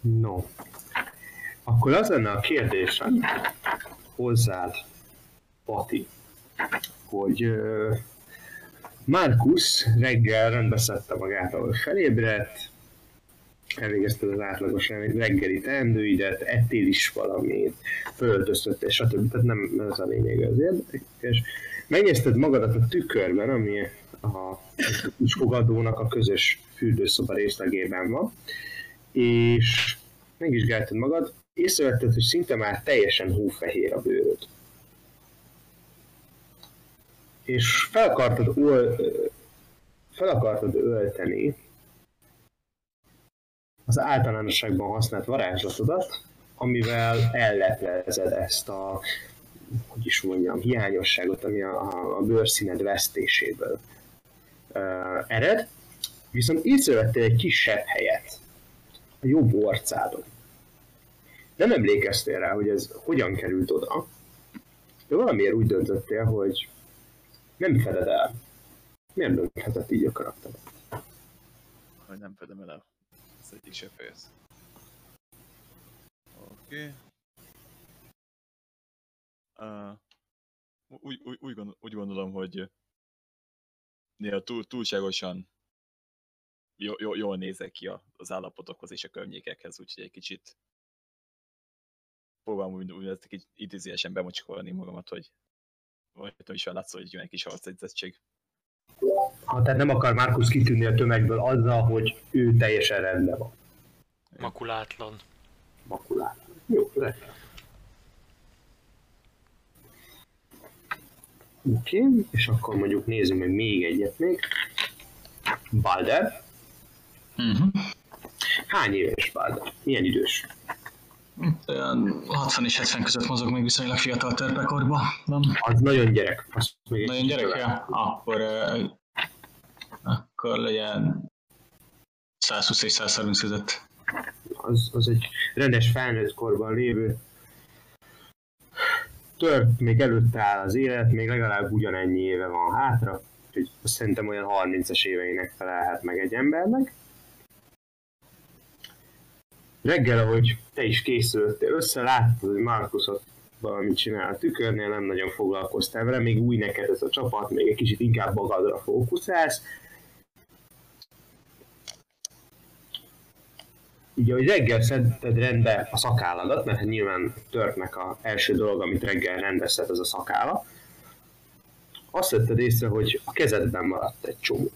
No. Akkor az lenne a kérdésem hozzád, Pati, hogy Markus reggel rendbeszedte magát, ahol felébredt, elvégezte az átlagos reggeli teendőidet, ettél is valamit, fölöltöztöttél, stb. Tehát nem ez a lényeg az érdekes. Megnézted magadat a tükörben, ami a fogadónak a közös fürdőszoba részlegében van, és megvizsgáltad magad, észrevetted, hogy szinte már teljesen hófehér a bőröd. És fel akartad, ol, fel akartad ölteni az általánosságban használt varázslatodat, amivel elleplezed ezt a, hogy is mondjam, hiányosságot, ami a, a bőrszíned vesztéséből ered, viszont észrevettél egy kisebb helyet, a jobb orcádon. Nem emlékeztél rá, hogy ez hogyan került oda, de valamiért úgy döntöttél, hogy nem feded el. Miért dönthetett így a karakter? Hogy nem fedem el. Ez egyik se fejez. Oké. Okay. Uh, úgy, úgy, úgy, úgy gondolom, hogy néha túl, túlságosan jó, jó, jól nézek ki az állapotokhoz és a környékekhez, úgyhogy egy kicsit próbálom úgy, úgy ezt egy idézésen bemocsikolni magamat, hogy rajtam is látszol, hogy jön egy kis harcegyzettség. Ha tehát nem akar Markus kitűnni a tömegből azzal, hogy ő teljesen rendben van. Makulátlan. Makulátlan. Jó, rendben. Oké, okay, és akkor mondjuk nézzük meg még egyet még. Balder. Uh-huh. Hány éves Balder? Milyen idős? Olyan 60 és 70 között mozog még viszonylag fiatal törpekorban van. Az nagyon gyerek. Az még nagyon gyerek, ja? Akkor, uh, akkor legyen 120 és 130 között. Az, az egy rendes felnőtt korban lévő tört még előtte áll az élet, még legalább ugyanennyi éve van hátra, úgyhogy azt szerintem olyan 30-es éveinek felelhet meg egy embernek. Reggel, ahogy te is készültél össze, láttad, hogy Markusot valamit csinál a tükörnél, nem nagyon foglalkoztál vele, még új neked ez a csapat, még egy kicsit inkább magadra fókuszálsz. Így, hogy reggel szedted rendbe a szakálladat, mert nyilván törtnek a első dolog, amit reggel rendezted, az a szakála. Azt vetted észre, hogy a kezedben maradt egy csomó.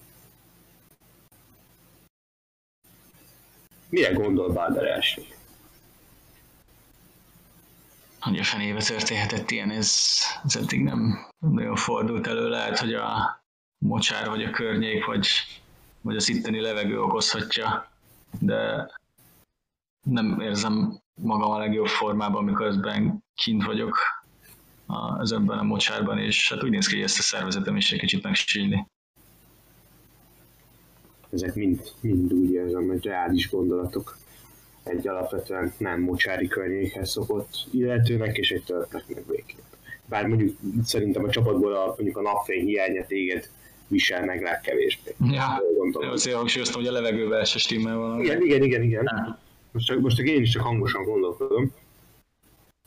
Mire gondol Balder első? Hogy a fenébe történhetett ilyen, ez, ez eddig nem nagyon fordult elő. Lehet, hogy a mocsár, vagy a környék, vagy, vagy az itteni levegő okozhatja, de nem érzem magam a legjobb formában, amikor ezben kint vagyok a, ebben a mocsárban, és hát úgy néz ki, hogy ezt a szervezetem is egy kicsit megsínyli ezek mind, mind úgy érzem, hogy reális gondolatok egy alapvetően nem mocsári környékhez szokott illetőnek és egy törpeknek végképp. Bár mondjuk szerintem a csapatból a, mondjuk a napfény hiánya téged visel meg legkevésbé. Ja, azért hangsúlyoztam, hogy a levegővel se stimmel van. Igen, igen, igen, igen. Most csak, most csak én is csak hangosan gondolkodom.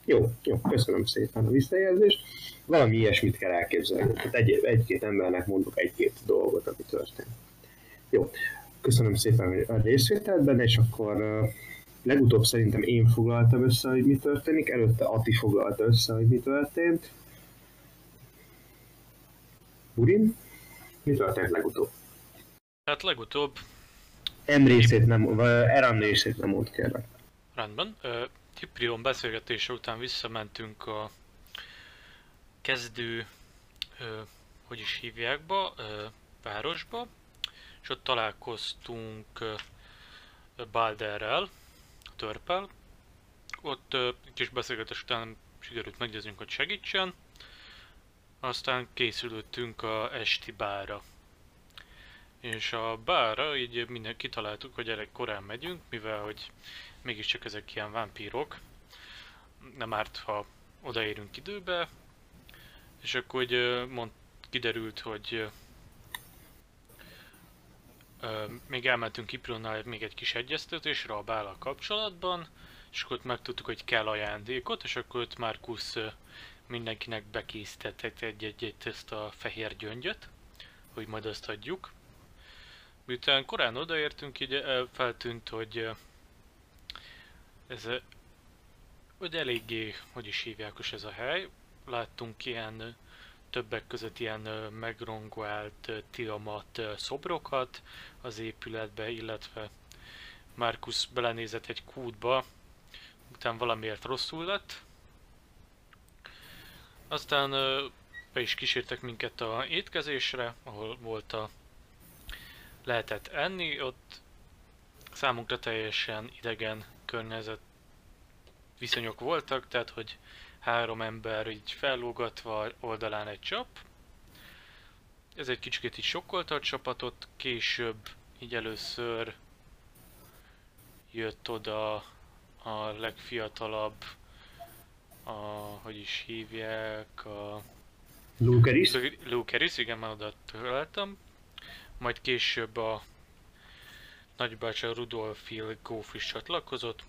Jó, jó, köszönöm szépen a visszajelzést. Valami ilyesmit kell elképzelni. Tehát egy, egy-két embernek mondok egy-két dolgot, ami történt. Jó, köszönöm szépen a részvételben, és akkor legutóbb szerintem én foglaltam össze, hogy mi történik, előtte Ati foglalta össze, hogy mi történt. Urin, mi történt legutóbb? Hát legutóbb... M részét nem, vagy Eran részét nem mond kérlek. Rendben. Hiprion beszélgetése után visszamentünk a kezdő, hogy is hívják be, városba, és ott találkoztunk Balderrel, törpel. Ott kis beszélgetés után sikerült meggyőznünk, hogy segítsen. Aztán készülöttünk a esti bára. És a bára így minden kitaláltuk, hogy elég korán megyünk, mivel hogy mégiscsak ezek ilyen vámpírok. Nem árt, ha odaérünk időbe. És akkor hogy mond, kiderült, hogy ö, még elmentünk Kipronnál még egy kis egyeztetésre a bála kapcsolatban, és akkor ott megtudtuk, hogy kell ajándékot, és akkor ott Markus mindenkinek bekészített egy-egy ezt a fehér gyöngyöt, hogy majd azt adjuk. Miután korán odaértünk, így feltűnt, hogy ez hogy eléggé, hogy is hívják is ez a hely. Láttunk ilyen többek között ilyen megrongolt Tiamat szobrokat az épületbe, illetve Markus belenézett egy kútba, utána valamiért rosszul lett. Aztán be is kísértek minket a étkezésre, ahol volt a lehetett enni, ott számunkra teljesen idegen környezet viszonyok voltak, tehát hogy három ember így fellógatva oldalán egy csap. Ez egy kicsit így sokkolta a csapatot, később így először jött oda a legfiatalabb, a, hogy is hívják, a Lukeris? Lukeris, igen, már oda találtam. Majd később a nagybácsa Rudolfil Góf is csatlakozott,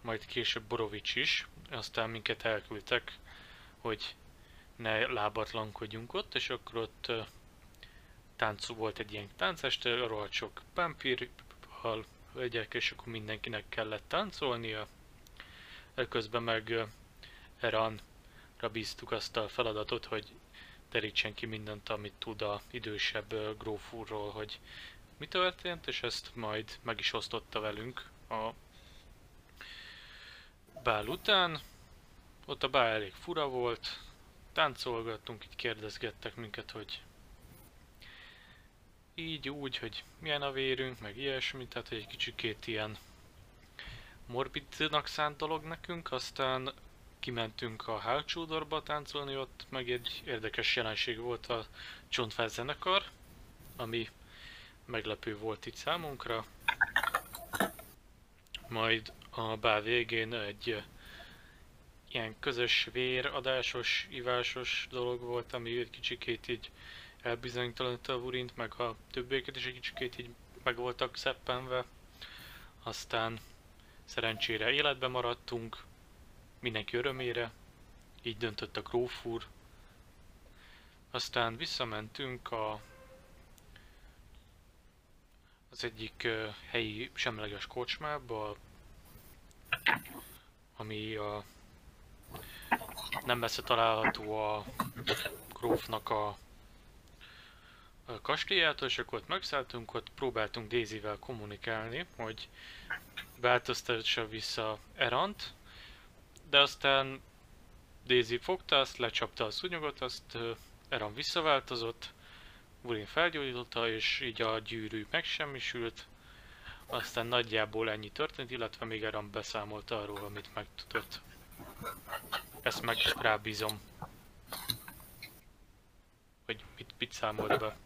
majd később Borovics is, aztán minket elküldtek, hogy ne lábatlankodjunk ott, és akkor ott tánc volt egy ilyen tánceste, rohadt sok vámpírhal, hölgyek, és akkor mindenkinek kellett táncolnia. Közben meg Eranra bíztuk azt a feladatot, hogy derítsen ki mindent, amit tud a idősebb gróf úrról, hogy mi történt, és ezt majd meg is osztotta velünk a bál után. Ott a bál elég fura volt, táncolgattunk, itt kérdezgettek minket, hogy így úgy, hogy milyen a vérünk, meg ilyesmi, tehát egy kicsikét ilyen morbidnak szánt dolog nekünk, aztán kimentünk a hátsódorba táncolni, ott meg egy érdekes jelenség volt a csontváz zenekar, ami meglepő volt itt számunkra. Majd a bál végén egy ilyen közös véradásos, ivásos dolog volt, ami egy kicsikét így elbizonytalanította a Urint, meg a többieket is egy kicsikét így meg voltak szeppenve. Aztán szerencsére életbe maradtunk, mindenki örömére, így döntött a gróf. Aztán visszamentünk a az egyik helyi semleges kocsmába, ami a nem messze található a grófnak a, a kastélyától, és akkor ott megszálltunk, ott próbáltunk Daisy-vel kommunikálni, hogy változtassa vissza Erant, de aztán Daisy fogta azt, lecsapta a szúnyogot, azt Eran visszaváltozott, Wurin felgyógyította, és így a gyűrű megsemmisült. Aztán nagyjából ennyi történt, illetve még Eran beszámolt arról, amit megtudott. Ezt meg rábízom. Hogy mit, mit számolt be.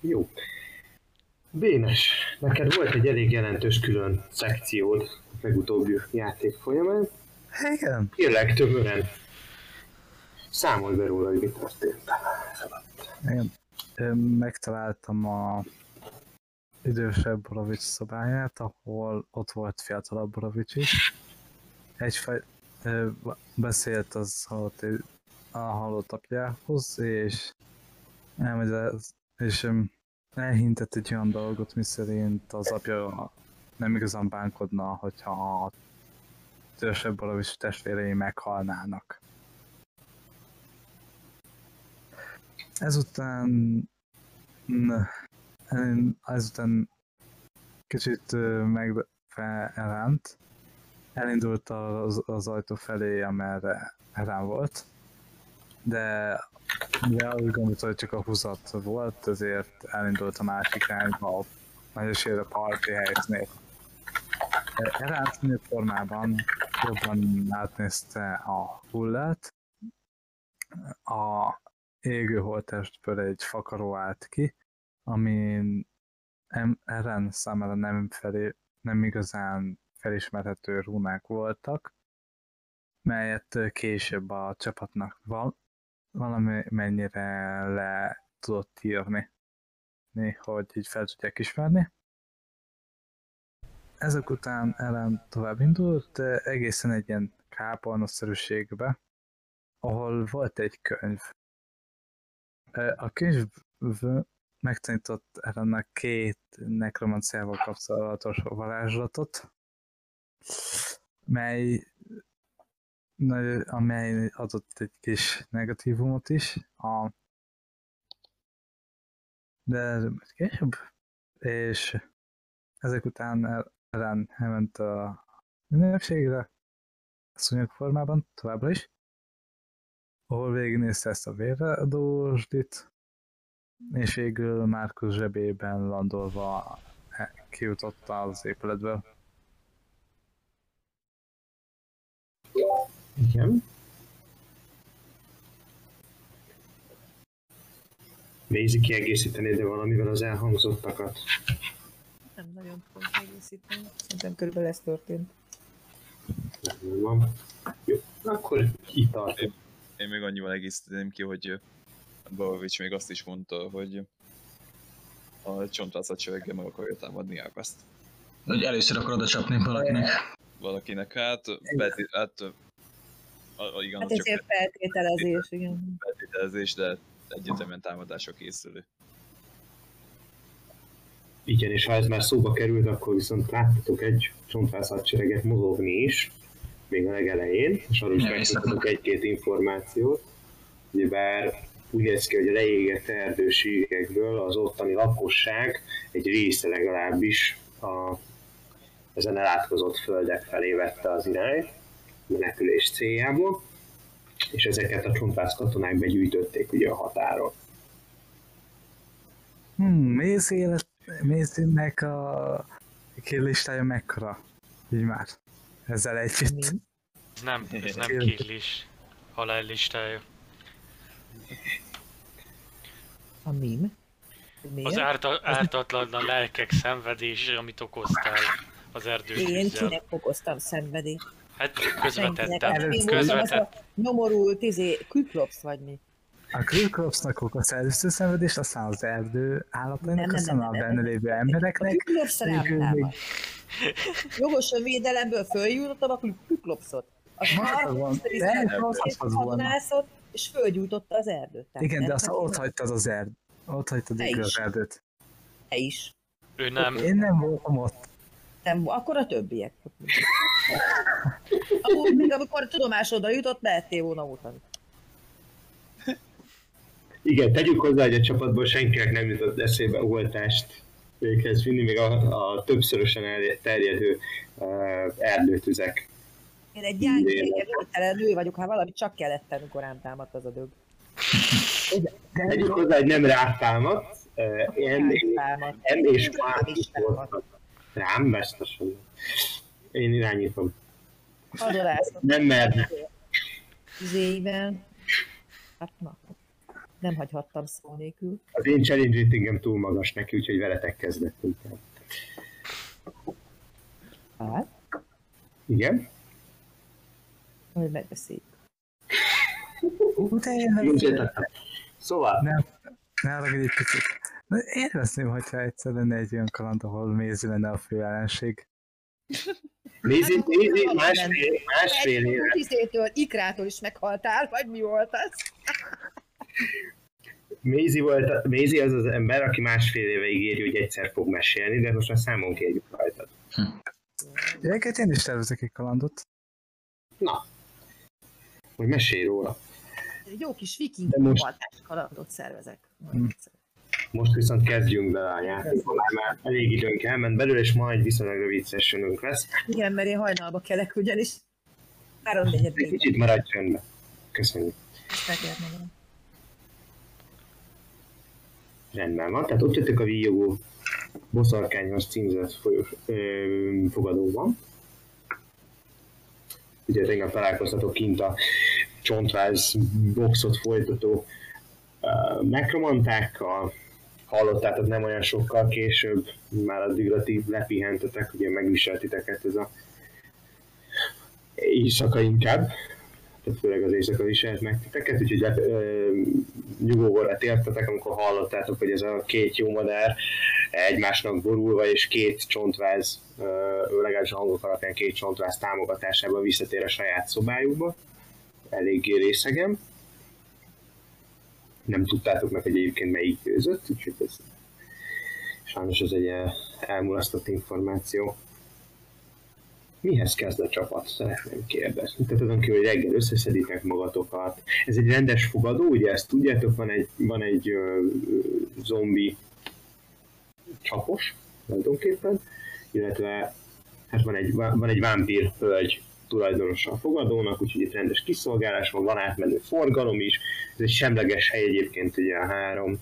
Jó. Bénes, neked volt egy elég jelentős külön szekciód a legutóbbi játék folyamán. Igen. Kérlek tömören számolj be róla, hogy mi történt. Igen. Ö, Megtaláltam a idősebb Borovics szobáját, ahol ott volt fiatalabb Borovics is. Egyfaj, beszélt az halott, a halott apjához, és elmagyarázta, és öm, elhintett egy olyan dolgot, miszerint az apja nem igazán bánkodna, hogyha a idősebb Borovics testvérei meghalnának. Ezután n- en- ezután kicsit ö, meglepve elránt, elindult az, az ajtó felé, amerre rám volt, de mivel úgy gondolta, hogy csak a húzat volt, ezért elindult a másik irányba, a nagyosére parti helyszínét. Eránt formában jobban átnézte a hullát, a égő holttestből egy fakaró állt ki, amin Eren számára nem, felé, nem igazán felismerhető rúnák voltak, melyet később a csapatnak val- valamennyire le tudott írni. hogy így fel tudják ismerni. Ezek után Ellen tovább indult, egészen egy ilyen kápolnaszerűségbe, ahol volt egy könyv. A könyv megtanított Ellennek két nekromanciával kapcsolatos varázslatot, mely amely adott egy kis negatívumot is, a, de később, és ezek után Ellen elment a ünnepségre, szúnyog formában, továbbra is, ahol végignézte ezt a véradósdit, és végül Márkusz zsebében landolva e- kijutott az épületből. Igen. Mézi kiegészíteni de valamivel az elhangzottakat. Nem nagyon tudom egészíteni. Szerintem körülbelül ez történt. Nem van. Jó, akkor itt tartunk. Én még annyival egészíteném ki, hogy Balovics még azt is mondta, hogy a csontvászat csöveggel meg akarja támadni Ápeszt. Hogy először akarod a csapni valakinek. Valakinek hát, beti, hát a, a, igen, Hát az ez csak egy feltételezés, igen. feltételezés, de egyértelműen támadásra készülő. Igen, és ha ez már szóba került, akkor viszont láttatok egy csontvászatsereget mozogni is, még a legelején, és arról is megtudtatok egy-két információt. Ugyebár úgy néz ki, hogy a leégett erdőségekből az ottani lakosság egy része legalábbis a, ezen elátkozott földek felé vette az irányt, menekülés céljából, és ezeket a csontvász katonák begyűjtötték ugye a határon. Hmm, Mész élet, Mézinek a killistája mekkora? Így már. Ezzel együtt. Nem, ez nem Igen. killis halállistája. A mim? Miért? Az árta, ártatlan a lelkek szenvedése, amit okoztál az Én erdőtűzzel. kinek okoztam szenvedést? Hát közvetettem, közvetett. a nyomorult, izé, küklopsz vagy mi? A Krülkropsznak okoz először szenvedést, aztán az erdő állatainak, aztán a benne lévő A embereknek. végül rám még- támad. Jogosan védelemből följutottam a kü- küklopszot. Az Marad van. És fölgyújtotta az erdőt. Tehát Igen, de azt hát ott hagytad az erd. Ott hagytad Te az erdőt. Te is. Ő nem. Én nem voltam ott. Nem, akkor a többiek. Amúgy még amikor tudomásodra jutott, lehettél volna utani. Igen, tegyük hozzá, hogy a csapatból senkinek nem jutott eszébe oltást véghez vinni, még a, a többszörösen el- terjedő uh, erdőtüzek. Én egy gyángyi nő vagyok, ha valamit csak kellett tenni, rám támadt az a dög. Tegyük hozzá, hogy nem rátámadt, uh, én, én, és voltak. Rám biztosan. Én irányítom. Nem merne. Izéivel. Hát na. Nem hagyhattam szó nélkül. Az én challenge ratingem túl magas neki, úgyhogy veletek kezdett. Hát, Igen? Majd megbeszéljük. Ú, de én nem. Szóval, nem, ne haragudj egy picit. Élvezném, hogyha egyszer lenne egy olyan kaland, ahol Mézi lenne a fő ellenség. nézi, nézi, másfél, másfél éve. Izétől, ikrától is meghaltál, vagy mi volt az? Mézi, volt, Mézi az az ember, aki másfél éve ígéri, hogy egyszer fog mesélni, de most már számon kérjük rajtad. Egyébként én is tervezek egy kalandot. Na, hogy mesélj róla. Egy jó kis viking most- kalandot szervezek. Hm. Most viszont kezdjünk bele a játékba, már elég időnk elment belőle, és majd viszonylag rövid sessionünk lesz. Igen, mert én hajnalba kelek ugyanis. Három negyed Egy kicsit maradj csöndbe. Köszönjük. Rendben van, tehát ott jöttök a víjogó boszorkányhoz címzett fogadóban. Ugye tegnap találkoztatok kint a csontváz boxot folytató ö, nekromantákkal, hallottátok nem olyan sokkal később, már addigra ti lepihentetek, ugye megviseltiteket ez a éjszaka inkább, tehát főleg az éjszaka is lehet meg titeket, úgyhogy ö, nyugovóra tértetek, amikor hallottátok, hogy ez a két jó madár egymásnak borulva, és két csontváz, legalábbis a hangok alapján két csontváz támogatásában visszatér a saját szobájukba, eléggé részegem. Nem tudtátok meg, hogy egyébként melyik győzött, úgyhogy ez sajnos ez egy el- elmulasztott információ. Mihez kezd a csapat? Szeretném kérdezni. Tehát azon kívül, hogy reggel összeszeditek magatokat. Ez egy rendes fogadó, ugye ezt tudjátok, van egy, van egy ö, zombi csapos, tulajdonképpen, illetve hát van egy, van egy vámpír hölgy tulajdonosa a fogadónak, úgyhogy itt rendes kiszolgálás van, van átmenő forgalom is, ez egy semleges hely egyébként ugye a három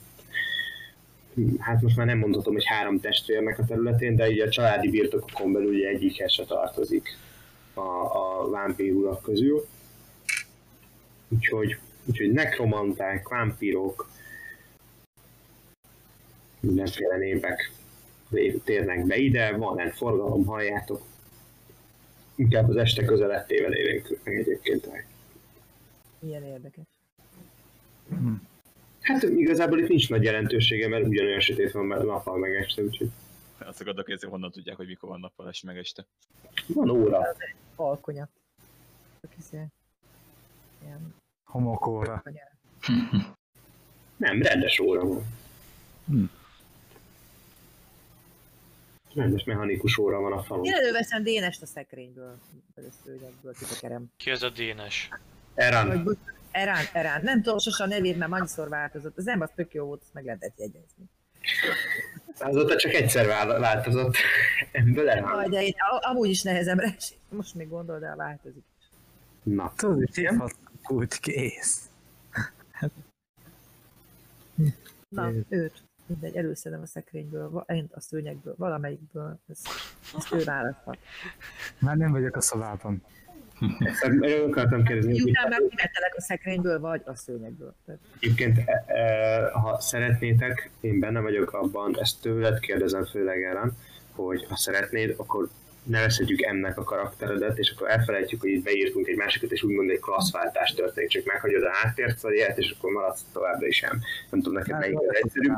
hát most már nem mondhatom, hogy három testvérnek a területén, de így a családi birtokokon belül ugye egyikhez se tartozik a, a vámpír urak közül. Úgyhogy, úgyhogy nekromanták, vámpírok, mindenféle népek térnek be ide, van egy forgalom, halljátok. Inkább az este közelettével érünk meg egyébként. Milyen érdekes. Hát igazából itt nincs nagy jelentősége, mert ugyanolyan sötét van mert nappal meg este, úgyhogy Azt akarok kérdezni, honnan tudják, hogy mikor van nappal és meg este. van óra. Alkonya. Csak Ilyen Homokóra. alkonya. Nem, rendes óra van. Hm. Rendes mechanikus óra van a falon. Én előveszem Dénest a szekrényből, vagy a szőnyegből, titekerem. Ki az a Dénes? Bocs, Erán, Erán. Nem tudom sose a nevét, mert annyiszor változott. Az ember az tök jó volt, azt meg lehetett jegyezni. azóta csak egyszer vál- változott. Ebből Aj, Eran. de én a- amúgy is nehezemre esik. Most még gondol, de változik. Na, Tudod, hogy úgy kész. Na, őt. Mindegy, előszedem a szekrényből, én a szőnyekből, valamelyikből. Ezt, ezt ő választhat. Már nem vagyok a szobában. meg akartam kérdezni, Miután már kivettelek a szekrényből, vagy a szőnyekből. Tehát egyébként, e, e, ha szeretnétek, én benne vagyok abban, ezt tőled kérdezem főleg Eran, hogy ha szeretnéd, akkor nevezhetjük ennek a karakteredet, és akkor elfelejtjük, hogy itt beírtunk egy másikat, és úgymond egy klasszváltás történik, csak meghagyod a háttért, a jelet, és akkor maradsz továbbra is sem. Nem tudom neked melyik az egyszerűbb.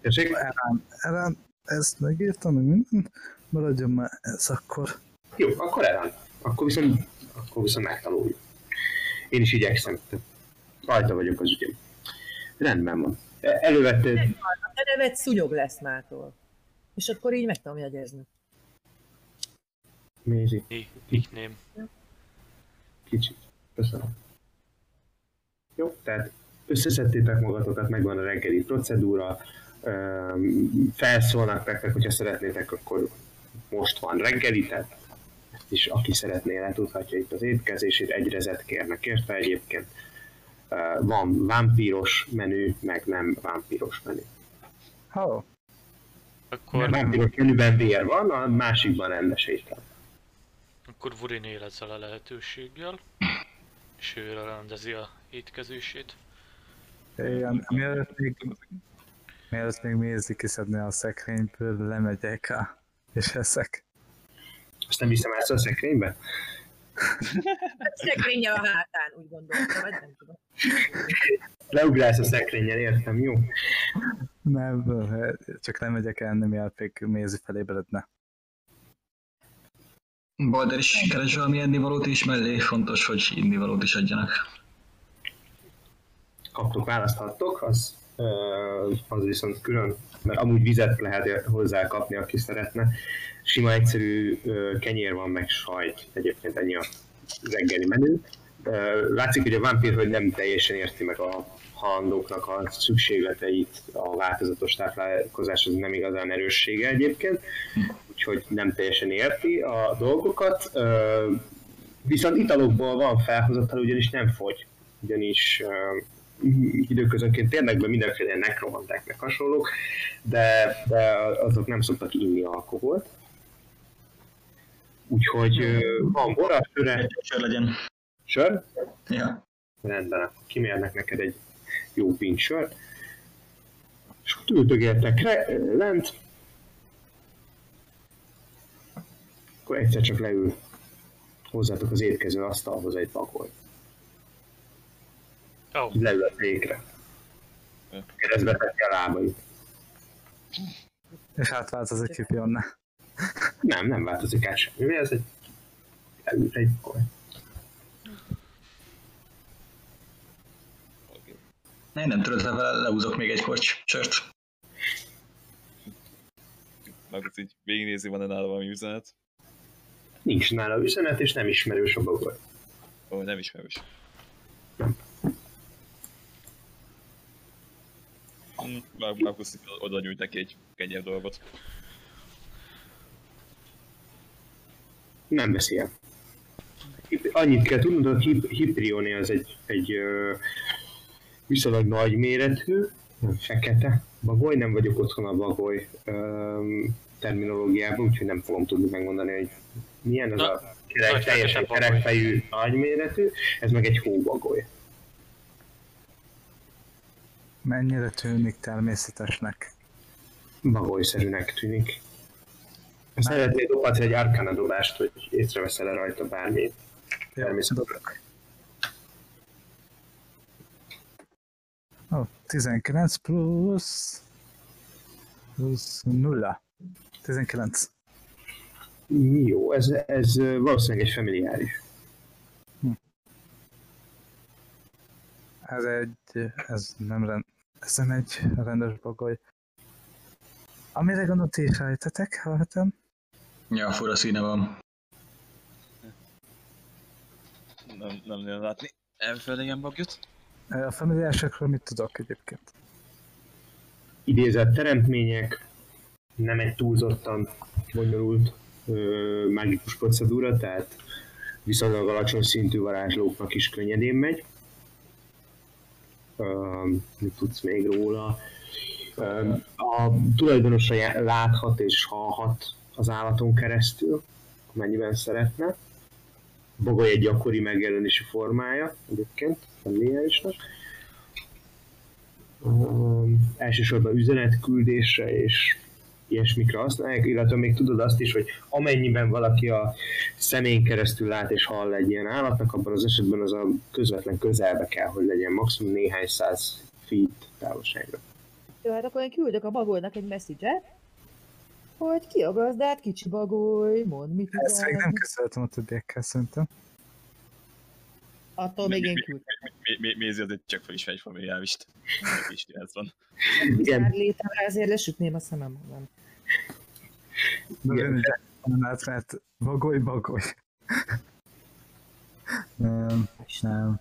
Tessék? Erán, Erán, ezt megírtam, meg minden. Maradjon már ez akkor. Jó, akkor Eran. Akkor viszont, akkor viszont megtanuljuk. Én is igyekszem. Rajta vagyok az ügyem. Rendben van. E- Elővetted, a te neved szúnyog lesz mától. És akkor így meg tudom jegyezni. Mézi? Nickname. kicsit. Köszönöm. Jó, tehát összeszedtétek magatokat, megvan a reggeli procedúra, felszólnak nektek, hogyha szeretnétek, akkor most van reggeli, tehát is aki szeretné letudhatja itt az étkezését, egy rezet kérnek érte egyébként. Van vámpíros menü, meg nem vámpíros menü. A Akkor, vámpíros menüben vér van, a másikban rendes étel. akkor Vurin él ezzel a lehetőséggel. És ő rendezi a étkezését. Ilyen, mielőtt még, mielőtt még mézi kiszedni a szekrényből, lemegyek a, és eszek. Azt nem viszem át a szekrénybe? Szekrényel a hátán, úgy gondoltam, vagy nem tudom. Leugrálsz a szekrényen, értem, jó? Nem, csak nem megyek el, nem jár, még mézi felé beledne. Balder is keres valami ennivalót is mellé, fontos, hogy innivalót is adjanak. Kaptok, választhattok, az, az viszont külön, mert amúgy vizet lehet hozzá kapni, aki szeretne. Sima egyszerű kenyér van, meg sajt, egyébként ennyi a reggeli menü. Látszik, hogy a vámpírhölgy nem teljesen érti meg a halandóknak a szükségleteit, a változatos táplálkozás az nem igazán erőssége egyébként, úgyhogy nem teljesen érti a dolgokat. Viszont italokból van felhozatal, ugyanis nem fogy, ugyanis időközönként térnek be mindenféle nekromanták, meg hasonlók, de, de azok nem szoktak inni alkoholt. Úgyhogy van bora, söre, Sör legyen. sör, Ja. rendben, akkor kimérnek neked egy jó pint sört, és akkor ültögéltek re- lent, akkor egyszer csak leül hozzátok az étkező asztalhoz egy pakoly. Oh, Leül a. Ja. Keresztbe teszi a lábait. És átváltozik Kipionna. Nem, nem változik át semmi. Ez egy... Leült egy. Oké. Én nem tudod, ha vele leúzok még egy korcs sört. Meg így végignézi, van-e nála valami üzenet. Nincs nála üzenet, és nem ismerős a bagoly. Ó, nem ismerős. Már Markus oda nyújt neki egy kenyér dolgot. Nem veszi el. Annyit kell tudnod, hogy Hip- Hiprione az egy, egy ö, viszonylag nagy méretű, fekete bagoly, nem vagyok otthon a bagoly ö, terminológiában, úgyhogy nem fogom tudni megmondani, hogy milyen az Na, a kerek, teljesen kerekfejű nagy méretű, ez meg egy hóbagoly. Mennyire tűnik természetesnek? Bagolyszerűnek tűnik. Szeretnél dobhatsz egy arkana dobást, hogy észreveszel-e rajta bármit. Természetesen. Ó, 19 plusz... plusz nulla. 19. Jó, ez, ez valószínűleg egy familiáris. Ez egy... ez nem rend... ez nem egy rendes bagoly. Amire gondolt is rejtetek, hallhatom? Ja, fura színe van. Nem, nem nagyon látni. Elfelé ilyen bagyot. A familiársakról mit tudok egyébként? Idézett teremtmények, nem egy túlzottan bonyolult ö, mágikus procedúra, tehát viszonylag alacsony szintű varázslóknak is könnyedén megy. Mit tudsz még róla? A tulajdonosa láthat és hallhat az állaton keresztül, amennyiben szeretne. Bagoly egy gyakori megjelenési formája egyébként, familiárisnak. Um, elsősorban üzenetküldésre és ilyesmikre használják, illetve még tudod azt is, hogy amennyiben valaki a szemén keresztül lát és hall egy ilyen állatnak, abban az esetben az a közvetlen közelbe kell, hogy legyen maximum néhány száz feet távolságra. Jó, hát akkor én küldök a bagolynak egy message hogy ki a gazdát, kicsi bagoly, mondd mit Ezt még nem közöltem a többiekkel szerintem. Attól még én mi- Mézi az egy csak felismer egy familiárist. Neki is ez van. Igen. Létemre ezért lesütném a szemem magam. Igen. nem lehet, mert bagoly, bagoly. nem, nem.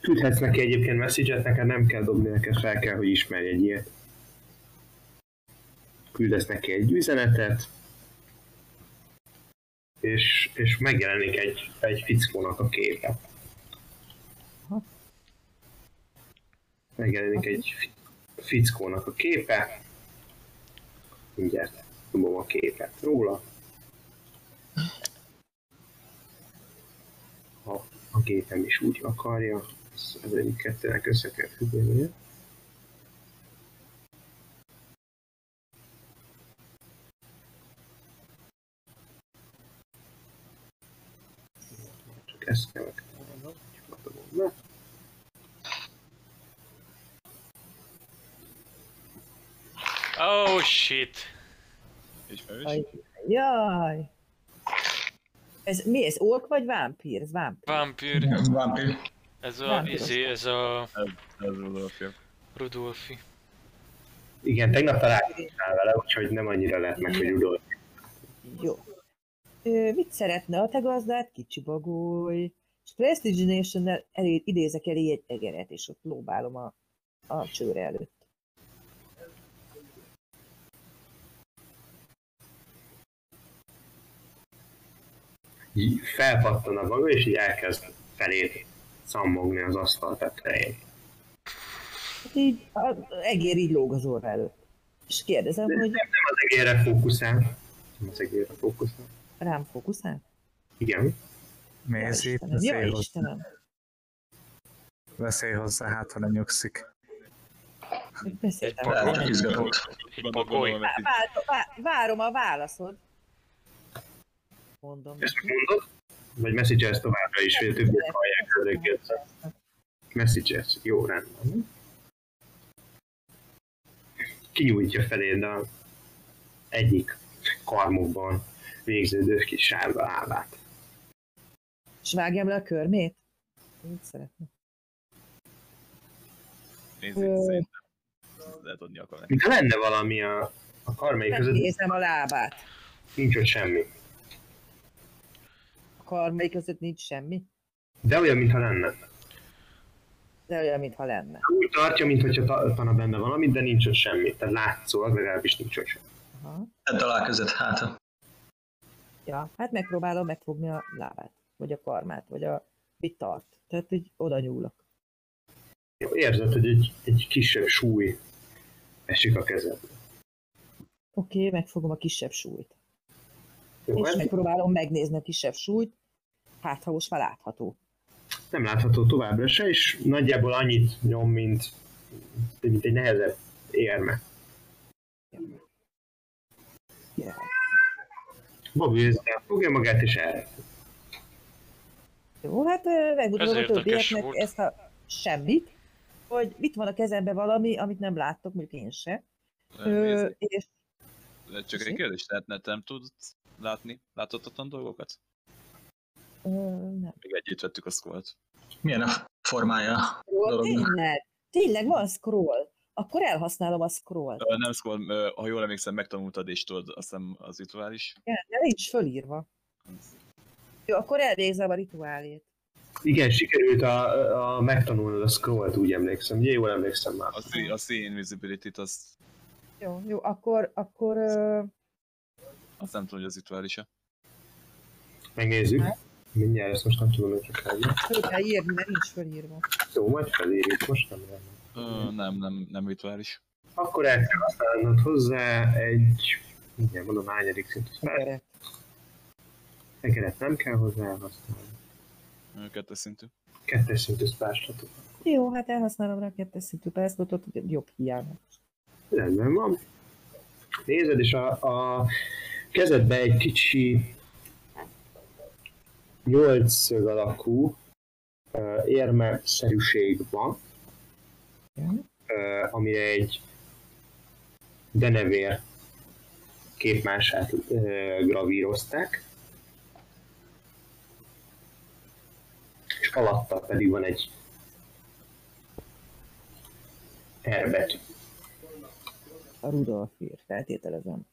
Küldhetsz neki egyébként message neked nem kell dobni, neked fel kell, hogy ismerj egy ilyet. Küldesz neki egy üzenetet, és, és megjelenik egy, egy fickónak a képe. Megjelenik egy fi- fickónak a képe. Mindjárt dobom a képet róla. Ha a gépem is úgy akarja, az egyik kettőnek össze kell függenie. Ezt kell megtalálnom, csak adom be. Oh shit. Ismerős? Aj, Jaj! Ez mi ez? Ork vagy vámpír? Ez vámpír. Vampír. Vampír. Ez a, izé, ez a Ez Rudolfja. Rudolfi. Igen, tegnap találkoztál vele, úgyhogy nem annyira lehet meg, hogy udol. Jó. Ö, mit szeretne a te gazdát? Kicsi bagoly. És Prestigination-nel idézek elé egy egeret, és ott lóbálom a, a csőre előtt. Így felpattan a maga, és így elkezd felé szammogni az asztal tetején. Hát így az egér így lóg az orra előtt. És kérdezem, hogy Nem az egérre fókuszál. Nem az egérre fókuszál. rám fókuszál? Igen. Istenem, veszély ja, hozzá, Istenem. veszély hozzá, hát ha nem nyugszik. Beszéltem. Egy vá- Várom a válaszod. Mondom. Ezt mondod? Vagy messages továbbra is, hogy a többiek hallják ezeket. Messages, jó, rendben. Kinyújtja feléd a egyik karmokban végződő kis sárga lábát. És vágjam le a körmét? Mit szeretne? Nézzük, Ö. szerintem lehet adni akar neki. Mintha lenne valami a, a karmai között, Megnézem a lábát. nincs ott semmi. A karmai között nincs semmi, De olyan, mintha lenne. de olyan, mintha lenne. Úgy tartja, mintha tartana benne valamit, de nincs ott semmi. Tehát látszólag legalábbis nincs ott semmi. Aha. Tedd alá között háta. Ja, hát megpróbálom megfogni a lábát, vagy a karmát, vagy a mit tart. Tehát így oda nyúlok. Jó, érzed, hogy egy, egy kisebb súly esik a kezedbe. Oké, okay, megfogom a kisebb súlyt. Jó, És ez megpróbálom megnézni a kisebb súlyt, hát ha most már látható. nem látható továbbra se, és nagyjából annyit nyom, mint, mint egy nehezebb érme. Yeah. Bobby ezzel fogja magát, és el. Jó, hát megmutatom Ez a többieknek volt. ezt a semmit, hogy itt van a kezemben valami, amit nem láttok, mondjuk én se. Ö, és Csak egy kérdés, tehát ne- nem tudsz látni láthatatlan dolgokat? Nem. Még együtt vettük a scrollt. Milyen a formája? Scroll, tényleg, tényleg van scroll. Akkor elhasználom a scroll. Ö, Nem scroll, ö, ha jól emlékszem, megtanultad és tudod, azt hiszem az rituális. Igen, de nincs fölírva. Jó, akkor elvégzem a rituálét. Igen, sikerült a, a megtanulnod a scrollt, úgy emlékszem. Ugye jól emlékszem már. A, see, a see invisibility-t, azt, Jó, jó, akkor, akkor ö, azt nem tudom, hogy az rituális-e. Megnézzük. Mindjárt ezt most nem tudom, hogy csak elég. kell írni, mert nincs fölírva. Jó, majd felírjuk, most nem lenne. Ö, nem, nem, nem rituális. Akkor el kell használnod hozzá egy, mindjárt mondom, hányadik szintű. Gyere. Egeret nem kell hozzá elhasználni. Kettes szintű. Kettes szintű spáslatot. Jó, hát elhasználom rá a kettes szintű hogy jobb hiány. Rendben van. Nézed, és a, a kezedbe egy kicsi nyolcszög alakú uh, érme-szerűség van, uh, amire egy denevér képmását uh, gravírozták, és alatta pedig van egy R betű. A Rudolf ír, feltételezem.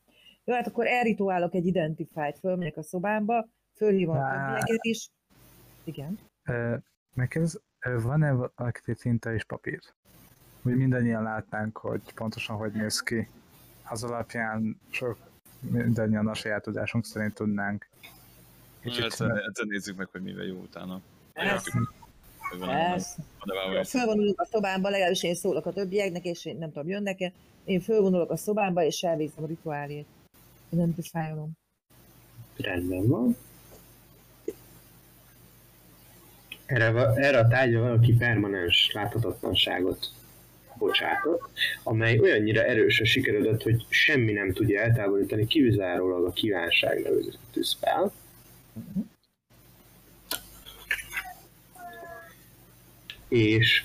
Jó, hát akkor elrituálok egy identified, fölmegyek a szobámba, fölhívom a többieket is. Igen. Megkérdez, van-e valaki tinta és papír? Hogy mindannyian látnánk, hogy pontosan hogy néz ki. Az alapján sok mindannyian a saját tudásunk szerint tudnánk. Egyszer, nézzük meg, hogy mivel jó utána. Persze. Fölvonulok a szobámba, legalábbis én szólok a többieknek, és én nem tudom, jönnek-e. Én fölvonulok a szobámba, és elvégzem a rituálét. Identifálom. Rendben van. Erre, erre a tárgyra valaki permanens láthatatlanságot bocsátott, amely olyannyira erősen sikeredett, hogy semmi nem tudja eltávolítani, kizárólag a kívánság nevezetű spell. És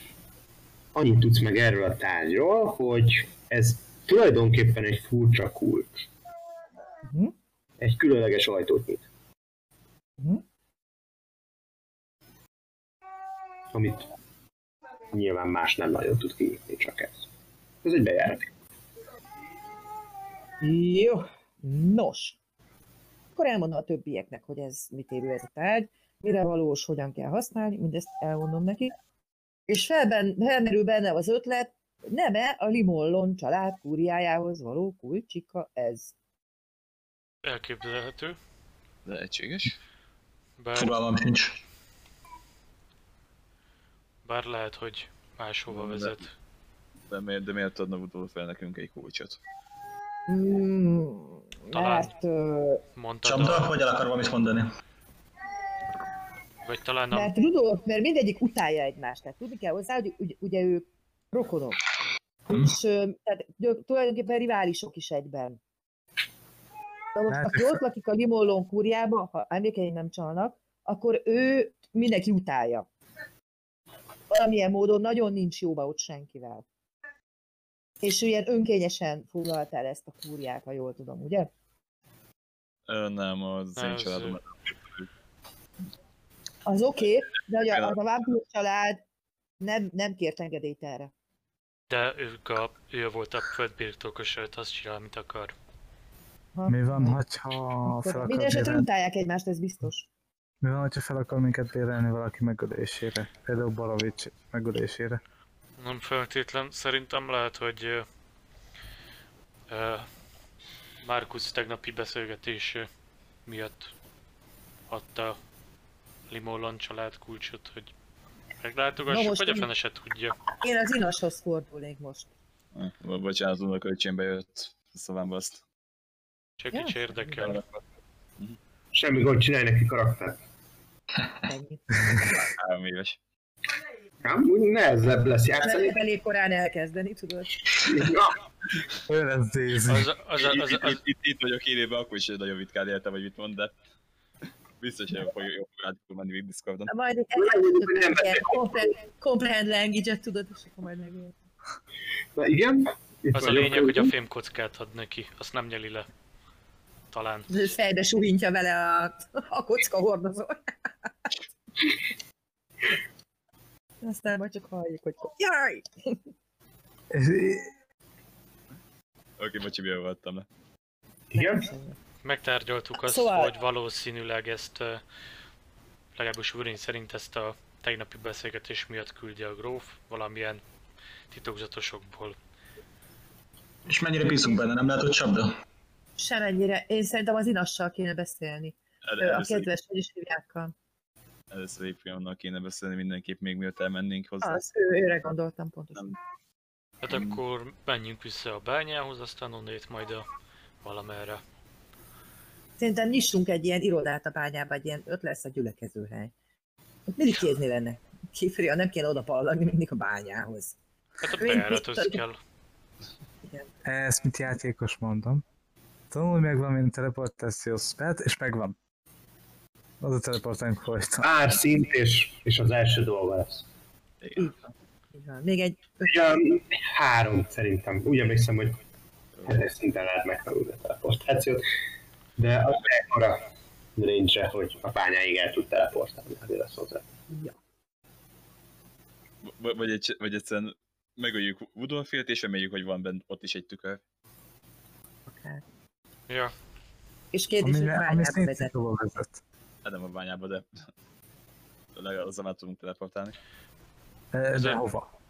annyit tudsz meg erről a tárgyról, hogy ez tulajdonképpen egy furcsa kulcs. Mhm. Egy különleges ajtót nyit. Mhm. Amit nyilván más nem nagyon tud kinyitni, csak ez. Ez egy bejárat. Jó. Nos. Akkor elmondom a többieknek, hogy ez mit érő ez a tárgy, mire valós, hogyan kell használni, mindezt elmondom neki. És felben, felmerül benne az ötlet, nem-e a Limollon család kúriájához való kulcsika ez. Elképzelhető. De egységes. Bár, Fogalmam sincs. Bár lehet, hogy máshova de- vezet. De miért, de miért adna Udolf fel nekünk egy kulcsot? Hmm, Talán. mert, Mondtad, a, hogy el akar valamit mondani? vagy talán a, mert Rudolf, mert mindegyik utálja egymást. Tehát tudni kell hozzá, hogy ugye, ugye ők rokonok. Hm. És tehát tulajdonképpen riválisok is egyben. Na most, Hát, aki ott lakik a Limollon kúriába, ha emlékeim nem csalnak, akkor ő mindenki utálja. Valamilyen módon nagyon nincs jóba ott senkivel. És ő ilyen önkényesen foglalta el ezt a kúriát, ha jól tudom, ugye? Ö, nem, az én családom. Az oké, okay, de hogy a, az a vámpír család nem, nem kért engedélyt erre. De ők a, ő volt a földbirtokos, azt csinál, amit akar. Ha? Mi van, hogyha fel akar Minden esetre bérelni, utálják egymást, ez biztos. Mi van, hogyha fel akar minket bérelni valaki megölésére? Például Baravics megölésére. Nem feltétlen, szerintem lehet, hogy ö, Markus tegnapi beszélgetése miatt adta Limolon család kulcsot, hogy meglátogassuk, most vagy a fene se tudja. Én az inashoz fordulnék most. Bo- Bocsánat, a költségbe jött szavamba azt. Segíts Ja. érdekel. Semmi gond, csinálj neki karaktert. Három éves. Nem, úgy nehezebb lesz Nem játszani. elég korán elkezdeni, tudod? Ja, Ő lesz Daisy. Az, az, az, Itt, az, itt, az, itt, itt, itt vagyok élőben, akkor is nagyon vitkán éltem, hogy mit mond, de biztos, hogy jobb, jobb rá tud menni még Discordon. Na, Majd comprehend- language-et tudod, és akkor majd megérted. na igen. Itt az a lényeg, hogy a fémkockát ad neki, azt nem nyeli le. Talán. Fejbe suhintja vele a, a kocka hordozó. Aztán majd csak halljuk, hogy jaj! Oké, bocsi, mivel voltam le. Igen. Megtárgyaltuk azt, Szóval- hogy valószínűleg ezt, legalábbis Urin szerint ezt a tegnapi beszélgetés miatt küldi a gróf, valamilyen titokzatosokból. És mennyire bízunk benne, nem lehet, hogy csapda? Semennyire. Én szerintem az inassal kéne beszélni. El- Ő a Először, kedves hogy is hívjákkal. először Éprionnal kéne beszélni mindenképp még mielőtt elmennénk hozzá. Az, ő, őre gondoltam pontosan. Nem. Hát akkor menjünk vissza a bányához, aztán onnét majd a valamerre. Szerintem nyissunk egy ilyen irodát a bányába, egy ilyen, ott lesz a gyülekezőhely. Ott mindig kézni lenne. Kifria, nem kéne oda pallagni mindig a bányához. Hát a bejárathoz kell. Ezt mit játékos mondom. Tanulj meg valamilyen teleportációs spelt, és megvan. Az a teleportálunk folyton. Árszint és, és az első dolga lesz. Igen. Van. Még egy Ugye három szerintem. Úgy emlékszem, hogy hetes szinten lehet megtanulni a teleportációt. De az ekkora range hogy a bányáig el tud teleportálni, azért lesz hozzá. ja. V- Vagy, egy, vagy egyszerűen megöljük Woodolfilt, és reméljük, hogy van bent ott is egy tükör. akár. Ja, És kérdés, hogy bányába vezet. vezet. Hát nem a bányába, de legalább azzal már tudunk teleportálni. De a- hova?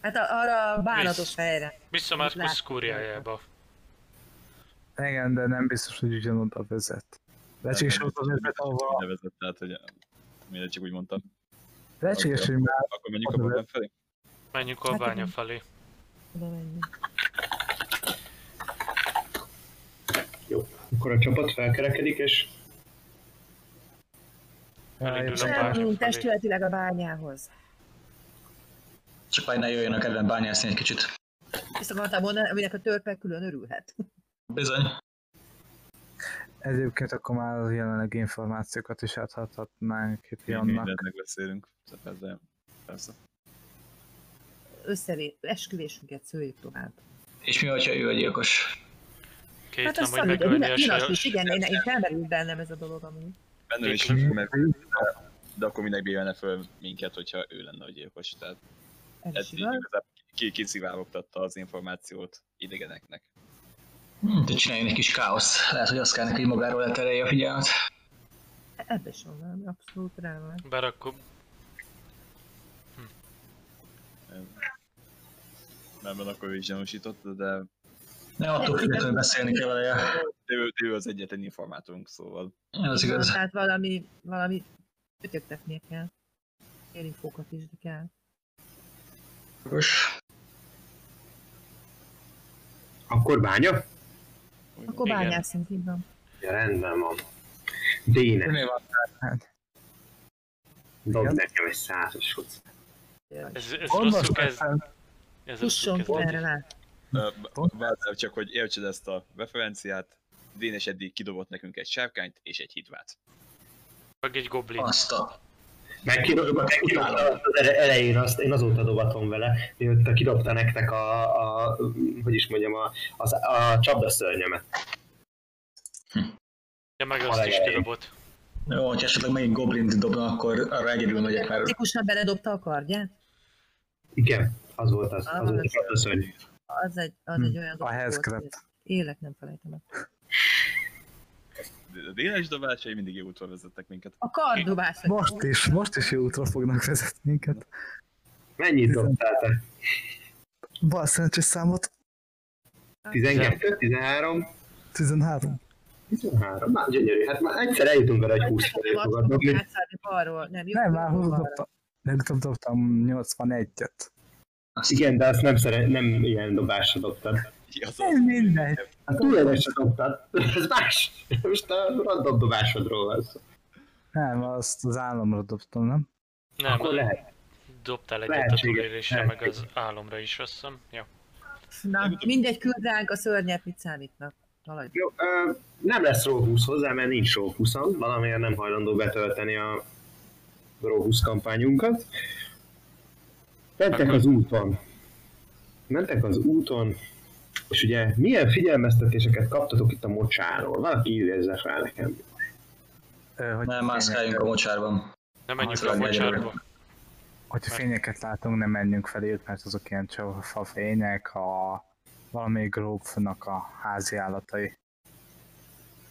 Hát a- arra a bánatos Visz. helyre. Látom. kúriájába. Igen, de nem biztos, hogy ugyanoda vezet. Lehetséges, hogy oda vezet, ahova... Nevezett, tehát, hogy mindegy, csak úgy mondtam. Lehetséges, hogy már Akkor menjünk a vezet. bottom felé? Menjünk a Hát bánya felé. Oda menjünk. Jó. Akkor a csapat felkerekedik, és Elindul a felé. testületileg a bányához. Csak majd ne jöjjön a kedven bányászni egy kicsit. Ezt akartam mondani, aminek a törpe külön örülhet. Bizony. Egyébként akkor már jelenleg információkat is áthathatnánk itt Jannak. mindent megbeszélünk. De persze. Összevé, esküvésünket szőjük tovább. És mi, hogyha ő a gyilkos? Két Hát nem, hogy megölni a saját... igen, én, én felmerült bennem ez a dolog amúgy. Benne is, mert, de, de akkor minek bírálna föl minket, hogyha ő lenne a gyilkos. Tehát Ez igaz. igazából ki, kiszivárogtatta az információt idegeneknek. Hm, te csináljon egy kis káoszt. Lehet, hogy azt kell neki, hogy magáról leterelje a figyelmet. Ebbe is van abszolút rá van. Bár akkor Nem, mert akkor ő is gyanúsított, de Ne attól függetlenül beszélni kell vele. ő, ő az egyetlen informátorunk, szóval Az igaz. Tehát valami, valami kötöktetnie kell. Infókat is kell. Jogos. akkor bánya? Akkor Igen. bányászunk, így van. Ja, rendben van. Déne, Mi van? Hát, dob nekem egy százas hozzá. Ez, ez rosszul kezd... Ez rosszul kezd. Várjál csak, hogy értsed ezt a referenciát. Dénes eddig kidobott nekünk egy sárkányt és egy hidvát. Meg egy goblin. Azt a... Megkidobta az elején, azt, én azóta dobatom vele, mióta kidobta nektek a, a hogy is mondjam, a, az, a csapdaszörnyemet. Ja, meg azt is kidobott. Jó, hogyha esetleg megint goblint dobna, akkor arra egyedül megyek, mert Tikusan beledobta a kardját? Igen, az volt az, Ah, az volt a az- csapdaszörny. Az egy, az Hm, egy olyan a dolog volt, hogy Élek nem felejtem el. A déles dobásai mindig jó útra vezettek minket. A kardobás. Most is, most is jó útra fognak vezetni minket. Mennyit dobtál te? Bal szerencsés számot 12, 13, 13. 13. Na, gyönyörű. Hát már egyszer eljutunk arra, hogy 20 felé Nem fogad azt dobni. fogom átszállni balról. Nem, Nem, már balra. dobtam. Legutóbb dobtam 81-et. Azt Igen, de azt nem, szere, nem ilyen dobásra dobtad. Ja, az Ez mindegy. Hát túlélésre dobtad. Ez más. Most a random dobásodról van szó. Nem, azt az államra dobtam, nem? Nem, Akkor lehet. dobtál egyet a Lehetséges, túlélésre, meg az álomra is, azt hiszem. Ja. Na, mindegy, küld ránk a szörnyet, mit számítnak. Haladj. Jó, ö, nem lesz Raw 20 hozzá, mert nincs Raw 20 valamiért nem hajlandó betölteni a Raw 20 kampányunkat. Mentek az úton. Mentek az úton, és ugye milyen figyelmeztetéseket kaptatok itt a mocsáról? Valaki idézze fel nekem. Hogy nem mászkáljunk a mocsárban. Nem menjünk Az a mocsárba. Hogyha fényeket látunk, nem menjünk felé, mert azok ilyen fa fények, a valamelyik grófnak a házi állatai.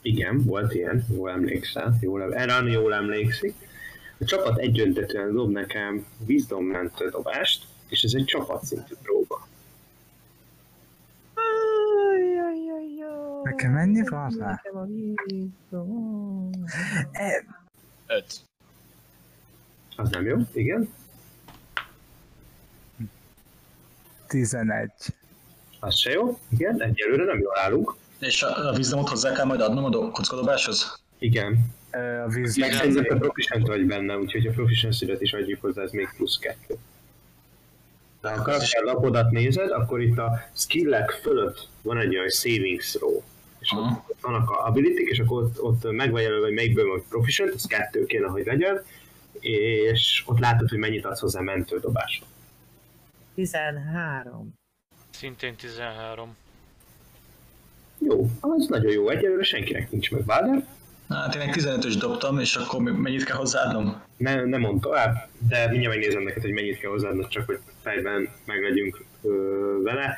Igen, volt ilyen, jól emlékszel, jól, Eran jól emlékszik. A csapat egyöntetően dob nekem Wisdom mentő dobást, és ez egy csapatszintű próba. Nekem mennyi van rá? Nekem a. E, Öt. Az nem jó, igen. 11. Az se jó, igen, egyelőre nem jól állunk. És a, a vízdomot hozzá kell majd adnom a do- kockadobáshoz? Igen, A víz... meg szerintem te proficient vagy benne, úgyhogy a proficiency is adjuk hozzá, ez még plusz kettő. De ha a karakterlapodat nézed, akkor itt a skillek fölött van egy olyan saving throw. És Aha. ott, vannak a ability és akkor ott, ott meg van jelölve, hogy melyikből vagy proficient, ez kettő kéne, hogy legyen, és ott látod, hogy mennyit adsz hozzá mentődobásra. 13. Szintén 13. Jó, az nagyon jó, egyelőre senkinek nincs meg Valder. Hát én egy 15-ös dobtam, és akkor mennyit kell hozzáadnom? Ne, nem mond tovább, de mindjárt megnézem neked, hogy mennyit kell hozzáadnod, csak hogy fejben meglegyünk ö, vele.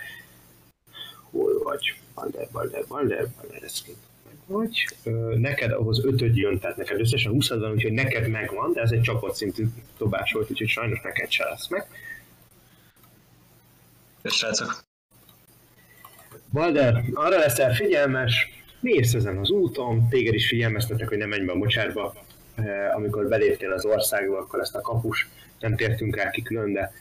Hol vagy? Balder, Balder, Balder, Balder, ez vagy. Ö, neked ahhoz ötöd jön, tehát neked összesen 20 van, úgyhogy neked megvan, de ez egy csapatszintű dobás volt, úgyhogy sajnos neked se lesz meg. És srácok, Balder, arra leszel figyelmes, mész ezen az úton, téged is figyelmeztetek, hogy ne menj be a mocsárba. Eh, Amikor beléptél az országba, akkor ezt a kapus, nem tértünk rá ki külön, de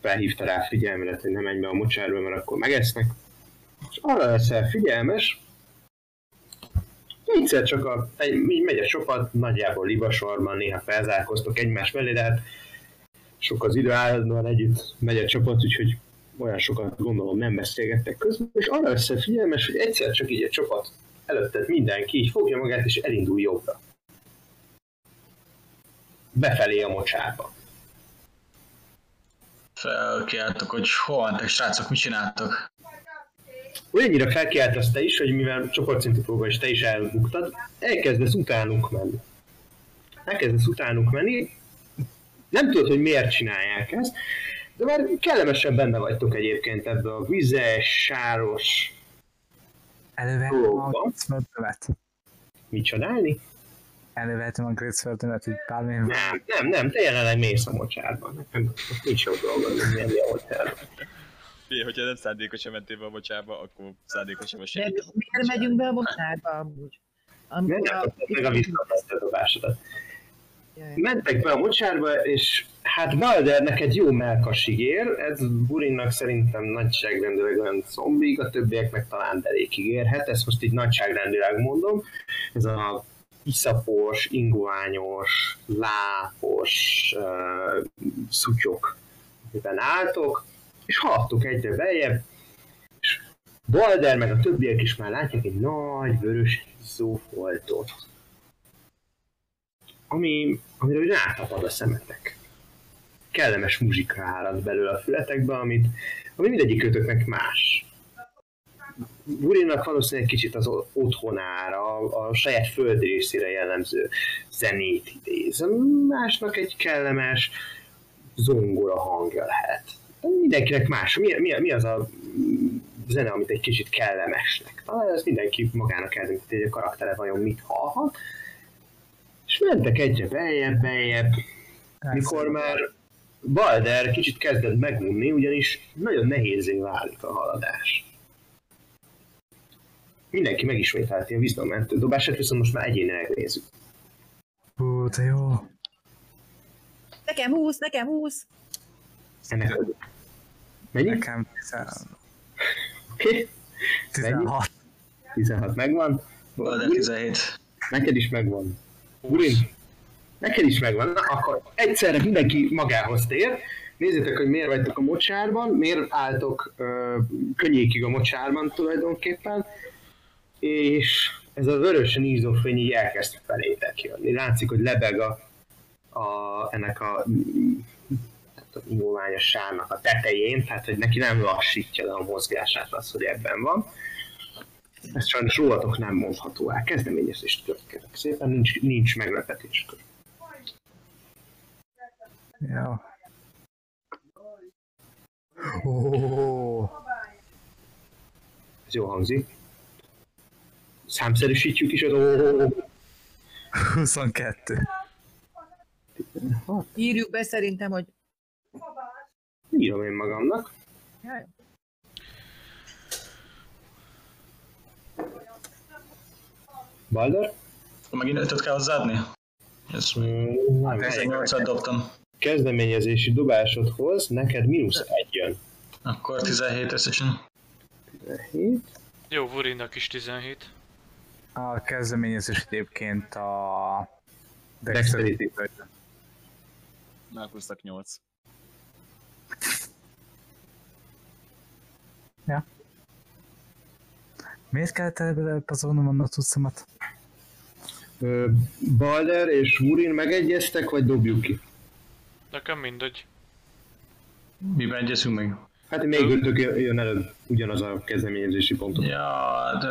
felhívta rá figyelmedet, hogy ne menj be a mocsárba, mert akkor megesznek. És arra leszel figyelmes, egyszer csak a, egy, megy a csapat, nagyjából libasorban, néha felzárkoztok egymás mellé, de hát sok az idő állandóan együtt megy a csapat, úgyhogy olyan sokat gondolom nem beszélgettek közben, és arra lesz figyelmes, hogy egyszer csak így a csapat előtted mindenki így fogja magát és elindul jobbra. Befelé a mocsárba. felkiáltok, hogy hol vannak, srácok, mit csináltok? Olyannyira felkiáltasz te is, hogy mivel csoportszintű próba és te is elbuktad, elkezdesz utánuk menni. Elkezdesz utánuk menni, nem tudod, hogy miért csinálják ezt, de már kellemesen benne vagytok egyébként ebbe a vizes, sáros, Elővettem a. Greatsword-ömet. mit csodálni? Elővettem a Greatsword-ömet, hogy bármilyen... Nem, nem, nem, te jelenleg mész a mocsárban. Nekem nincs dolgod, mint menni a mocsárba. Figyelj, hogyha nem szándékosan mentél be a mocsába, akkor szándékosan a De segít. miért megyünk be a mocsárba amúgy? Amikor kaptad meg a visszaadott dobásodat. Mentek be a mocsárba, és hát Balder neked jó melkas ígér, ez Burinnak szerintem nagyságrendileg olyan zombig, a többieknek talán derékig érhet, ezt most így nagyságrendileg mondom. Ez a iszapos, ingoványos, lápos uh, szutyok, amiben álltok, és haladtok egyre beljebb, és Balder meg a többiek is már látják egy nagy vörös izzó foltot ami, amiről úgy rátapad a szemetek. Kellemes muzsika árad belőle a fületekbe, amit, ami mindegyik kötöknek más. Burinnak valószínűleg kicsit az otthonára, a saját földrészére jellemző zenét idéz. Másnak egy kellemes zongora hangja lehet. Mindenkinek más. Mi, mi, mi az a zene, amit egy kicsit kellemesnek. Talán ez mindenki magának eldönti, hogy a karaktere vajon mit hallhat. És mentek egyre beljebb, beljebb, mikor már Balder kicsit kezdett megunni, ugyanis nagyon nehézé válik a haladás. Mindenki megismételheti a Wisdom dobását, viszont most már egyénileg nézzük. Hú, de jó. Nekem 20, nekem 20. Ennek Mennyi? Nekem 10 Oké. 16. 16 megvan. Balder 17. Neked is megvan. 20. Urin, neked is megvan. Na, akkor egyszerre mindenki magához tér. Nézzétek, hogy miért vagytok a mocsárban, miért álltok ö, könnyékig a mocsárban tulajdonképpen, és ez a vörösen ízó fény így elkezd felétek jönni. Látszik, hogy lebeg a, a, ennek a nyúlványos sárnak a tetején, tehát hogy neki nem lassítja le a mozgását az, hogy ebben van. Ez sajnos rólatok nem mondható el. Kezdeményezést következek szépen, nincs, nincs meglepetés. Jó. Ó, Ez jó hangzik. Számszerűsítjük is az ó 22. Írjuk be szerintem, hogy Írom én magamnak. Jaj. Balder? Megint ötöt kell hozzáadni? Ez Mm, nem, Hát, egy 18-at dobtam. kezdeményezési dobásodhoz neked mínusz egy jön. Akkor 17 összesen. 7. Jó, Vurinnak is 17. A kezdeményezés egyébként a Dexterity. Márkusznak 8. Miért kellett elbezolnom a notuszomat? Ö, Balder és Wurin megegyeztek, vagy dobjuk ki? Nekem mindegy. Miben egyezünk meg? Hát még ötök jön előbb ugyanaz a kezdeményezési pontot. Ja, de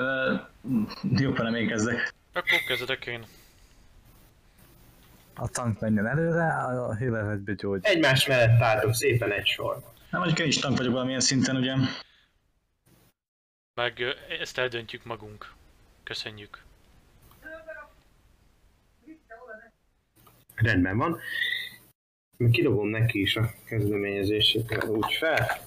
jobb, ha nem én kezdek. Akkor kezdek én. A tank menjen előre, a hílevet begyógy. Egymás mellett álltok szépen egy sorban. Nem mondjuk én is tank vagyok valamilyen szinten, ugye? Meg ezt eldöntjük magunk. Köszönjük. Rendben van. Kidobom neki is a kezdeményezését, úgy fel.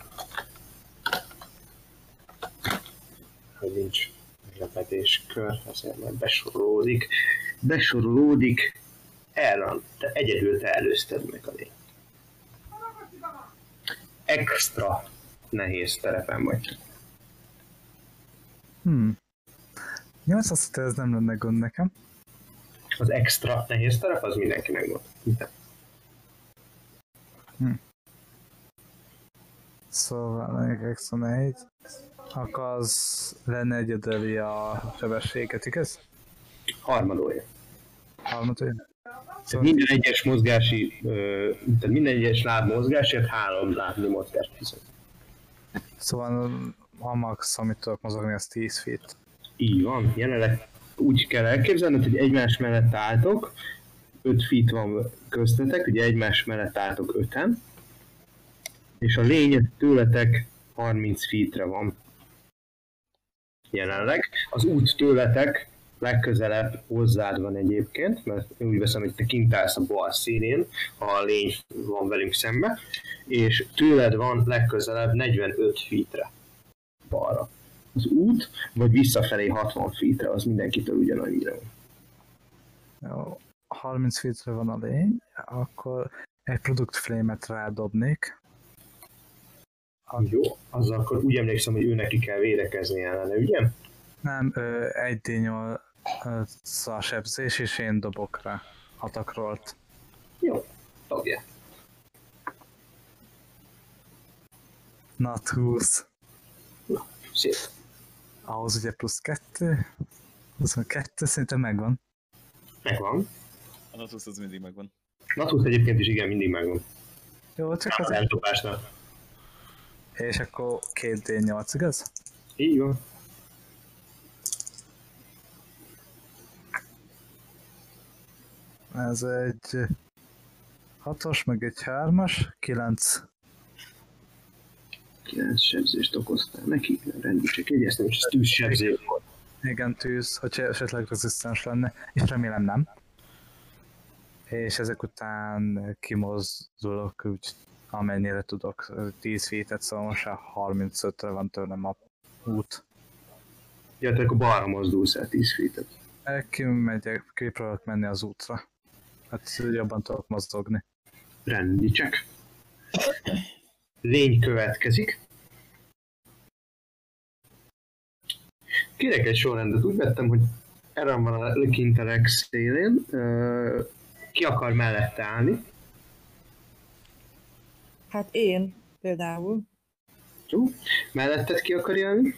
Hogy nincs meglepetéskör, ezért majd besorolódik. Besorolódik. Elran, te egyedül te előzted meg a lényt. Extra nehéz terepen vagy. Hmm. 8 azt hitte, ez nem lenne gond nekem. Az extra nehéz terep az mindenkinek volt. Minden. Szóval még extra nehéz. Akkor az lenne egyedeli a sebességet, igaz? Harmadója. Harmadé. Tehát Szóval minden egyes mozgási, tehát minden egyes láb mozgásért három lábnyi mozgást fizet. Szóval a max, amit tudok mozogni, az 10 feet. Így van, jelenleg úgy kell elképzelned, hogy egymás mellett álltok, 5 feet van köztetek, ugye egymás mellett álltok öten, és a lény tőletek 30 feetre van jelenleg. Az út tőletek legközelebb hozzád van egyébként, mert én úgy veszem, hogy te kint állsz a bal színén, a lény van velünk szembe, és tőled van legközelebb 45 feetre balra. Az út, vagy visszafelé 60 feetre, az mindenkitől ugyanannyira. Jó, 30 feetre van a lény, akkor egy product flame-et rádobnék. Jó, az akkor úgy emlékszem, hogy ő neki kell védekezni ellene, ugye? Nem, ö, egy d 8 a sebzés, és én dobok rá atakrolt. Jó, dobja. Nat 20. Szép. Ahhoz ugye plusz 2. 22, szerintem megvan. Megvan. A Natus az mindig megvan. Natus egyébként is igen, mindig megvan. Jó, csak az Eltopásnak. És akkor két D8, igaz? Így van. Ez egy hatos, meg egy hármas, kilenc. 9 sebzést okoztál neki, rendi csak egyeztem, és tűz sebzés. Igen, tűz, hogyha esetleg rezisztens lenne, és remélem nem. És ezek után kimozdulok úgy, amennyire tudok, 10 feet szóval most már 35-re van tőlem a út. Ja, te akkor balra mozdulsz el 10 feet Kimegyek, kipróbálok menni az útra. Hát jobban tudok mozogni. Rendi csak. Lény következik. Kérek egy sorrendet, úgy vettem, hogy Eran van a Kinterex szélén, ki akar mellette állni. Hát én például. Jó. Melletted ki akar jönni?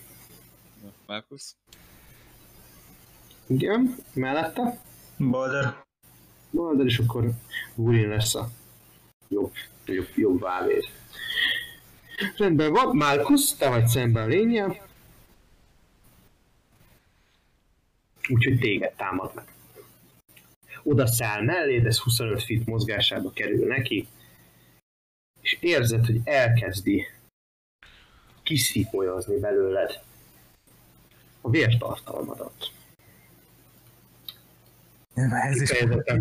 Na, Markus? Igen. Mellette? Balder. Balder, és akkor Gurin lesz a jobb, jobb, jobb vávér. Rendben van, Markus, te vagy szemben a lénye. Úgyhogy téged támad meg. Oda száll mellé, ez 25 feet mozgásába kerül neki, és érzed, hogy elkezdi kiszipolyozni belőled a vértartalmadat. Ez is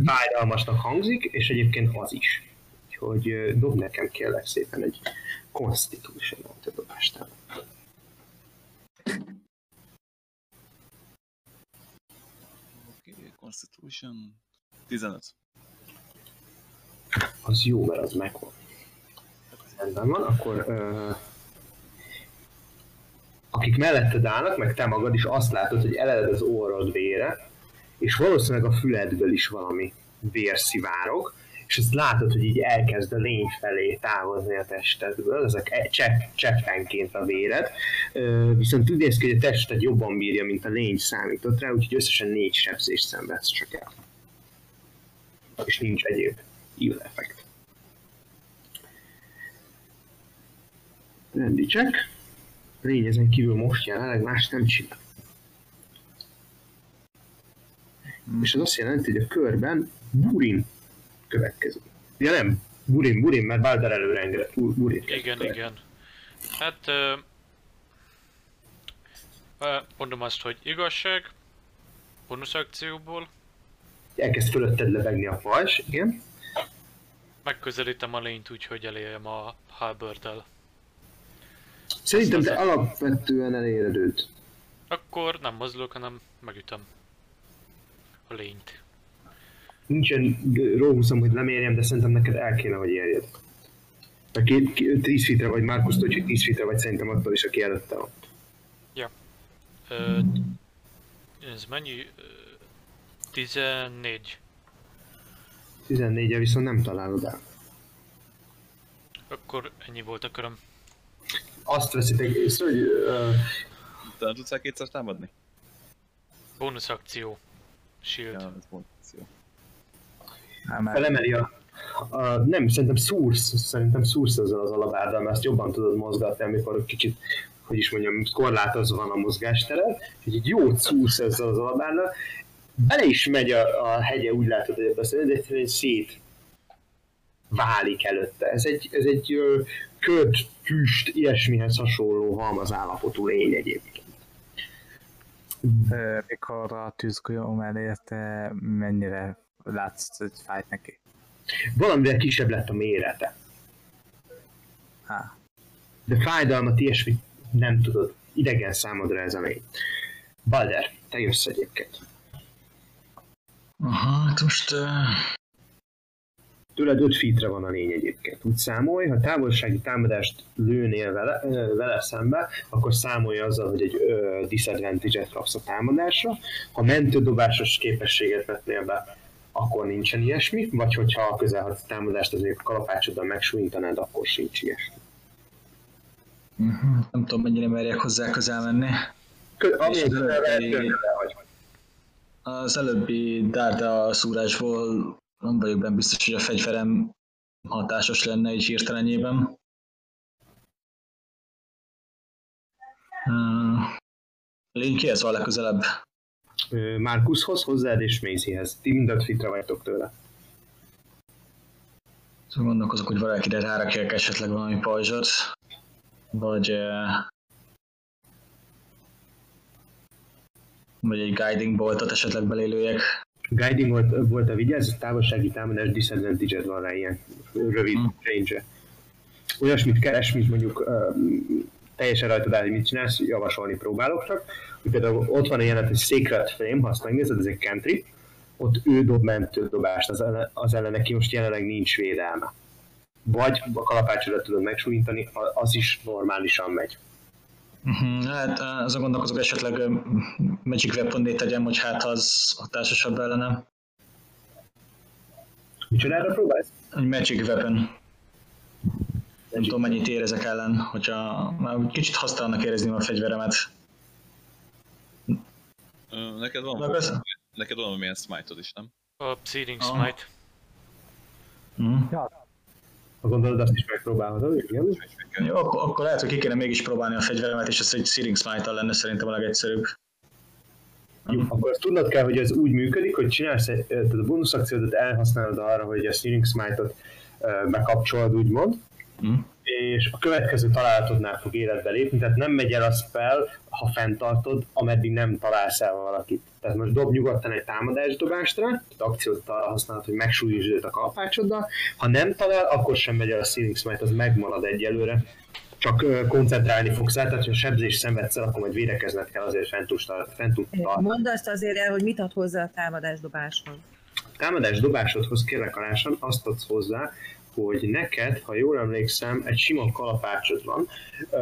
fájdalmasnak hangzik, és egyébként az is. Úgyhogy dob nekem kérlek szépen egy Constitution dobást. Oké, okay, Constitution. 15. Az jó, mert az megvan. Rendben van, akkor ö, akik melletted állnak, meg te magad is azt látod, hogy eleled az orrod vére, és valószínűleg a füledből is valami vér szivárog, és ezt látod, hogy így elkezd a lény felé távozni a testedből, ezek e- csepp, cseppenként a véred, viszont úgy néz ki, hogy a tested jobban bírja, mint a lény számított rá, úgyhogy összesen négy sebzést szenvedsz csak el. És nincs egyéb heal effekt. Rendi check. Lény ezen kívül most jelenleg más nem csinál. És ez azt jelenti, hogy a körben Burin következik. Ja nem, Burin, Burin, mert Balder előre engedett. Bu- Burin. Igen, igen. Hát... Ö, mondom azt, hogy igazság, bónusz akcióból, Elkezd fölötted lebegni a pajzs, igen. megközelítem a lényt úgy, hogy elérjem a halberdel. Szerintem te alapvetően eléred őt. Akkor nem mozdulok, hanem megütöm a lényt. Nincsen róhuszom, hogy lemérjem, de szerintem neked el kéne, hogy érjed. A két, két, 10 fitre vagy, Márkusz hogy 10 fitre vagy szerintem attól is, aki előtte van. Ö, ez mennyi? Ö, 14. 14 -e viszont nem találod el. Akkor ennyi volt a köröm. Azt veszitek észre, hogy uh, Te nem tudsz el kétszer támadni? Bónusz akció. Shield. Ja, ez bontáció. Nem, mert felemeli a, a, nem, szerintem szúrsz, szerintem szúrsz ezzel az alabárdal, mert ezt jobban tudod mozgatni, amikor kicsit, hogy is mondjam, korlátozva van a mozgástered, hogy egy jót szúrsz ezzel az alabárdal, bele is megy a, a hegye, úgy látod, hogy ebbe de egyszerűen szét válik előtte. Ez egy, ez egy ö, köd, füst, ilyesmihez hasonló halmazállapotú lény egyébként. Mikor a tűzgolyó mellé mennyire látsz, hogy fájt neki? Valamivel kisebb lett a mérete, Há, de fájdalmat, ilyesmit nem tudod. Idegen számodra ez a lény. Balder, te jössz egyébként. Aha, hát most uh, Tőled 5 feetre van a lény egyébként. Úgy számolj, ha távolsági támadást lőnél vele, vele szembe, akkor számolj azzal, hogy egy ö, disadvantage-et kapsz a támadásra. Ha mentődobásos képességet vetnél be, akkor nincsen ilyesmi, vagy hogyha a közelharci támadást azért a kalapácsoddal megsújtanád, akkor sincs ilyesmi. uh-huh, nem tudom mennyire merjek hozzá közel menni. Kö- ami az előbbi-. Az előbbi dárda szúrásból nem vagyok benne biztos, hogy a fegyverem hatásos lenne így hirtelenjében. Hmm. Lény kihez van legközelebb? Ö, Markushoz, hozzád és Maisyhez. Ti mind öt fitre vagytok tőle. Szóval gondolkozok, hogy valakire rárakják esetleg valami pajzsot, vagy, vagy egy guiding boltot esetleg belélőjek. Guiding volt, volt a vigyázz, távolsági támadás disadvantage van rá ilyen rövid Hmm. range Olyasmit keres, mint mondjuk uh, teljesen rajtad áll, hogy mit csinálsz, javasolni próbálok csak. Hogy például ott van ilyen, hogy Sacred Flame, ha azt megnézed, ez egy country, ott ő dob mentő dobást az, ellen, az ellen neki most jelenleg nincs védelme. Vagy a kalapácsodat tudod megsúlyintani, az is normálisan megy. Uh-huh. Hát azon gondolkozok esetleg Magic weapon tegyem, hogy hát az hatásosabb ellenem. Micsodára próbálsz? Egy Magic Weapon. Nem tudom mennyit ér ezek ellen, hogyha már kicsit hasztalannak érezném a fegyveremet. Neked van, Na, persze. neked van valamilyen smite is, nem? A Searing Ah. Smite. Hmm. Ha gondolod, azt is megpróbálhatod, igen? Jó, akkor, akkor lehet, hogy ki kéne mégis próbálni a fegyveremet, és ez egy Searing smite lenne szerintem a legegyszerűbb. Jó, akkor azt tudnod kell, hogy ez úgy működik, hogy csinálsz egy, tehát a bónusz akciódat elhasználod arra, hogy a Steering Smite-ot bekapcsolod, úgymond, Hmm. és a következő találatodnál fog életbe lépni, tehát nem megy el a spell, ha fenntartod, ameddig nem találsz el valakit. Tehát most dob nyugodtan egy támadásdobást rá, tehát akciót arra használod, hogy megsúlyítsd őt a kalapácsoddal, ha nem talál, akkor sem megy el a Steering Smite, az megmarad egyelőre, csak koncentrálni fogsz rá, tehát ha sebzés szenvedsz el, akkor majd védekezned kell azért fent tudsz tartani. Mondd azt azért el, hogy mit ad hozzá a támadás dobáshoz. támadás dobásodhoz kérlek alásan azt adsz hozzá, hogy neked, ha jól emlékszem, egy sima kalapácsod van. Ö,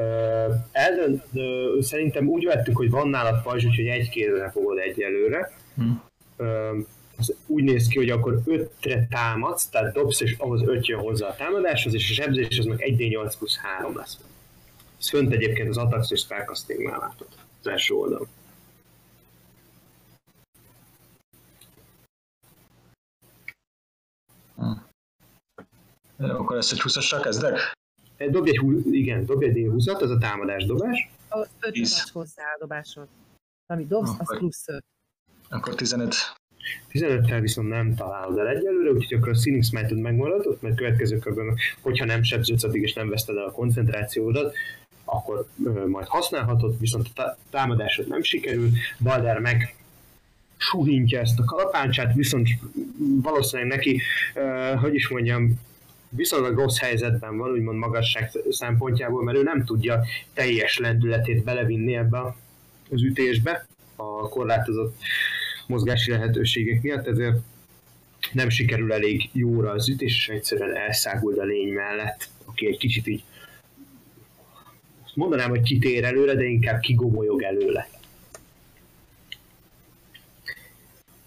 eldönt, ö, szerintem úgy vettük, hogy van nálad pajzs, úgyhogy egy kézre fogod egyelőre. Hm. Ö, az úgy néz ki, hogy akkor ötre támadsz, tehát dobsz, és ahhoz öt jön hozzá a támadáshoz, és a sebzés az meg 1d8 plusz 3 lesz. Ez fönt egyébként az attacks és spellcastingnál látod, az első oldalon. Jó, akkor ezt egy 20 kezdek? Dobj egy, hú- igen, dobj egy D20-at, az a támadás dobás. Ahhoz 5 Tíz. adsz hozzá a dobásod. Amit dobsz, az Akkor- plusz 5. Akkor 15. 15-tel viszont nem találod el egyelőre, úgyhogy akkor a Sinning Smite-od megmarad, ott mert következő körben, hogyha nem sebződsz addig és nem veszted el a koncentrációdat, akkor ö, majd használhatod, viszont a tá- támadásod nem sikerül, Balder meg suhintja ezt a kalapáncsát, viszont valószínűleg neki, ö, hogy is mondjam, viszonylag rossz helyzetben van, úgymond magasság szempontjából, mert ő nem tudja teljes lendületét belevinni ebbe az ütésbe, a korlátozott mozgási lehetőségek miatt, ezért nem sikerül elég jóra az ütés, és egyszerűen elszáguld a lény mellett, aki egy kicsit így mondanám, hogy kitér előle, de inkább kigomolyog előle.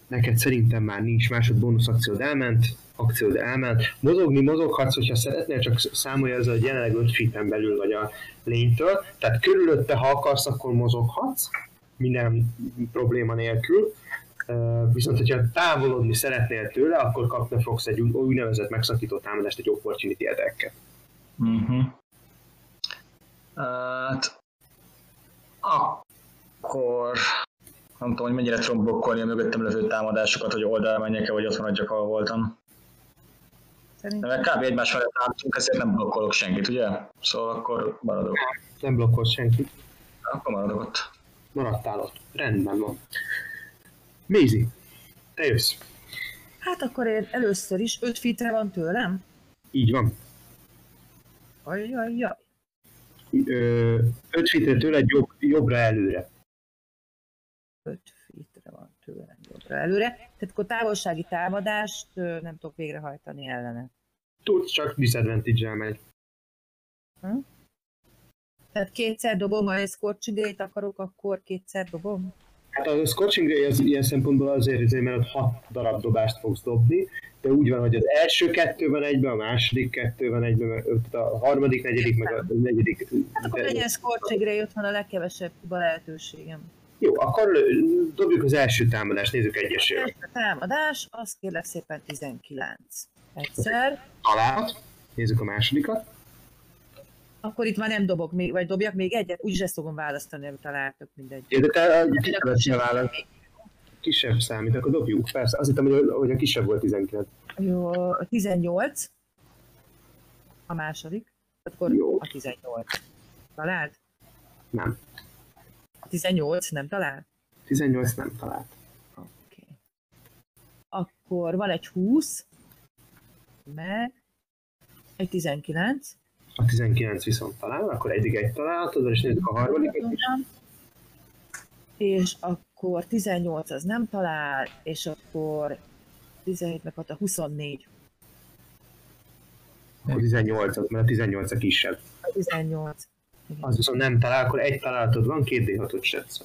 Neked szerintem már nincs másod bónusz akciód elment, akciód elment. Mozogni mozoghatsz, hogyha szeretnél, csak számolja az, hogy jelenleg 5 feet belül vagy a lénytől. Tehát körülötte, ha akarsz, akkor mozoghatsz, minden probléma nélkül. Viszont, hogyha távolodni szeretnél tőle, akkor kapni fogsz egy úgy- úgynevezett megszakító támadást, egy opportunity attack Uh-huh. Hát, akkor nem tudom, hogy mennyire tudom blokkolni a mögöttem levő támadásokat, hogy oldalra menjek-e, vagy ott maradjak, ahol voltam. Szerintem meg kb. egymás mellett álltunk, ezért nem blokkolok senkit, ugye? Szóval akkor maradok. Nem blokkolsz senkit. Akkor maradok ott. Maradtál ott. Rendben van. Mézi, te jössz. Hát akkor én először is 5 fitre van tőlem. Így van. Ajajaj. Ö, öt fitre tőle jobb, jobbra előre. 5 fitre van jobbra előre. Tehát akkor távolsági támadást nem tudok végrehajtani ellene. Tudsz, csak disadvantage-el megy. Tehát kétszer dobom, ha egy scorching akarok, akkor kétszer dobom. Hát a Scorching Ray az ilyen szempontból azért, azért, mert ott hat darab dobást fogsz dobni, de úgy van, hogy az első kettő van egyben, a második kettő van egyben, a harmadik, negyedik, meg a negyedik. Hát akkor legyen scorching Ray, ott van a legkevesebb hiba lehetőségem. Jó, akkor dobjuk az első támadást, nézzük egyesével. A támadás, az kérlek szépen 19. Egyszer. Találat, nézzük a másodikat. Akkor itt már nem dobok még, vagy dobjak még egyet, úgyis ezt fogom választani, amit találtok, mindegy. Ja, de te a kisebb számít, akkor dobjuk, persze. Azt hittem, hogy a- hogy a kisebb volt 19. Jó, a 18. A második. Akkor Jó. a 18. Talált? Nem. A 18 nem talált? 18 nem talált. Oké. Akkor van egy 20, meg egy 19. A 19 viszont talál, akkor eddig egy találatod, és nézzük a harmadikat is. És akkor 18 az nem talál, és akkor 17 meg hat a 24. Akkor 18, mert a 18 a kisebb. A 18. Az viszont nem talál, akkor egy találatod van, két D6-ot setsz.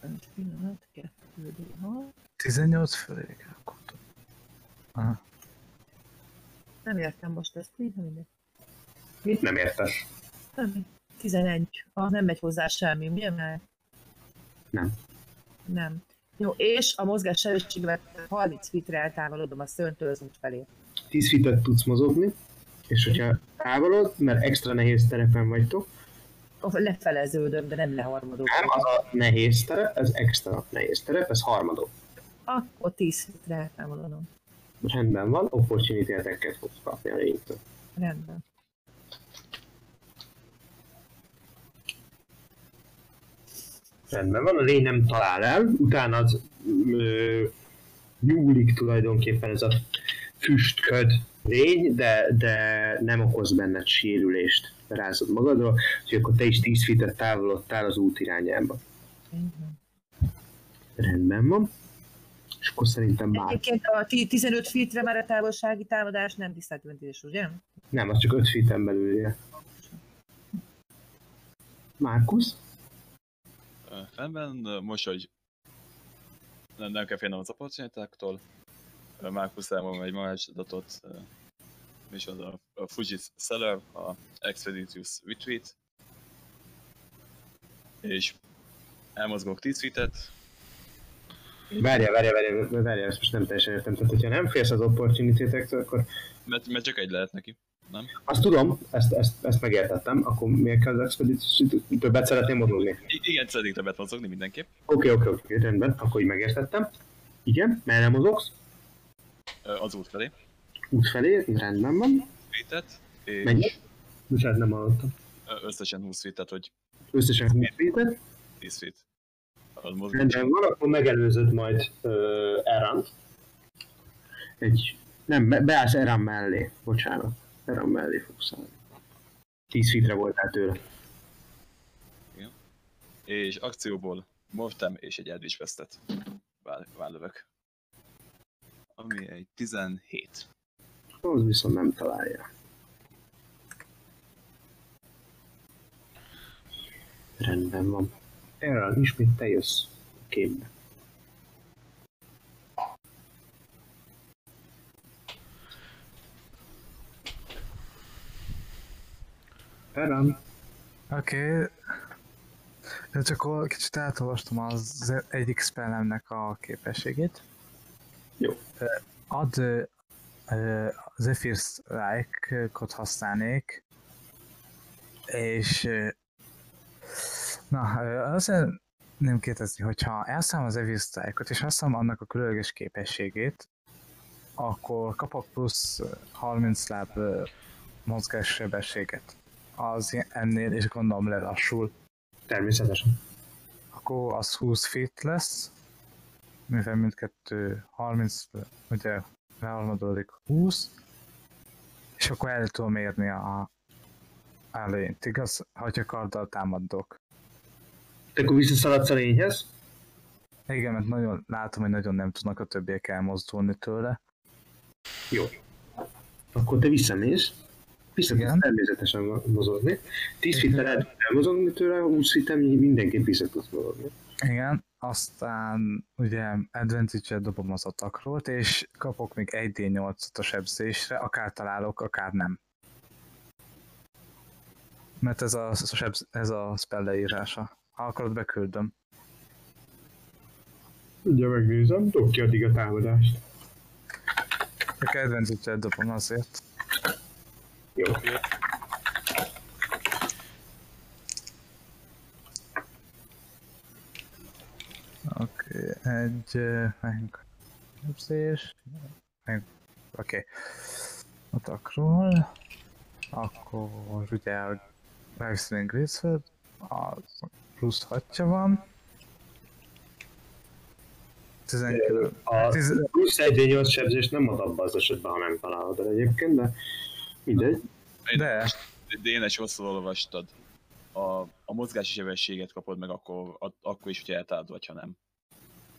Egy pillanat, kettő, hat. 18 fölé kell akkor. Aha. Nem értem most ezt, így, mindegy. Mit nem értesz? Nem, 11. Ah, nem megy hozzá semmi, ugye? Mert... Nem. Nem. Jó, és a mozgás sebességével 30 fitre eltávolodom a szöntől az út felé. 10 fitet tudsz mozogni, és hogyha távolod, mert extra nehéz terepen vagytok, lefeleződöm, de nem leharmadok. nem az a nehéz terep, ez extra nehéz terep, ez harmadok. Akkor 10 fitre eltávolodom. Rendben van, opportunity attack fogsz kapni a lénytől. Rendben. Rendben van, a lény nem talál el, utána az ö, nyúlik tulajdonképpen ez a füstköd lény, de, de nem okoz benned sérülést, rázod magadról, úgyhogy akkor te is 10 fitet távolodtál az út irányába. Igen. Rendben van. És akkor szerintem már Egyébként a ti- 15 fitre már a távolsági támadás nem disadvantage, ugye? nem, az csak 5 fiten belül. Márkusz? Ö, most, hogy nem, nem kell félnem az opportunitáktól, elmondom egy ö, mi is az a, a Fuji Seller, a Expeditious Retreat, és elmozgok 10 feet Várjál, várjál, várjál, várjál, ezt most nem teljesen értem. Tehát, hogyha nem félsz az opportunity akkor mert, mert csak egy lehet neki, nem? azt tudom, ezt, ezt, ezt megértettem, akkor miért kell az expedíciót? Többet szeretném mozogni. Igen, szeretnék többet mozogni mindenképp. Oké, oké, oké, rendben, akkor így megértettem. Igen, merre mozogsz? Az út felé. Út felé, rendben van. Feet-et, és Mennyi? Bocsánat, nem hallottam. összesen 20 feet hogy Összesen 20 feet 10 feet. Rendben van, akkor megelőzött majd uh, Eran. Egy, nem, be, beállsz Eran mellé, bocsánat. Eran mellé fogsz állni. 10 feetre voltál tőle. És akcióból mortem és egy eldritch vesztet vál, vállövök. Ami egy 17. Az viszont nem találja. Rendben van. Erről ismét te jössz a képbe. Eran, Oké. Okay. Csak akkor kicsit átolvastam az egyik spellemnek a képességét. Jó. Ad ö, Zephyr Strike-ot használnék, és na, ö, azt nem kérdezni, hogyha elszámom az Zephyr Strike-ot, és használom annak a különleges képességét, akkor kapok plusz 30 láb ö, mozgássebességet. Az ennél, és gondolom lelassul. természetesen. Akkor az 20 feet lesz, mivel mindkettő 30, ugye leharmadódik 20, és akkor el tudom érni a elejét, igaz? Ha karddal támadok. Te akkor visszaszaladsz a lényhez. Igen, mert nagyon, látom, hogy nagyon nem tudnak a többiek elmozdulni tőle. Jó. Akkor te visszamész. Vissza tudsz természetesen mozogni. 10 feet el tudsz elmozogni tőle, 20 feet mindenképp vissza tudsz mozogni. Igen, aztán ugye advantage dobom az atakról, és kapok még 1d8-ot a sebzésre, akár találok, akár nem. Mert ez a, sebz- ez a spell leírása. Ha akarod, beküldöm. Ugye megnézem, dob ki addig a támadást. A kedvencüket dobom azért. Jó. Okay, egy... eh, meg... Oké. Okay. Atakról. Akkor ugye a Grizzford, a plusz 6 van. 12... A plusz 1 sebzést nem ad abba az esetben, ha nem találod el egyébként, de mindegy. De, De én is rosszul olvastad. A, a mozgási sebességet kapod meg akkor, a, akkor is, hogyha eltalálod, vagy ha nem.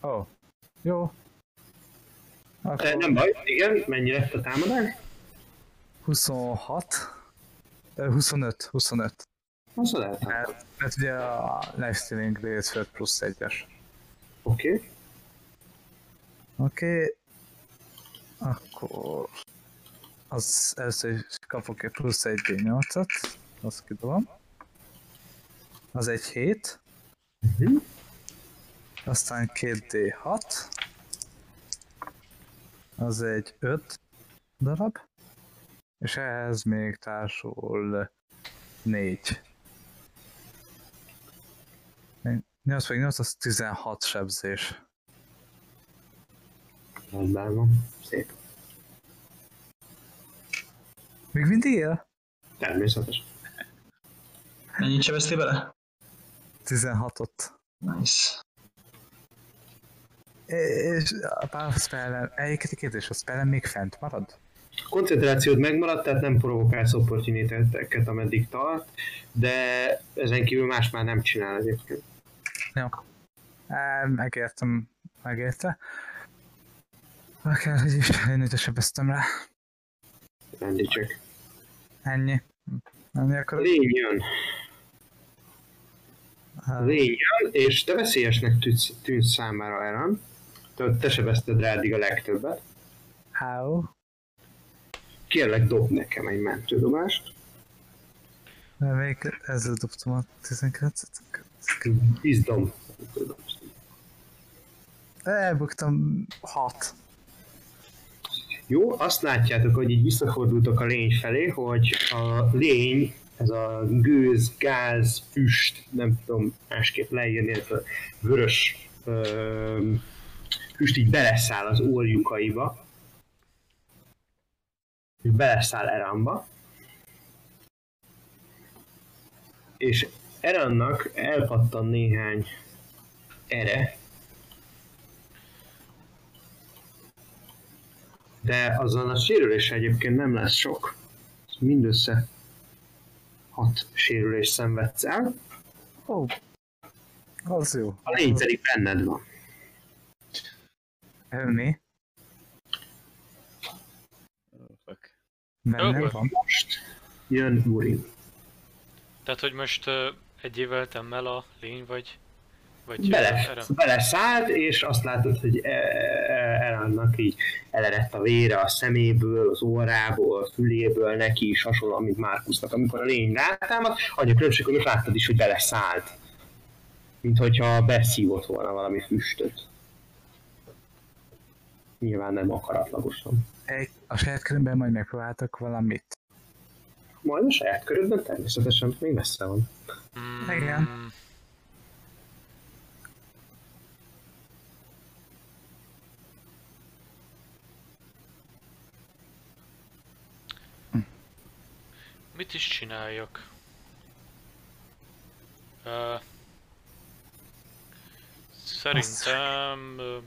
Ó, oh, jó. E, Akkor nem baj, igen, mennyi lett a támadás? 26. Ö, 25, 25. Az lehet. Mert, mert ugye a lifestealing részfőt plusz 1-es. Oké. Okay. Oké. Okay. Akkor... Az először is kapok egy plusz 1 D8-at. Azt kidobom. Az egy 7. Mhm. Aztán 2 D6. Az egy 5 darab. És ehhez még társul 4. 8 vagy 8, az 16 sebzés. Rendben van. Szép. Még mindig él? Természetes. Mennyit sebeztél bele? 16-ot. Nice. És a spellen, egyébként a kérdés, a spellen még fent marad? koncentrációd megmaradt, tehát nem provokálsz opportuniteket, ameddig tart, de ezen kívül más már nem csinál egyébként. Jó. Megértem, megérte. Akár, hogy is én itt sebeztem rá. Ennyi. Ennyi A akkor... lény jön. Lény jön, és te veszélyesnek tűnsz, tűnsz számára, Eran. Te, sebezted rá eddig a legtöbbet. How? Kérlek, dob nekem egy mentődobást. Mert még ezzel dobtam a 19-et. Izdom. Elbuktam 6. Jó, azt látjátok, hogy így visszafordultok a lény felé, hogy a lény, ez a gőz, gáz, füst, nem tudom másképp leírni, ez a vörös ö, füst így beleszáll az orjukaiba, és beleszáll Eramba, és Erannak elpattan néhány ere, de azon a sérülés egyébként nem lesz sok. Mindössze hat sérülés szenvedsz el. Ó, az jó. A lény pedig benned van. Elmi, Oh, fuck. bennem Jó. van. Most jön Urin. Tehát, hogy most uh, egy évvel temmel a lény, vagy... Vagy Bele, beleszállt, és azt látod, hogy e- e- így elerett a vére a szeméből, az orrából, a füléből, neki is hasonló, mint Márkusznak, amikor a lény rátámad, annyi a különbség, hogy most láttad is, hogy beleszállt. Mint hogyha beszívott volna valami füstöt. Nyilván nem akaratlagosan. Egy, a saját körömben majd megpróbáltak valamit. Majd a saját körödben természetesen még messze van. Mm, Igen. Mit is csináljak? Uh, szerintem uh,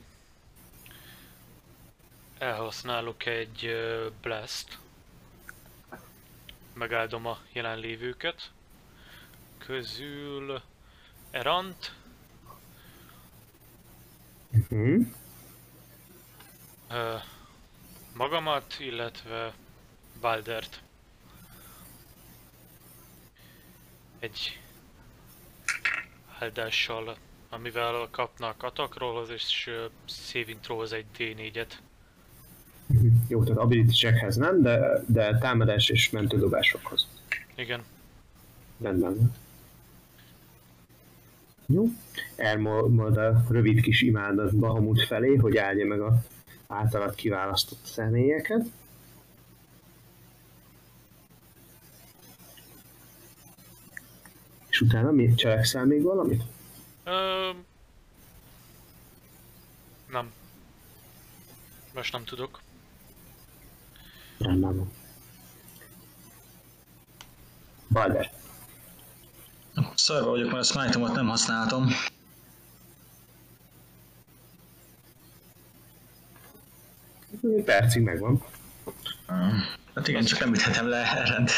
elhasználok egy blast. Megáldom a jelenlévőket. Közül Erant, uh, magamat, illetve Baldert. Egy áldással, amivel kapnak atakról, és saving throw egy D4-et. Jó, tehát ability checkhez nem, de, de támadás és mentődobásokhoz. Igen. Rendben. Jó. Elmond a rövid kis imádat Bahamut felé, hogy állja meg a általad kiválasztott személyeket. És utána mi cselekszel még valamit? Ö... Nem. Most nem tudok. Rendben van. Balder. Szarva vagyok, mert a smite nem használtam. Egy percig megvan. Hát igen, csak nem üthetem le Erend.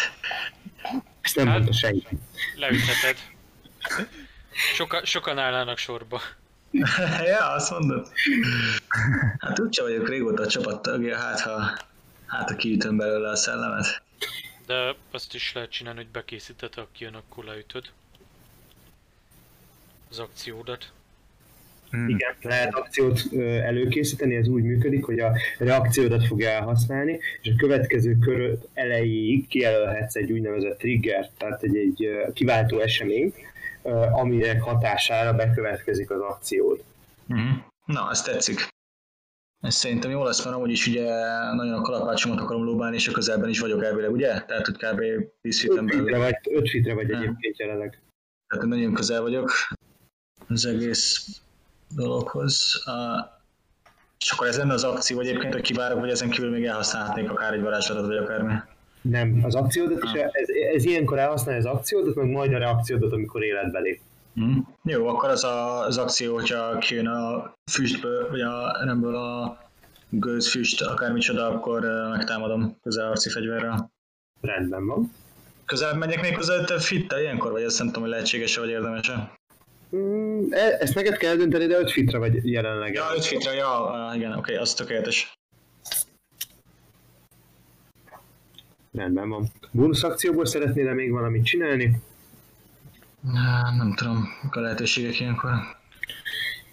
Ezt nem Hát- mondta senki. Leütheted. Soka, sokan állnának sorba. ja, azt mondod. Hát úgyse vagyok régóta a csapattagja, hát ha, hát ha kiütöm belőle a szellemet. De azt is lehet csinálni, hogy bekészíted, ha kijön, akkor leütöd. Az akciódat. Hmm. Igen, lehet akciót előkészíteni, ez úgy működik, hogy a reakciódat fogja elhasználni, és a következő kör elejéig kijelölhetsz egy úgynevezett trigger, tehát egy, egy kiváltó eseményt, ö, aminek hatására bekövetkezik az akciód. Uh-huh. Na, ez tetszik. Ez szerintem jó lesz, mert amúgy is ugye nagyon a kalapácsomat akarom lóbálni, és a közelben is vagyok elvileg, ugye? Tehát, hogy kb. 10 5 feet-en fitre belül. vagy, 5 fitre vagy Nem. egyébként jelenleg. Tehát nagyon közel vagyok az egész dologhoz. Uh, és akkor ez lenne az akció egyébként, hogy kivárok, vagy ezen kívül még elhasználhatnék akár egy varázslatot, vagy akármi. Nem, az akciódat is, ez, ez ilyenkor elhasználja az akciódat, meg majd a reakciódat, amikor életbe lép. Mm. Jó, akkor az a, az akció, hogyha kijön a füstből, vagy a nemből a gőzfüst, akármicsoda, akkor megtámadom közelharci fegyverrel. Rendben van. Közelebb megyek még hozzá te fittel ilyenkor, vagy ezt nem tudom, hogy lehetséges-e, vagy érdemes-e? Mm, e- ezt neked kell dönteni, de 5 fitre vagy jelenleg. Ja, 5 fitre, ja, uh, igen, oké, okay, az tökéletes. Rendben van. Bónusz akcióból szeretnél még valamit csinálni? Nem tudom, a lehetőségek ilyenkor.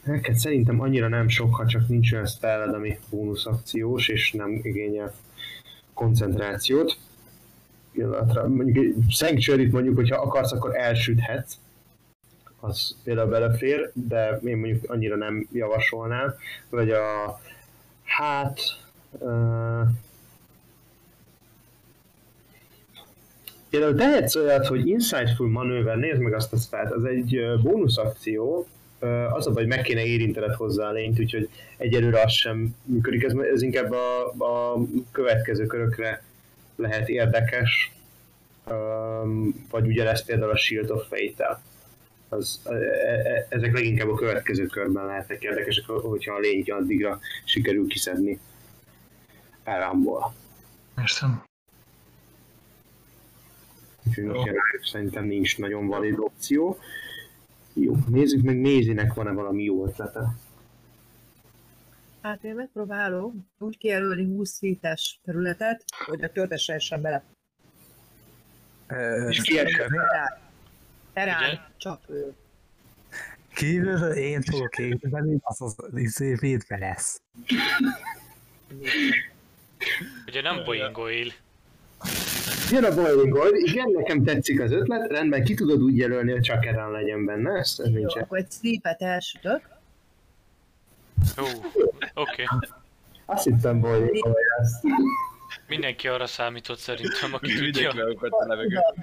Neked szerintem annyira nem sok, ha csak nincs olyan spelled, ami bónusz akciós, és nem igényel koncentrációt. Pillanatra, mondjuk egy sanctuary mondjuk, hogyha akarsz, akkor elsüthetsz. Az például belefér, de én mondjuk annyira nem javasolnám. Vagy a hát... Uh, Például tehetsz olyat, hogy Insightful Maneuver, nézd meg azt a spellt, az egy bónusz akció, az a baj, meg kéne érintened hozzá a lényt, úgyhogy egyelőre az sem működik, ez, ez inkább a, a következő körökre lehet érdekes, vagy ugyanezt például a Shield of Fate-tel. Az, e, e, ezek leginkább a következő körben lehetnek érdekesek, hogyha a lényt addigra sikerül kiszedni Elramból. Értem. Úgyhogy most jelenleg szerintem nincs nagyon valid opció. Jó, nézzük meg Nézinek van-e valami jó ötlete. Hát én megpróbálom úgy kijelölni 20 feet területet, hogy a törtes essen bele. És. Terán. Ugye? csak ő. Kívülről én fogok építeni, az az izé védve lesz. Ugye nem boingolj. Jön a Boiling Gold, igen, nekem tetszik az ötlet, rendben, ki tudod úgy jelölni, hogy csak Eren legyen benne, ezt ez Jó, nincsen. akkor egy sleepet elsütök. Jó, oké. Azt hittem Boiling Gold lesz. Mindenki arra számított szerintem, aki tudja. a.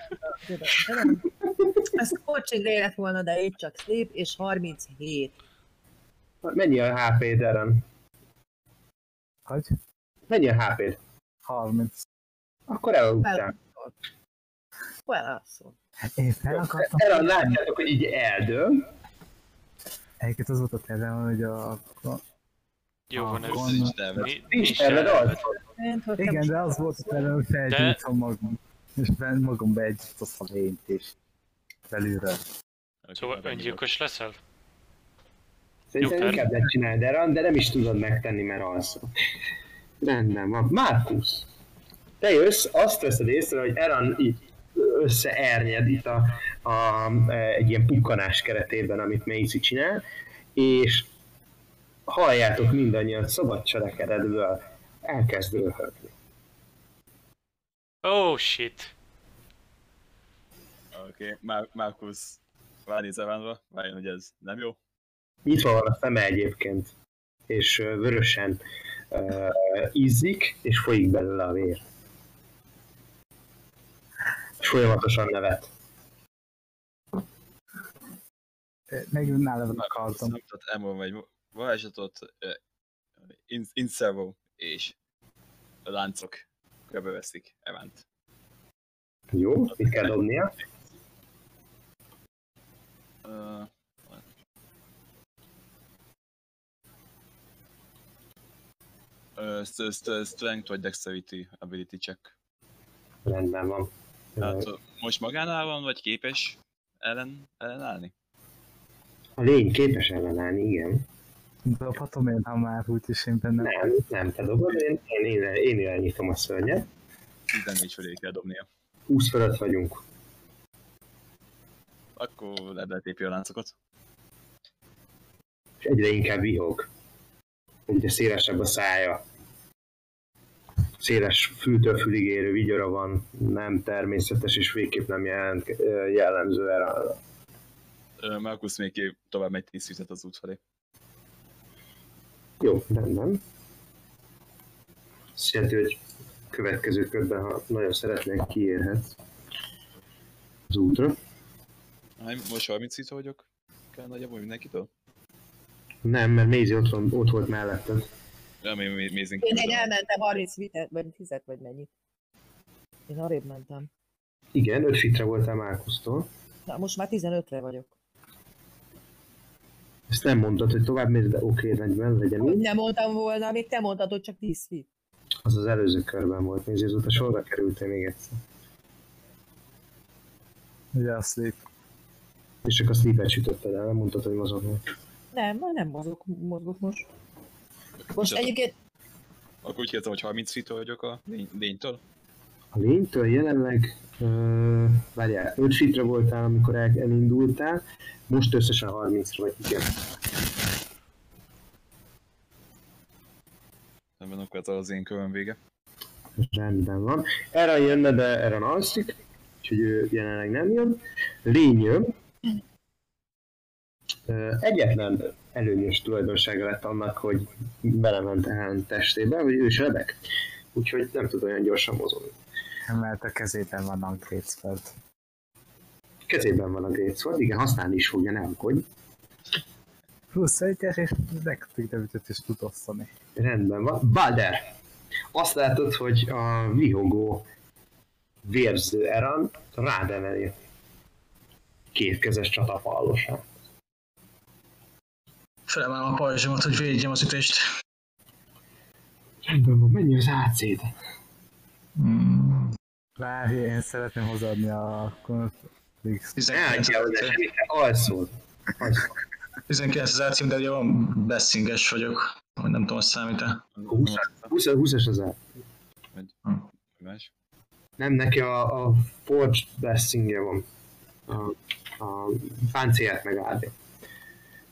Ez coaching lett volna, de itt csak sleep, és 37. Mennyi a HP-d, Eren? Hogy? Mennyi a HP-d? 30. Akkor elaludtál. Akkor elalszol. Én fel akartam. Eren, látjátok, hogy így eldől. Egyébként az volt a tervem, hogy a... a Jó van ez. Nincs terved. Ni- Nincs terved az? Igen, de az volt a tervem, hogy felgyújtom magam. És ben magambe egy a lényt is. Belülről. Szóval öngyilkos leszel? Szerintem inkább megcsinálod Eren, de nem is tudod megtenni, mert alszol. Rendben van. Márkusz, te jössz, azt veszed észre, hogy Eran így összeernyed itt a, a, egy ilyen pukkanás keretében, amit Macy csinál, és halljátok mindannyian szabad cselekedetből elkezd röhögni. Oh shit. Oké, okay. Markus ránéz Evánra, rájön, hogy ez nem jó. Nyitva van a szeme egyébként, és vörösen uh, izzik, és folyik belőle a vér. És folyamatosan nevet. Megint nála akartam. Nem tudott elmondani, egy varázslatot uh, in, Inservo és a láncok körbeveszik Evánt. Jó, mit kell dobnia? Uh, uh, st- st- strength vagy dexterity ability check. Rendben van. Tehát uh, most magánál van, vagy képes ellen, ellenállni? A lény képes ellenállni, igen. Dobhatom én, ha már úgyis én benne Nem, nem te dobod, én, én, én, én irányítom a szörnyet. 14 fölé kell dobnia. 20 fölött vagyunk. Akkor lebeltépi a láncokat. És egyre inkább vihog. Egyre szélesebb a szája. Széles fültől fülig érő vigyora van, nem természetes és végképp nem jelent, jellemző erre. Markus még tovább megy 10 füzet az út felé. Jó, rendben. Azt jelenti, hogy következő körben, ha nagyon szeretnék, kiérhet az útra. Hány, most 30 feet vagyok? Kell nagyjából mindenkitől? Nem, mert Mézi ott, van, ott volt melletted. Nem, én Én elmentem 30 vitet, vagy 10 vagy mennyit. Én arrébb mentem. Igen, 5 fitre voltál Márkusztól. Na, most már 15-re vagyok. Ezt nem mondtad, hogy tovább mész, de oké, rendben, legyen Hogy úgy. nem mondtam volna, még te mondtad, hogy csak 10 feet. Az az előző körben volt, Mézi, azóta sorra kerültél még egyszer. Ugye a sleep. És csak a sleepet sütötted el, nem mondtad, hogy mozognak. Nem, már nem mozgok, mozgok most. Most Csak- egyébként Akkor úgy kérdezem, hogy 30 feet vagyok a lény- lénytől? A lénytől jelenleg, uh, várjál, 5 fitre voltál, amikor el, elindultál, most összesen 30-ra vagy, igen. Nem akkor ez az én köröm vége. Rendben van. Erre jönne, de erre alszik, úgyhogy ő jelenleg nem jön. Lény jön. Egyetlen előnyös tulajdonsága lett annak, hogy belement a testébe, hogy ő is rebek. Úgyhogy nem tud olyan gyorsan mozogni. Mert a kezében van a Spell. Kezében van a Sword, igen, használni is fogja, ne aggódj. 21-es és nektek devütet is tud osztani. Rendben van. Balder! Azt látod, hogy a vihogó vérző Eran rádemeli kétkezes csatapallosra. Felemelem a pajzsomat, hogy védjem az ütést. Rendben van, mennyi az AC-d? Hmm. Várj, én szeretném hozzáadni a konflikt. 19 Elhagyjál oda semmit, te alszol. Alszol. 19 az ácím, de ugye van bessinges vagyok. Vagy nem tudom, hogy számít-e. 20 20-as az el. Más? Nem, neki a, a Forge Blessingje van. A, a páncélját megállja. De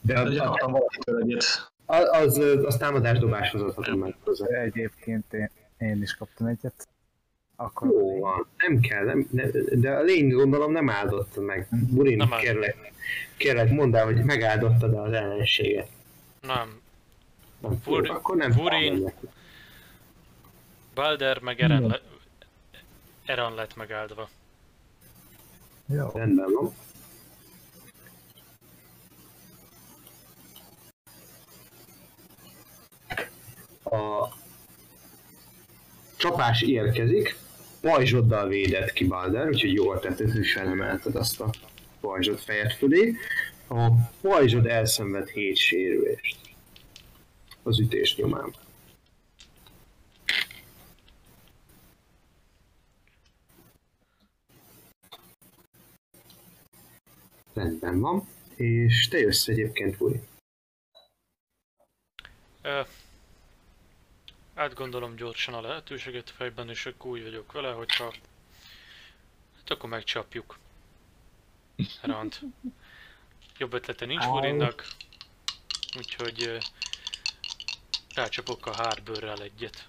De ugye a, kaptam valakitől egyet. az, az, az támadásdobáshoz adhatom meg hozzá. Egyébként én, én is kaptam egyet. Akkor Jó van, nem kell, nem, ne, de a lény gondolom nem áldotta meg. Burin, Nem áldott. kérlek, kérlek mondd el, hogy megáldottad az ellenséget. Nem. Nem, Bur- jó, akkor nem Burin-. Balder meg Eren, le- Eren lett megáldva. Jó. Rendben van. A csapás érkezik, pajzsoddal védett ki Balder, úgyhogy jól tetted, hogy felemelted azt a pajzsot fejed fölé. A pajzsod elszenved 7 sérülést az ütés nyomán. Rendben van. És te jössz egyébként, Buri. Átgondolom gyorsan a lehetőséget fejben, és akkor úgy vagyok vele, hogyha... Hát akkor megcsapjuk. Rand. Jobb ötlete nincs. Burinnak. Úgyhogy... ö, Rácsapok a Harbőrrel egyet.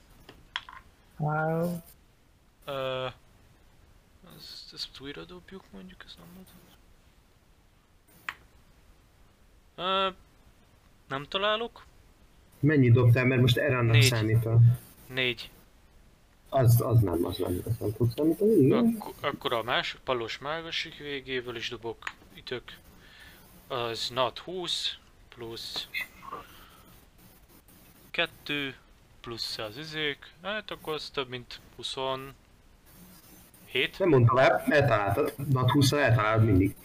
Wow. Ö, ezt, ezt újra dobjuk mondjuk, ez nem. Ö, nem találok. Mennyit dobtál, mert most Erannak Négy. számítva. Négy. Az, az nem, az nem, az nem tud számítani, igen. Akkor, akkor a más, palos mágasik végével is dobok ütök. Az nat 20 plusz 2 plusz az izék. Hát akkor az több mint 27. Nem mondtam el, eltaláltad. Nat 20 eltalálod mindig.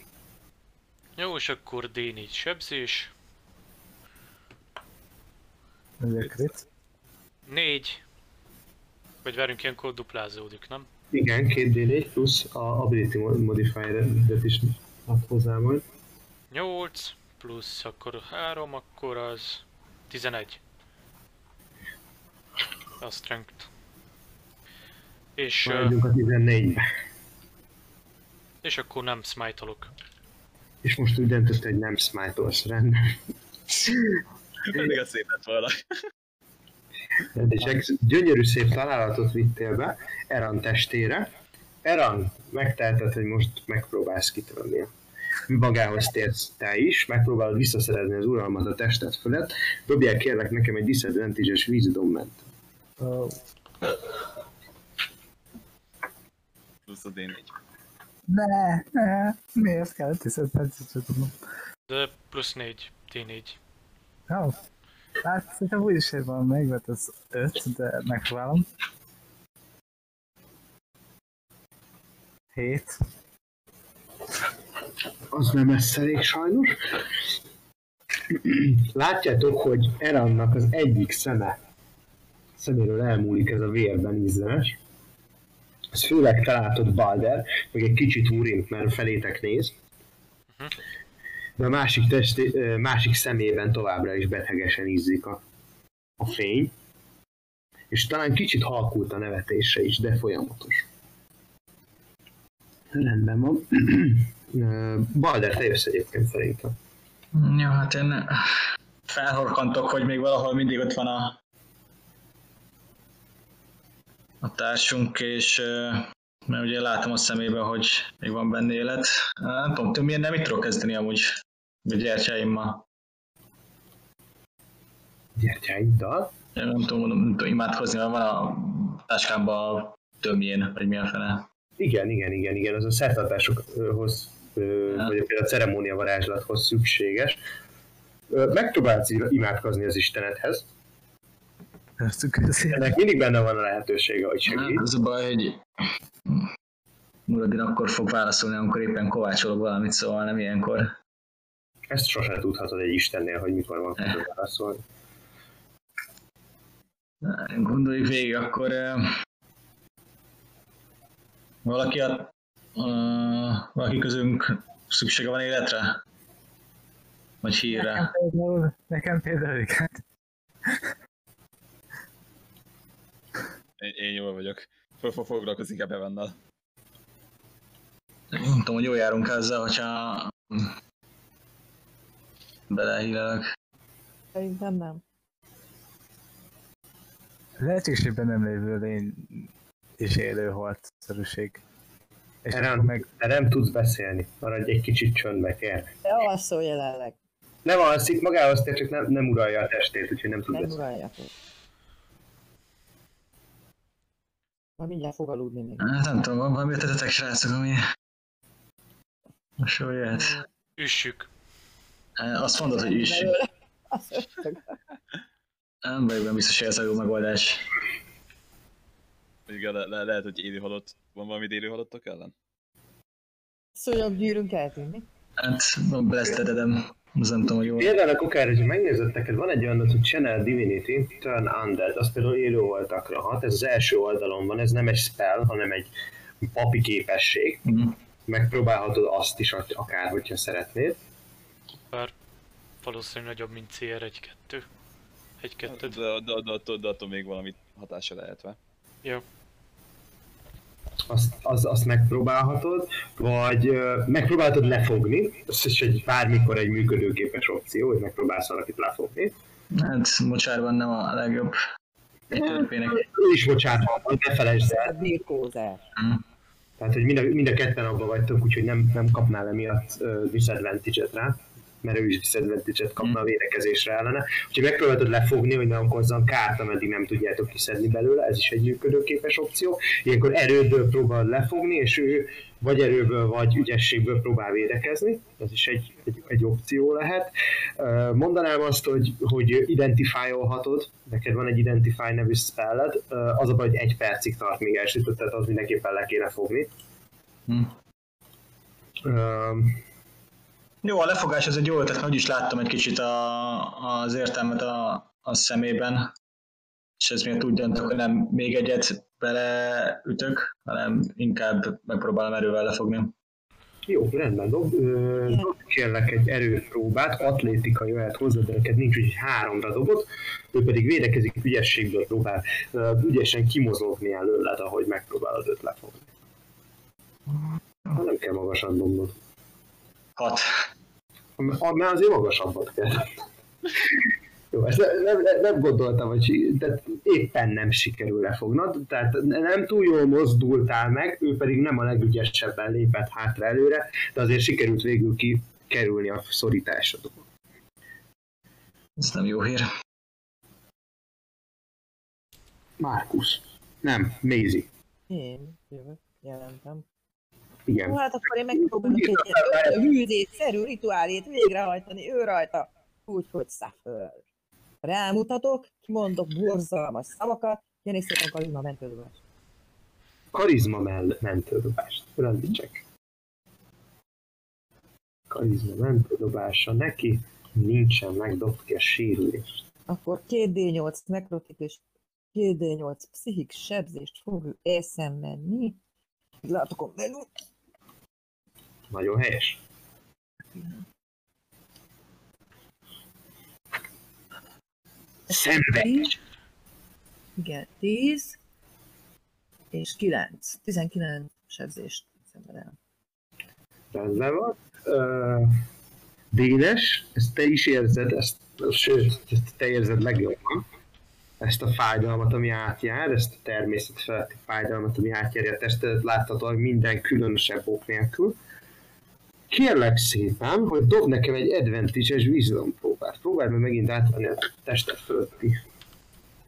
Jó, és akkor D4 sebzés. Crit. 4. Vagy várjunk, ilyenkor duplázódik, nem? Igen, két D4 plusz a ability modifier-et is ad hozzá majd. 8 plusz akkor 3, akkor az 11. A strength. És, Maradjunk a 14-be. és akkor nem smite-olok. És most úgy döntött, hogy nem smite-olsz, rendben. Pedig a szép lett volna. És egy gyönyörű szép találatot vittél be Eran testére. Eran, megteheted, hogy most megpróbálsz kitörni. Magához térsz te is, megpróbálod visszaszerezni az uralmat a tested fölött. Dobjál kérlek nekem egy disadvantage-es wisdom ment. Ó, Plusz a D4. Ne, ne, miért kell disadvantage tudom? De plusz 4, T4. Jó. Hát szerintem úgyis van még, mert az 5, de megpróbálom. 7. Az nem lesz elég sajnos. Látjátok, hogy Erannak az egyik szeme szeméről elmúlik ez a vérben ízlenes. Ez főleg te látod Balder, meg egy kicsit Urim, mert felétek néz. De a másik, testi, másik szemében továbbra is betegesen ízzik a, a fény. És talán kicsit halkult a nevetése is, de folyamatos. Rendben van. Balder, te jössz egyébként szerintem. Ja, hát én felhorkantok, hogy még valahol mindig ott van a, a társunk, és mert ugye látom a szemébe, hogy még van benne élet. Nem tudom, tudom, milyen nem mit tudok kezdeni amúgy a gyertyáimmal. Gyertyáiddal. Én nem tudom, nem tudom imádkozni, mert van a táskámban a tömjén, vagy mi a fele. Igen, igen, igen, igen, az a szertartásokhoz, Ja. vagy például a ceremónia varázslathoz szükséges. Megpróbálsz imádkozni az Istenedhez. Ennek mindig benne van a lehetősége, hogy Hát, segít. az a baj, hogy Muradin akkor fog válaszolni, amikor éppen kovácsolok valamit, szóval nem ilyenkor. Ezt sosem tudhatod egy Istennél, hogy mikor van tudod válaszolni. Gondoljuk végig, akkor uh, valaki, a, uh, valaki közünk szüksége van életre? Vagy Nekem hírre? például, nekem például igen. Én, én jól vagyok. Föl fog foglalkozni inkább Evennel. Nem tudom, hogy jól járunk ezzel, hogyha belehírelek. Szerintem nem. Lehetőségben nem lévő lény és élő halt szerűség. És akkor meg nem tudsz beszélni, maradj egy kicsit csöndbe, kér. De alszol jelenleg. Nem alszik, magához tér, csak nem, nem uralja a testét, úgyhogy nem tud Nem beszélni. uralja. Majd mindjárt fog aludni még. Hát nem tudom, van valami ötletetek, srácok, ami most jól jöhet. Üssük. Azt mondod, hogy üss. Belőle. Azt ötök. Nem vagyok benne biztos, hogy ez a jó megoldás. Igen, le, le, lehet, hogy élő halott. Van valami élő halottak ellen? Szúnyog gyűrűnk eltűnni. Hát, blesztededem. Az nem tudom, hogy jó. Például a kokár, hogy megnézed neked, van egy olyan, hogy Channel Divinity, Turn Undead, az például élő voltakra hat, ez az első oldalon van, ez nem egy spell, hanem egy papi képesség. Mhm. Megpróbálhatod azt is, ak- akár, hogyha szeretnéd. Bár valószínűleg nagyobb, mint CR 1-2. 1-2. De, de, de, de, attól, de attól még valami hatása lehetve. Jó. Azt, az, azt megpróbálhatod, vagy megpróbálhatod lefogni, ez is egy bármikor egy működőképes opció, hogy megpróbálsz valakit lefogni. Hát, mocsárban nem a legjobb. Egy törpének. Ő is bocsánat, ne felejtsd el. Birkózás. Tehát Tehát, hogy mind a, mind a ketten abban vagytok, úgyhogy nem, nem kapnál emiatt uh, disadvantage-et rá, mert ő is disadvantage-et kapna a védekezésre ellene. Úgyhogy megpróbáltad lefogni, hogy ne okozzon kárt, ameddig nem tudjátok kiszedni belőle, ez is egy működőképes opció. Ilyenkor erődből próbál lefogni, és ő vagy erőből, vagy ügyességből próbál védekezni, ez is egy, egy, egy opció lehet. Mondanám azt, hogy, hogy identify-olhatod, neked van egy Identify nevű spelled, az a baj, hogy egy percig tart, míg elsütött, tehát az mindenképpen le kéne fogni. Hm. Uh, Jó, a lefogás az egy jó ötlet, mert úgyis láttam egy kicsit a, az értelmet a, a szemében, és ez miatt úgy döntök, hogy nem még egyet beleütök, hanem inkább megpróbálom erővel lefogni. Jó, rendben, dob, ö, dob kérlek egy erőpróbát, atlétikai olyat hozzá, de neked nincs, úgyhogy háromra dobott, ő pedig védekezik, ügyességből próbál ö, ügyesen kimozogni előled, ahogy megpróbálod őt lefogni. Nem kell magasan dobnod. Hat. Már azért magasabbat kell. Jó, ezt ne- nem, nem, nem gondoltam, hogy tehát éppen nem sikerül lefognod, tehát nem túl jól mozdultál meg, ő pedig nem a legügyesebben lépett hátra előre, de azért sikerült végül ki kerülni a szorításodon. Ez nem jó hír. Márkusz. Nem, Mézi. Én jövök, jelentem. Igen. Jó, hát akkor én megpróbálok egy hűzésszerű rituálét végrehajtani ő rajta, úgyhogy Suffer. Rámutatok, kimondok borzalmas szavakat, jön és szépen karizma mentődobás. Karizma mell- mentődobást. Rendítsek. Karizma mentődobása neki nincsen, megdobt ki a sérülést. Akkor 2D8 nekrotik és 2D8 pszichik sebzést fog ő elszenvedni. Látokon belül. Nagyon helyes. Szenvedés. Igen, 10 és 9. 19 sebzést szenved el. Rendben van. Uh, Dénes, ezt te is érzed, ezt, sőt, ezt te érzed legjobban. Ezt a fájdalmat, ami átjár, ezt a természet feletti fájdalmat, ami átjárja a testedet láthatóan minden különösebb ok nélkül. Kérlek szépen, hogy dob nekem egy advantage-es wisdom próbát. Próbálj meg megint átvenni a tested fölötti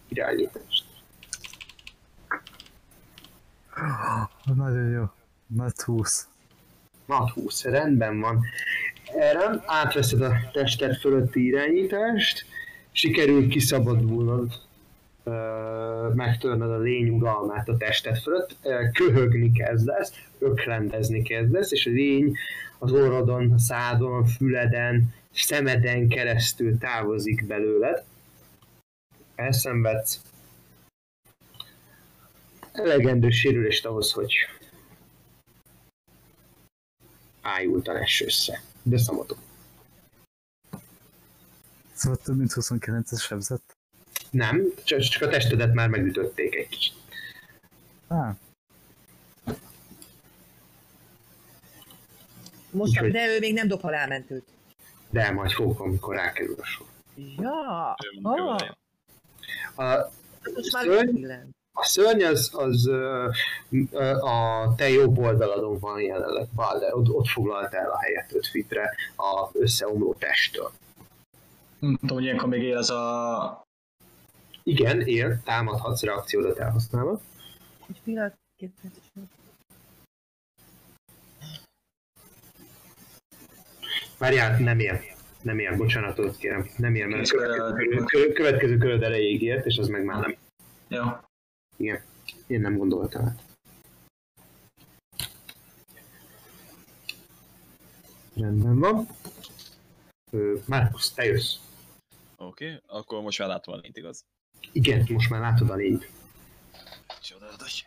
irányítást. Nagyon jó. Nagy 20. Nat 20, rendben van. Erre átveszed a tested fölötti irányítást, sikerül kiszabadulnod, megtörnöd a lény uralmát a tested fölött, köhögni kezdesz, öklendezni kezdesz, és a lény az orrodon, a szádon, a füleden, szemeden keresztül távozik belőled. Elszenvedsz elegendő sérülést ahhoz, hogy ájultan ess össze. De szamatok. Szóval több mint 29-es sebzett. Nem, csak, csak a testedet már megütötték egy kicsit. Á, Most, Úgyhogy- de ő még nem dob halálmentőt. De majd fogok, amikor rákerül a sor. Ja, ah. A, már Szörny? a szörny az, az ö, ö, a te jobb oldaladon van jelenleg, Balder, ott, ott foglalt el a helyet 5 fitre a összeomló testtől. Nem tudom, hogy ilyenkor még él az a... Igen, él, támadhatsz reakciódat elhasználva. Egy pillanat, két perc. Várjál, nem él. Nem él, bocsánatot kérem. Nem él, mert következő, következő köröd erejéig ért, és az meg már nem. Jó. Igen, én nem gondoltam át. Rendben van. Ö, Markus, te jössz. Oké, okay, akkor most már látom a lényt, igaz? Igen, most már látod a lényt. Csodálatos.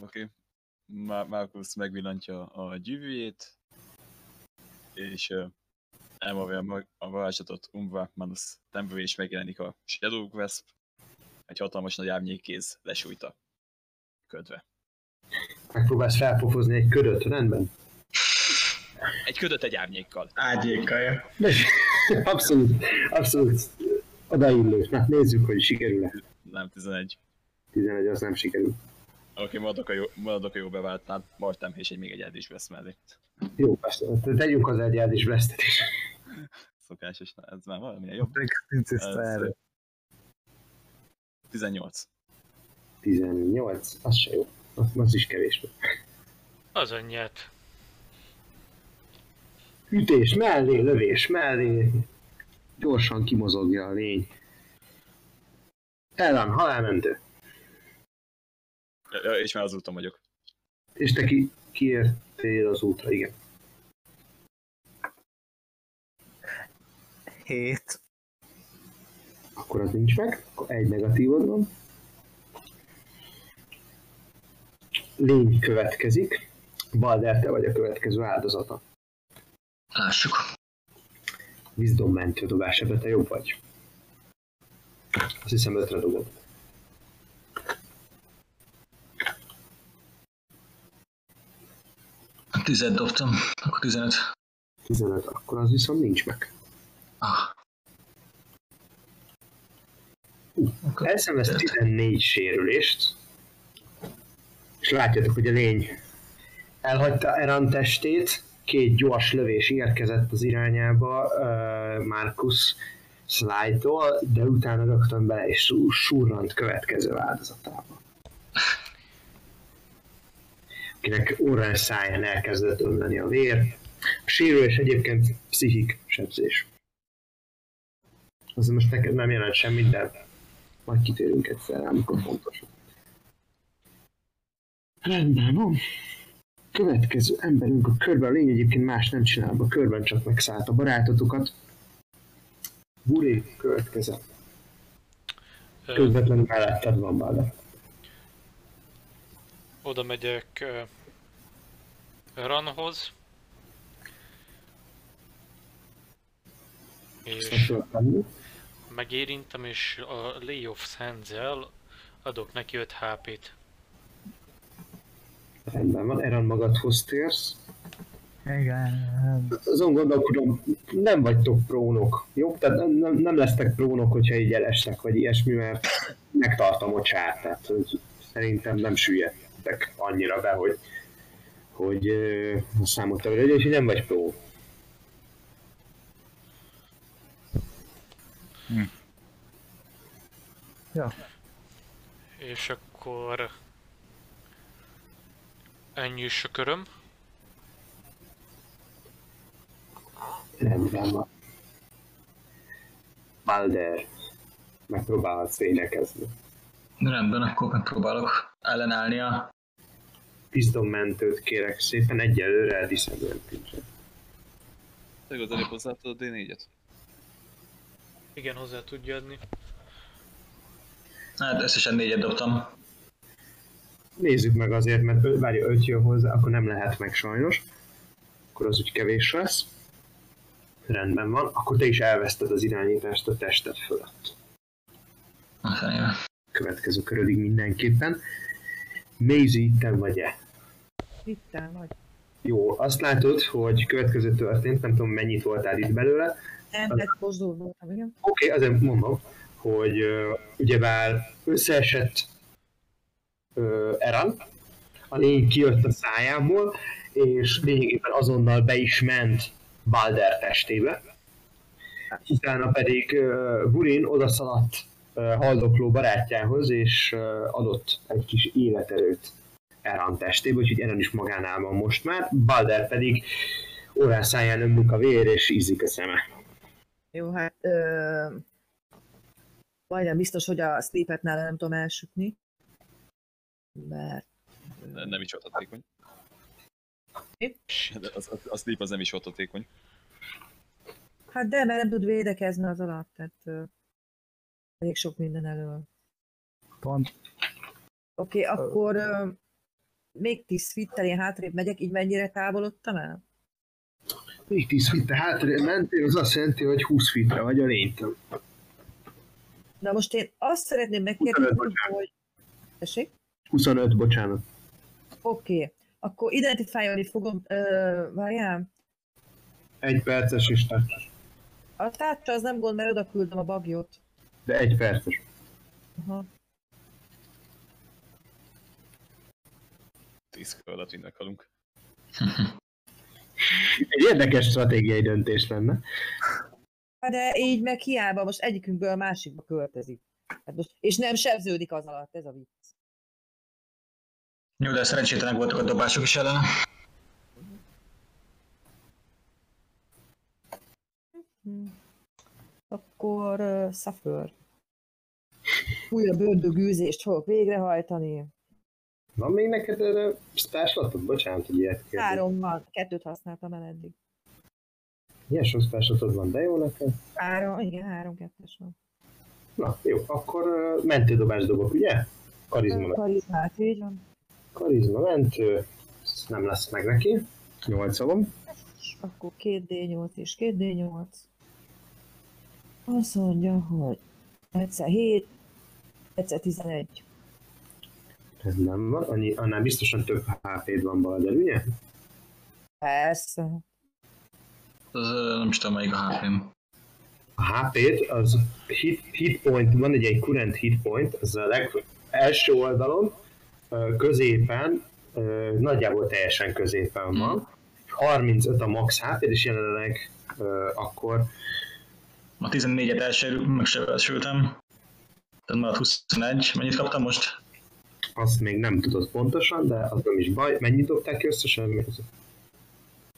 Oké. Okay. Markus megvillantja a gyűvűjét, és uh, elmondja a varázslatot Umva Manus Temple, és megjelenik a Shadow Grasp, egy hatalmas nagy árnyékkéz lesújta ködve. Megpróbálsz felpofozni egy ködöt, rendben? Egy ködöt egy árnyékkal. Ágyékaja. De, abszolút, abszolút odaillő. Na, nézzük, hogy sikerül-e. Nem 11. 11 az nem sikerül. Oké, maradok a jó, maradok a jó beváltnál, Martám és egy még egy is vesz mellé. Jó, persze, tegyünk az egyád is vesztet is. Szokásos, ez már valamilyen jobb. Ez, erre. 18. 18, az se jó. Az, az is kevés. Az annyit. Ütés mellé, lövés mellé. Gyorsan kimozogja a lény. Ellen, halálmentő. Ja, és már az úton vagyok. És te ki, kiértél az útra, igen. Hét. Akkor az nincs meg, akkor egy negatívod van. Lény következik. Balder, te vagy a következő áldozata. Lássuk. Wisdom mentő dobás, ebbe te jobb vagy. Azt hiszem ötre dobod. Tizet dobtam, akkor 15. 15, akkor az viszont nincs meg. Ah. Akkor Elszenvesz 14 sérülést, és látjátok, hogy a lény elhagyta Eran testét, két gyors lövés érkezett az irányába uh, Markus Sly-tól, de utána rögtön bele és surrant következő áldozatába. Akinek órán száján elkezdett ömleni a vér. A sérülés egyébként pszichik sebzés. Az most neked nem jelent semmit, de majd kitérünk egyszer amikor fontos. Rendben van. Következő emberünk a körben, a lény egyébként más nem csinál, a körben csak megszállt a barátotokat. Buri következett. Ö, Közvetlenül melletted van Balda. Oda megyek Ranhoz. És megérintem, és a Lay of Hands-el adok neki 5 HP-t. Rendben van, Eran magadhoz térsz. Igen. Azon gondolkodom, nem vagytok prónok, jó? Tehát nem, nem, nem lesztek prónok, hogyha így elestek, vagy ilyesmi, mert megtartom a csát, tehát hogy szerintem nem süllyedtek annyira be, hogy, hogy a számot te és nem vagy pró. Ja. És akkor... Ennyi is a köröm. Rendben van. Balder, megpróbálhatsz védekezni. Rendben, akkor megpróbálok ellenállni a... Pisztonmentőt kérek szépen, egyelőre disadvantage Te igazán hozzáadtad a D4-et? Igen, hozzá tudja adni. Hát összesen négyet dobtam. Nézzük meg azért, mert ö- várja, öt jön hozzá, akkor nem lehet meg sajnos. Akkor az úgy kevés lesz. Rendben van, akkor te is elveszted az irányítást a tested fölött. A fenébe. Következő körödig mindenképpen. Maisie, te vagy-e? Itt vagy. Jó, azt látod, hogy következő történt, nem tudom mennyit voltál itt belőle. Nem, tehát mozdul voltam, igen. Oké, okay, azért mondom, hogy uh, ugyebár összeesett uh, Eran, a lény kijött a szájából, és lényegében azonnal be is ment Balder testébe. Utána pedig uh, Burin odaszaladt uh, haldokló barátjához, és uh, adott egy kis életerőt Eran testébe, úgyhogy Eran is magánál van most már, Balder pedig órán száján ömlik a vér, és ízik a szeme. Jó, hát ö, majdnem biztos, hogy a sleepet nála nem tudom elsütni. Mert Ne- Nem is hatékony. De Az, az, a sleep az nem is hatékony. hát de, mert nem tud védekezni az alatt, tehát ö, elég sok minden elől. Pont. Oké, okay, akkor ö, még 10 fittel én hátrébb megyek, így mennyire távolodtam el? Még 10 fitte hátrébb mentél, az azt jelenti, hogy 20 fitre vagy a lénytől. Na most én azt szeretném megkérdezni, 25, bocsánat. hogy... Tessék? 25, bocsánat. Oké, okay. akkor identifálni fogom, ö, várjál, Egy perces és tárcsas. a tárcsa az nem gond, mert oda küldöm a bagyot. De egy perces. Aha. 10 kör alatt mind meghalunk. Egy érdekes stratégiai döntés lenne. Hát De így meg hiába most egyikünkből a másikba költözik. Hát most, és nem sebződik az alatt, ez a vicc. Jó, de szerencsétlenek voltak a dobások is ellene. Hm. Akkor uh, suffer. Újabb ördögűzést fogok végrehajtani. Van még neked erre specialatod? Bocsánat, hogy ilyet kérdez. Három van, kettőt használtam el eddig. Ilyen sok specialatod van, de jó neked. Három, igen, három kettes van. Na, jó, akkor uh, mentődobás dobok, ugye? Karizma, Karizmát, így van. karizma mentő, ez nem lesz meg neki. 8 van. És akkor 2D8 és 2D8. Azt mondja, hogy egyszer 7, egyszer 11. Ez nem van, annyi, annál biztosan több HP-d van Balder, ugye? Persze. Az, nem is tudom, melyik a hp A HP-t, az hit, hit point, van egy, egy current hit point, az a leg, első oldalon, középen, nagyjából teljesen középen van. 35 a max hp és jelenleg akkor A 14-et elsőrül, megsebesültem. Tehát maradt 21. Mennyit kaptam most? Azt még nem tudod pontosan, de az nem is baj. Mennyit dobták ki összesen? Még az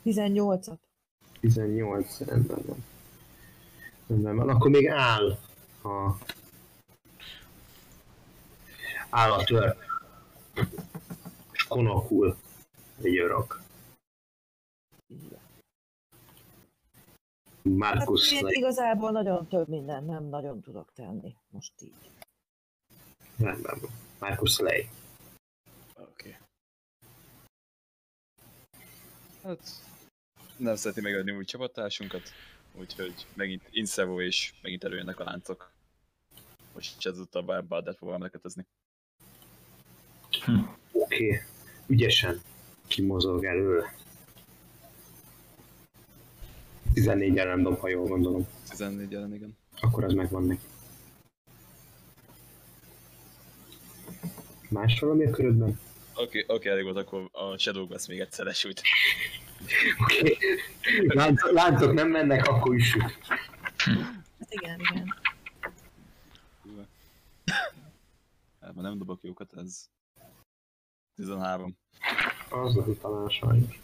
18-at. 18, rendben van. Rendben van. Akkor még áll a áll a tör. És konokul egy örök. Hát Markus én igazából nagyon több minden nem nagyon tudok tenni. Most így. rendben van. Markus Lej. Oké. Okay. Hát nem szereti megadni új csapattársunkat, úgyhogy megint Insevo és megint előjönnek a láncok. Most ezúttal bár Baldert próbálom lekötözni. Oké. Okay. Ügyesen kimozog előle. 14 ellen dob, ha jól gondolom. 14 ellen, igen. Akkor az megvan neki. Más valami a körödben? Oké, okay, okay, elég volt, akkor a Shadow Glass még egyszer esült. Oké. Okay. Lánc, láncok nem mennek, akkor is süt. Hát igen, igen. Hát már nem dobok jókat, ez 13. Az az talán sajnos.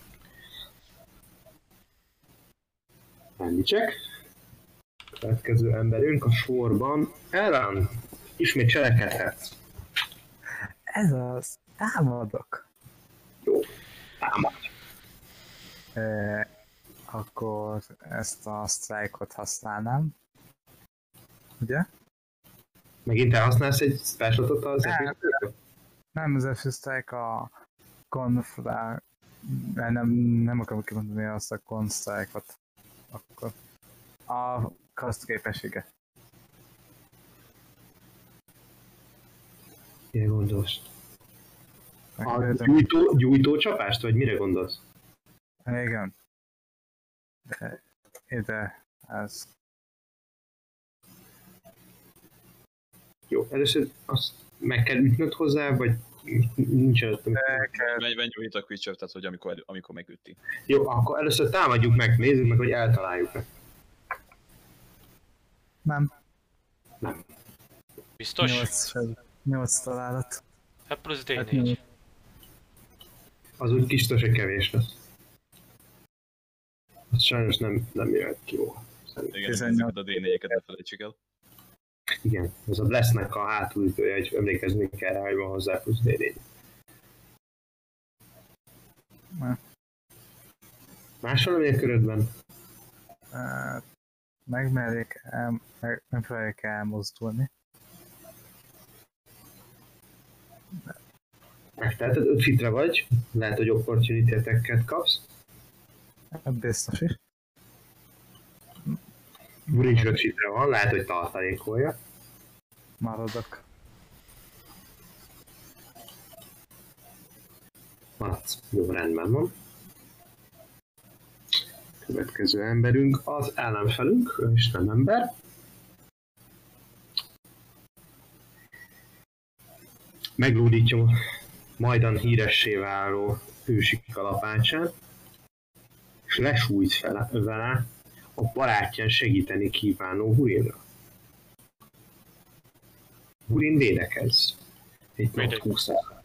Mendicsek. Következő emberünk a sorban. Ellen, ismét cselekedhetsz. Ez az. Támadok. Jó. Támad. E, akkor ezt a strike-ot használnám. Ugye? Megint elhasználsz egy specialatot az Nem. Nem az F strike a konfrá... Nem, nem akarom kimondani azt a konstrike-ot. Akkor a kaszt képessége. Mire gondolsz? A gyújtó, gyújtó csapást, vagy mire gondolsz? Igen. De ide, ez Jó, először azt meg kell ütnöd hozzá, vagy nincs előttem. menj hit a creature, tehát hogy amikor, amikor megüti. Jó, akkor először támadjuk meg, nézzük meg, hogy eltaláljuk-e. nem, Biztos? 8, 8 találat. Hát plusz Hát D4. Az úgy kis se kevés lesz. Az sajnos nem, nem jöhet ki jó. Szerintem. Igen, 18. ezeket a D4-eket ne felejtsük el. Igen, ez a Blessnek a hátulütője, hogy emlékezni kell rá, hogy van hozzá plusz d Ne. Más valami a körödben? Hát, megmerjék el, meg, megpróbálják elmozdulni. Megteheted, 5 fitre vagy, lehet, hogy opportunity kapsz. Hát Biztos is. Úr is 5 fitre van, lehet, hogy tartalékolja. Maradok. Maradsz. Jó, rendben van. Következő emberünk az ellenfelünk, ő is nem ember. Meglódítja majdan híressé váló hősi kalapácsát, és lesújt fele, vele a barátján segíteni kívánó Hurinra. Hurin védekez. Egy Védek. húszál.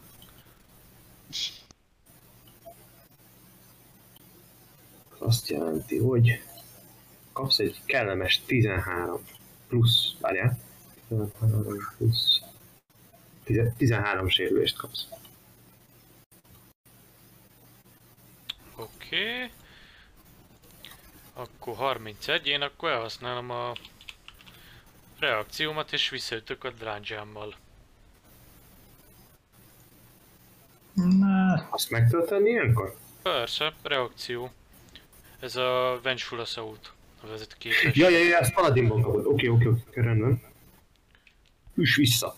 Azt jelenti, hogy kapsz egy kellemes 13 plusz, várjál, 13 plusz, 10 13 sérülést kapsz. Oké. Okay. Akkor 31, én akkor elhasználom a reakciómat és visszaütök a drángyámmal. Na, Azt meg tudod tenni ilyenkor? Persze, reakció. Ez a Vengeful Assault, a vezető képes. Ja, ja, ja, ezt Paladinban kapod. Oké, oké, oké, rendben. Üss vissza.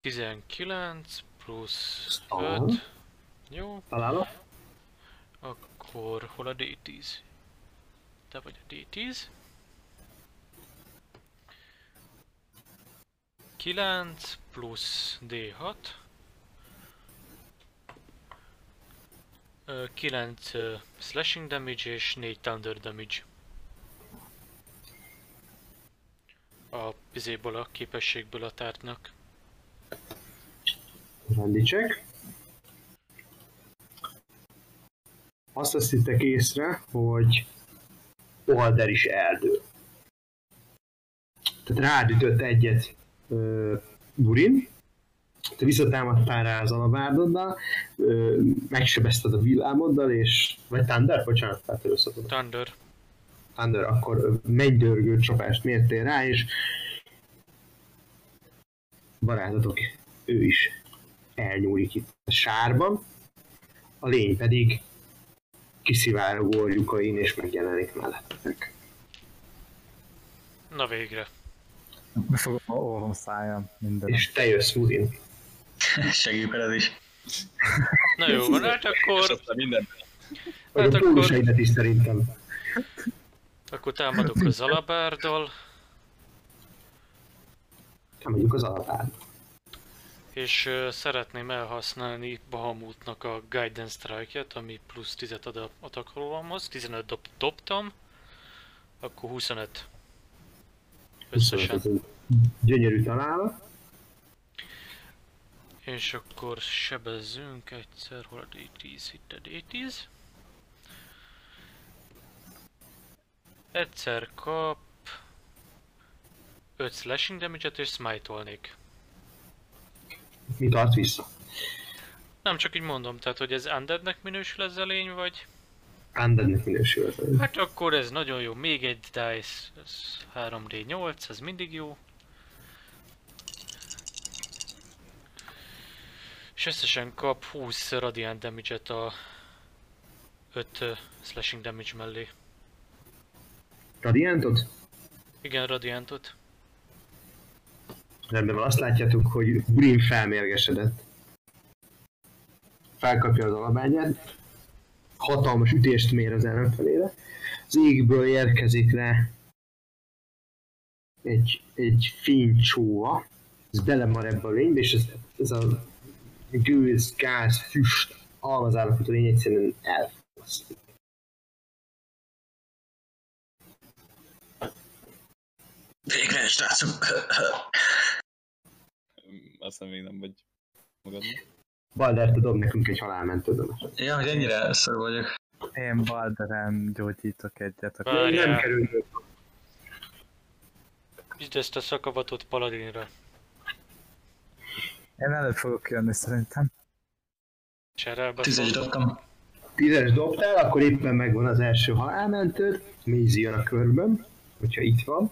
19 plusz Aha. 5. Jó, Találod? akkor hol a D10? Te vagy a D10. 9 plusz D6. Ö, 9 ö, slashing damage és 4 thunder damage. A izéból a képességből a tártnak. Rendi check. Azt veszitek észre, hogy Older is erdő. Tehát rád ütött egyet uh, Burin, te visszatámadtál rá az alabárdoddal, ö, megsebezted a villámoddal, és... Vagy Thunder? Bocsánat, tehát először Thunder. Thunder, akkor ö, mennydörgő csapást mértél rá, és barátotok, ő is elnyúlik itt a sárban, a lény pedig kiszivárog orjukain, és megjelenik mellettetek. Na végre. Befogom a orrom szájam minden. És te jössz, Murin. segít veled is. Na jó van, hát akkor, Hát a akkor- is szerintem. akkor támadok az alabárdal, Nem mondjuk az alapád. És szeretném elhasználni Bahamutnak a Guidance Strike-et, ami plusz 10 ad a atakolomhoz, 15 dob, dobtam, akkor 25. Összesen. Ez egy gyönyörű találat. És akkor sebezzünk egyszer, hol a D10, itt a D10. Egyszer kap 5 slashing damage-et és smite-olnék. Mi tart vissza? Nem csak így mondom, tehát hogy ez undeadnek minősül ez a lény, vagy? Undeadnek minősül. ez. Hát akkor ez nagyon jó, még egy dice, ez 3D8, ez mindig jó. És összesen kap 20 radiant damage-et a 5 uh, slashing damage mellé. Radiantot? Igen, radiantot. Rendben azt látjátok, hogy Brin felmérgesedett. Felkapja az alabányát, hatalmas ütést mér az ellenfelére. Az égből érkezik le egy, egy fénycsóva, ez belemar ebbe a lénybe, és ez, ez a gőz, gáz, füst, almaz állapotú lény egyszerűen elfosztik. Végre, srácok! Aztán még nem vagy magadnak. Balder, te dob nekünk egy halálmentődömet. ja, hogy ennyire szor vagyok. Én Balderen gyógyítok egyet. Akkor Nem Várjál, kerül Üsd ezt a szakavatot paladinra. én előbb fogok jönni szerintem. Cserélbe Tízes dobtam. Tízes dobtál, akkor éppen megvan az első halálmentőd. Mézi jön a körben, hogyha itt van.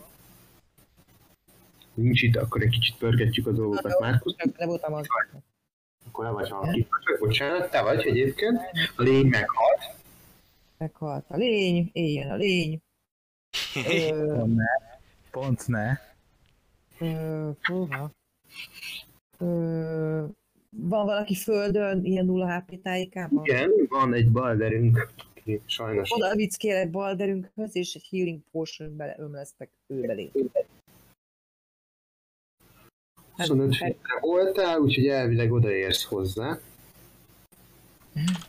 Nincs itt, akkor egy kicsit pörgetjük a dolgokat. Márkusz, Nem voltam az. akkor le vagy valaki. Bocsánat, te vagy egyébként. A lény meghalt. Meghalt a lény, éljen a lény. Ö, Pont ne. Pont ne. ö, van valaki földön, ilyen 0 HP tájékában? Igen, van egy balderünk. aki Sajnos Oda vickélek balderünkhöz, és egy healing potion beleömlesztek ő belé. 25 feetre voltál, úgyhogy elvileg odaérsz hozzá.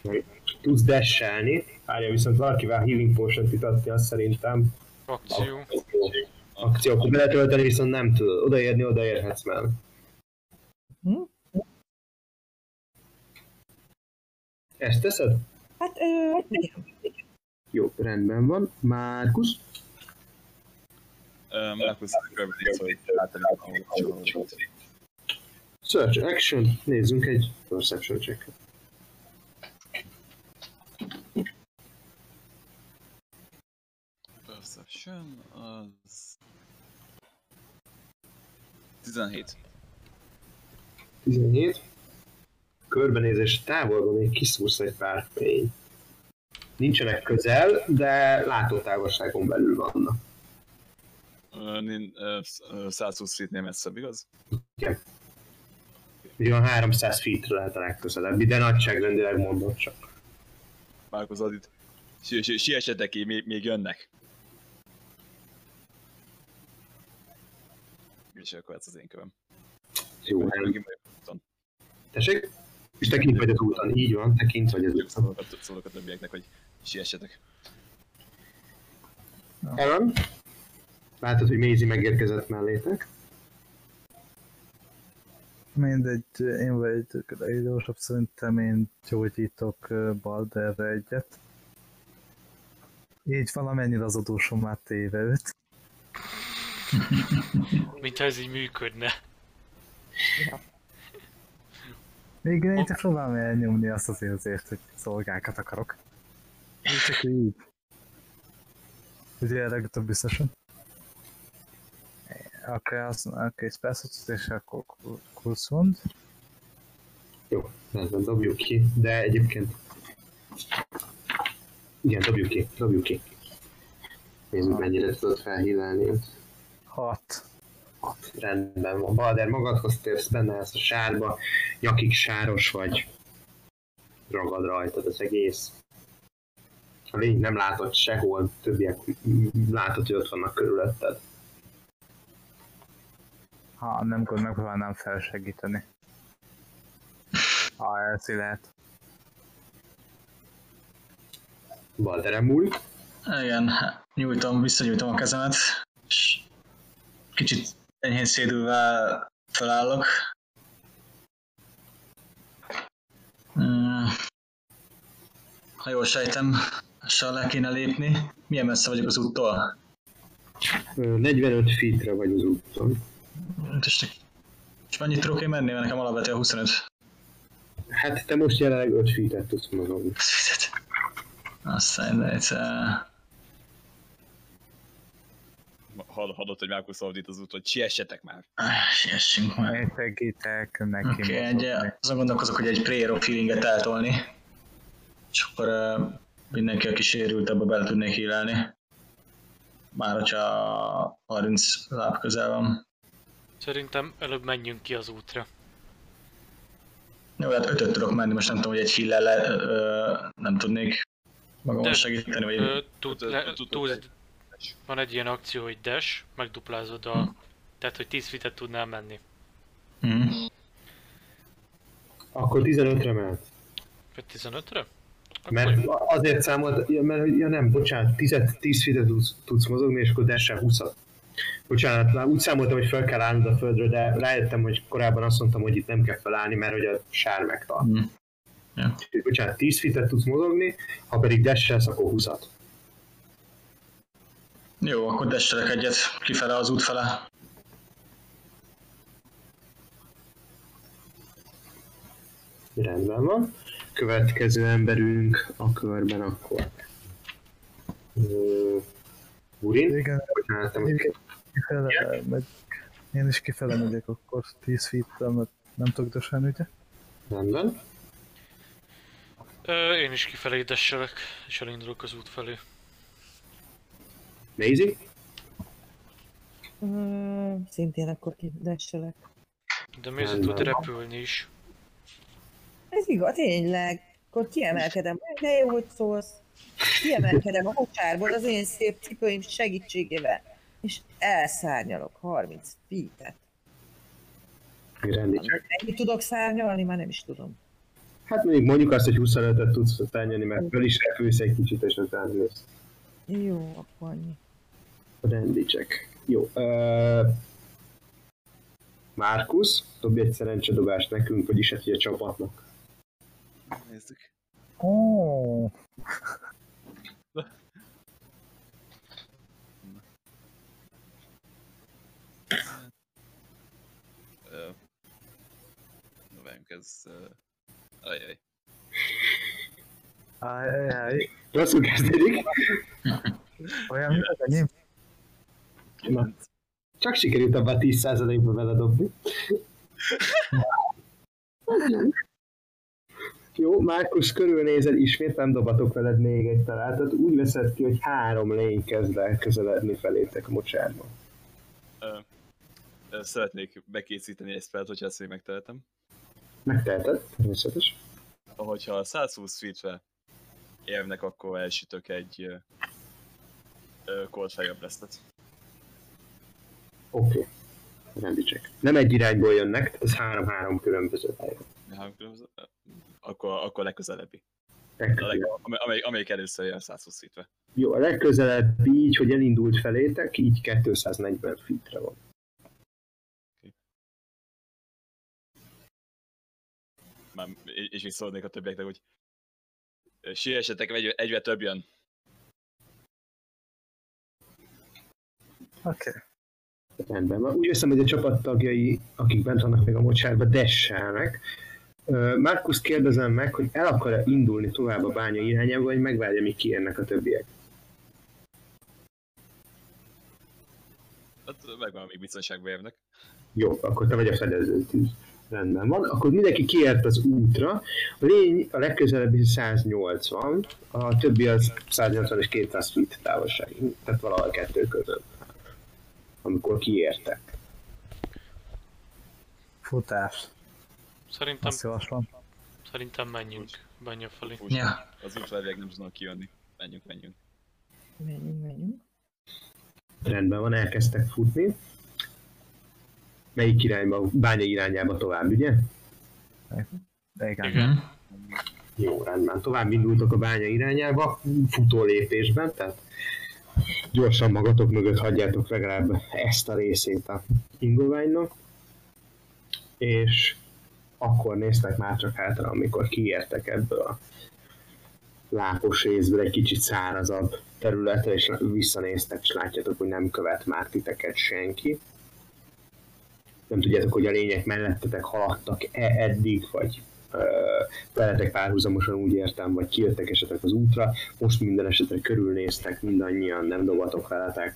Meg Tudsz dashelni. Várja, viszont valakivel healing potion itatni, azt szerintem Akció. akció, akkor beletölteni, viszont nem tudod. Odaérni, odaérhetsz már. Hm? Ezt teszed? Hát, ö, igen. Jó, rendben van. Márkusz? Márkusz hogy a. Search action. Nézzünk egy perception check Perception az... 17. 17. Körbenézés távolban még kiszúrsz egy pár fény. Nincsenek közel, de látótávolságon belül vannak. Ö, 120 feetnél messzebb, igaz? Igen. Olyan 300 feetre lehet a legközelebbi, de nagyságrendileg mondod csak. Márkusz si- Siessetek ki, még, még jönnek. És akkor ez az én kövem. Jó, nem. Tessék? És te kint vagy az úton, így van, te kint vagy az úton. Szólok a, többieknek, hogy siessetek. Aaron? Látod, hogy Maisie megérkezett mellétek. Mindegy, én vagyok a legidősebb, szerintem én gyógyítok Balderre egyet. Így valamennyire az adósom már téve őt. Mintha ez így működne. Még én csak próbálom elnyomni azt az érzést, hogy szolgákat akarok. Így csak így. Ugye legutóbb biztosan. Akkor az, akkor egy percet, és akkor kurszond. Jó, rendben, dobjuk ki, de egyébként... Igen, dobjuk ki, dobjuk ki. Nézzük, mennyire tudod felhílelni őt. 6. Hat, rendben van. Balder, magadhoz térsz benne ezt a sárba, nyakig sáros vagy. Ragad rajtad az egész. A lény nem látod sehol, többiek látod, hogy ott vannak körülötted. Ha nem gond, megpróbálnám felsegíteni. Ha elszí lehet. Balder múl. Igen, nyújtom, visszanyújtom a kezemet, és kicsit enyhén szédülve felállok. Hmm. Ha jól sejtem, lassan le kéne lépni. Milyen messze vagyok az úttól? Ö, 45 feetre vagy az úton. És, és mennyit tudok én menni, mert nekem alapvetően 25. Hát te most jelenleg 5 feet-et tudsz mozogni. Ez fizet. Aztán de egyszer... Hall, hallott, hogy Márkusz Audit az út, hogy siessetek már. Ah, Siessünk már. Én segítek neki Oké, okay, egy, mozogni. azon gondolkozok, hogy egy prayer of healing-et eltolni. És akkor uh, mindenki, aki sérült, abba bele tudnék hílelni. Már hogyha 30 láb közel van. Szerintem előbb menjünk ki az útra. Jó, hát ötöt tudok menni, most nem tudom, hogy egy heal le, ö, nem tudnék magamon De- segíteni, vagy... Ö, tud, le, tud- van egy ilyen akció, hogy dash, megduplázod a... Tehát, hogy 10 fitet tudnál menni. Mhm. Akkor 15-re mehet. Vagy 15-re? Mert azért számolt, mert ja nem, bocsánat, 10, 10 feet tudsz, tudsz mozogni, és akkor dash 20 Bocsánat, már úgy számoltam, hogy fel kell állnod a földre, de rájöttem, hogy korábban azt mondtam, hogy itt nem kell felállni, mert hogy a sár megtart. Mhm. Ja. Úgyhogy, Bocsánat, 10 feet tudsz mozogni, ha pedig dash akkor 20 Jó, akkor desselek egyet kifele az út fele. Rendben van. Következő emberünk a körben akkor. Ö, Urin? Igen, Bocsánat, nem kifele megy. Én is kifele megyek akkor 10 feet mert nem tudok doselni, ugye? rendben. Ö, én is kifelé desselek, és elindulok az út felé. Maisie? Ö, szintén akkor kidesselek. De Rendben tud repülni is. Ez igaz, tényleg. Akkor kiemelkedem. De jó, hogy szólsz. Kiemelkedem a mocsárból az én szép cipőim segítségével. Elszárnyalok 30 feet-et. Ennyit tudok szárnyalni? Már nem is tudom. Hát mondjuk mondjuk azt, hogy 25-öt tudsz tenni, mert föl is repülsz egy kicsit, és utána jössz. Jó, akkor annyi. Rendicsek. Jó. Uh, Márkusz, dobj egy szerencsedobást nekünk, vagyis hát a csapatnak. Nézzük. Ó, Ö, Várjunk, ez... ö, Ajaj. ajaj, Rosszul kezdődik. olyan, mint az enyém. Na. Csak sikerült abban 10%-ba vele dobni. Jó, Márkusz körülnézed, ismét nem dobatok veled még egy találtat. Úgy veszed ki, hogy három lény kezd el közeledni felétek a mocsárba. Ö, Szeretnék bekészíteni egy spellt, hogyha ezt még megtehetem. Megteheted, természetes. Hogyha 120 feetre érnek, akkor elsütök egy Cold Fire Blastet. Oké. Okay. Rendicsek. Nem egy irányból jönnek, ez három-három különböző helyre. Három különböző- Akkor, akkor legközelebbi. A Legközelebb. leg, amely, amelyik, amelyik először jön 120 feetre. Jó, a legközelebb így, hogy elindult felétek, így 240 feetre van. Már, és is szólnék a többieknek, hogy siessetek, egyre, egyre több jön. Oké. Rendben van. Úgy veszem, hogy a csapattagjai, akik bent vannak még a mocsárba, desselnek. Ö, Markus kérdezem meg, hogy el akar-e indulni tovább a bánya irányába, vagy megvárja, míg kiérnek a többiek. Hát megvan, amíg biztonságba érnek. Jó, akkor te vagy a fedező tűz. Rendben van. Akkor mindenki kiért az útra. A lény a legközelebbi 180, a többi az 180 és 200 feet távolság. Tehát valahol kettő között. Amikor kiértek. Futás. Szerintem, Azt javaslom. szerintem menjünk banya felé. Ja. Az útlevél nem tudnak kijönni. Menjünk, menjünk. Menjünk, menjünk. Rendben van, elkezdtek futni. Melyik irányba? Bánya irányába tovább, ugye? De igen. Igen. Jó, rendben. Tovább indultok a bánya irányába, futó lépésben, tehát gyorsan magatok mögött hagyjátok legalább ezt a részét a ingoványnak, és akkor néztek már csak hátra, amikor kiértek ebből a lápos részből egy kicsit szárazabb területre, és visszanéztek, és látjátok, hogy nem követ már titeket senki. Nem tudjátok, hogy a lények mellettetek haladtak-e eddig, vagy veletek párhuzamosan úgy értem, vagy kijöttek esetleg az útra. Most minden esetre körülnéztek, mindannyian nem dobatok veletek,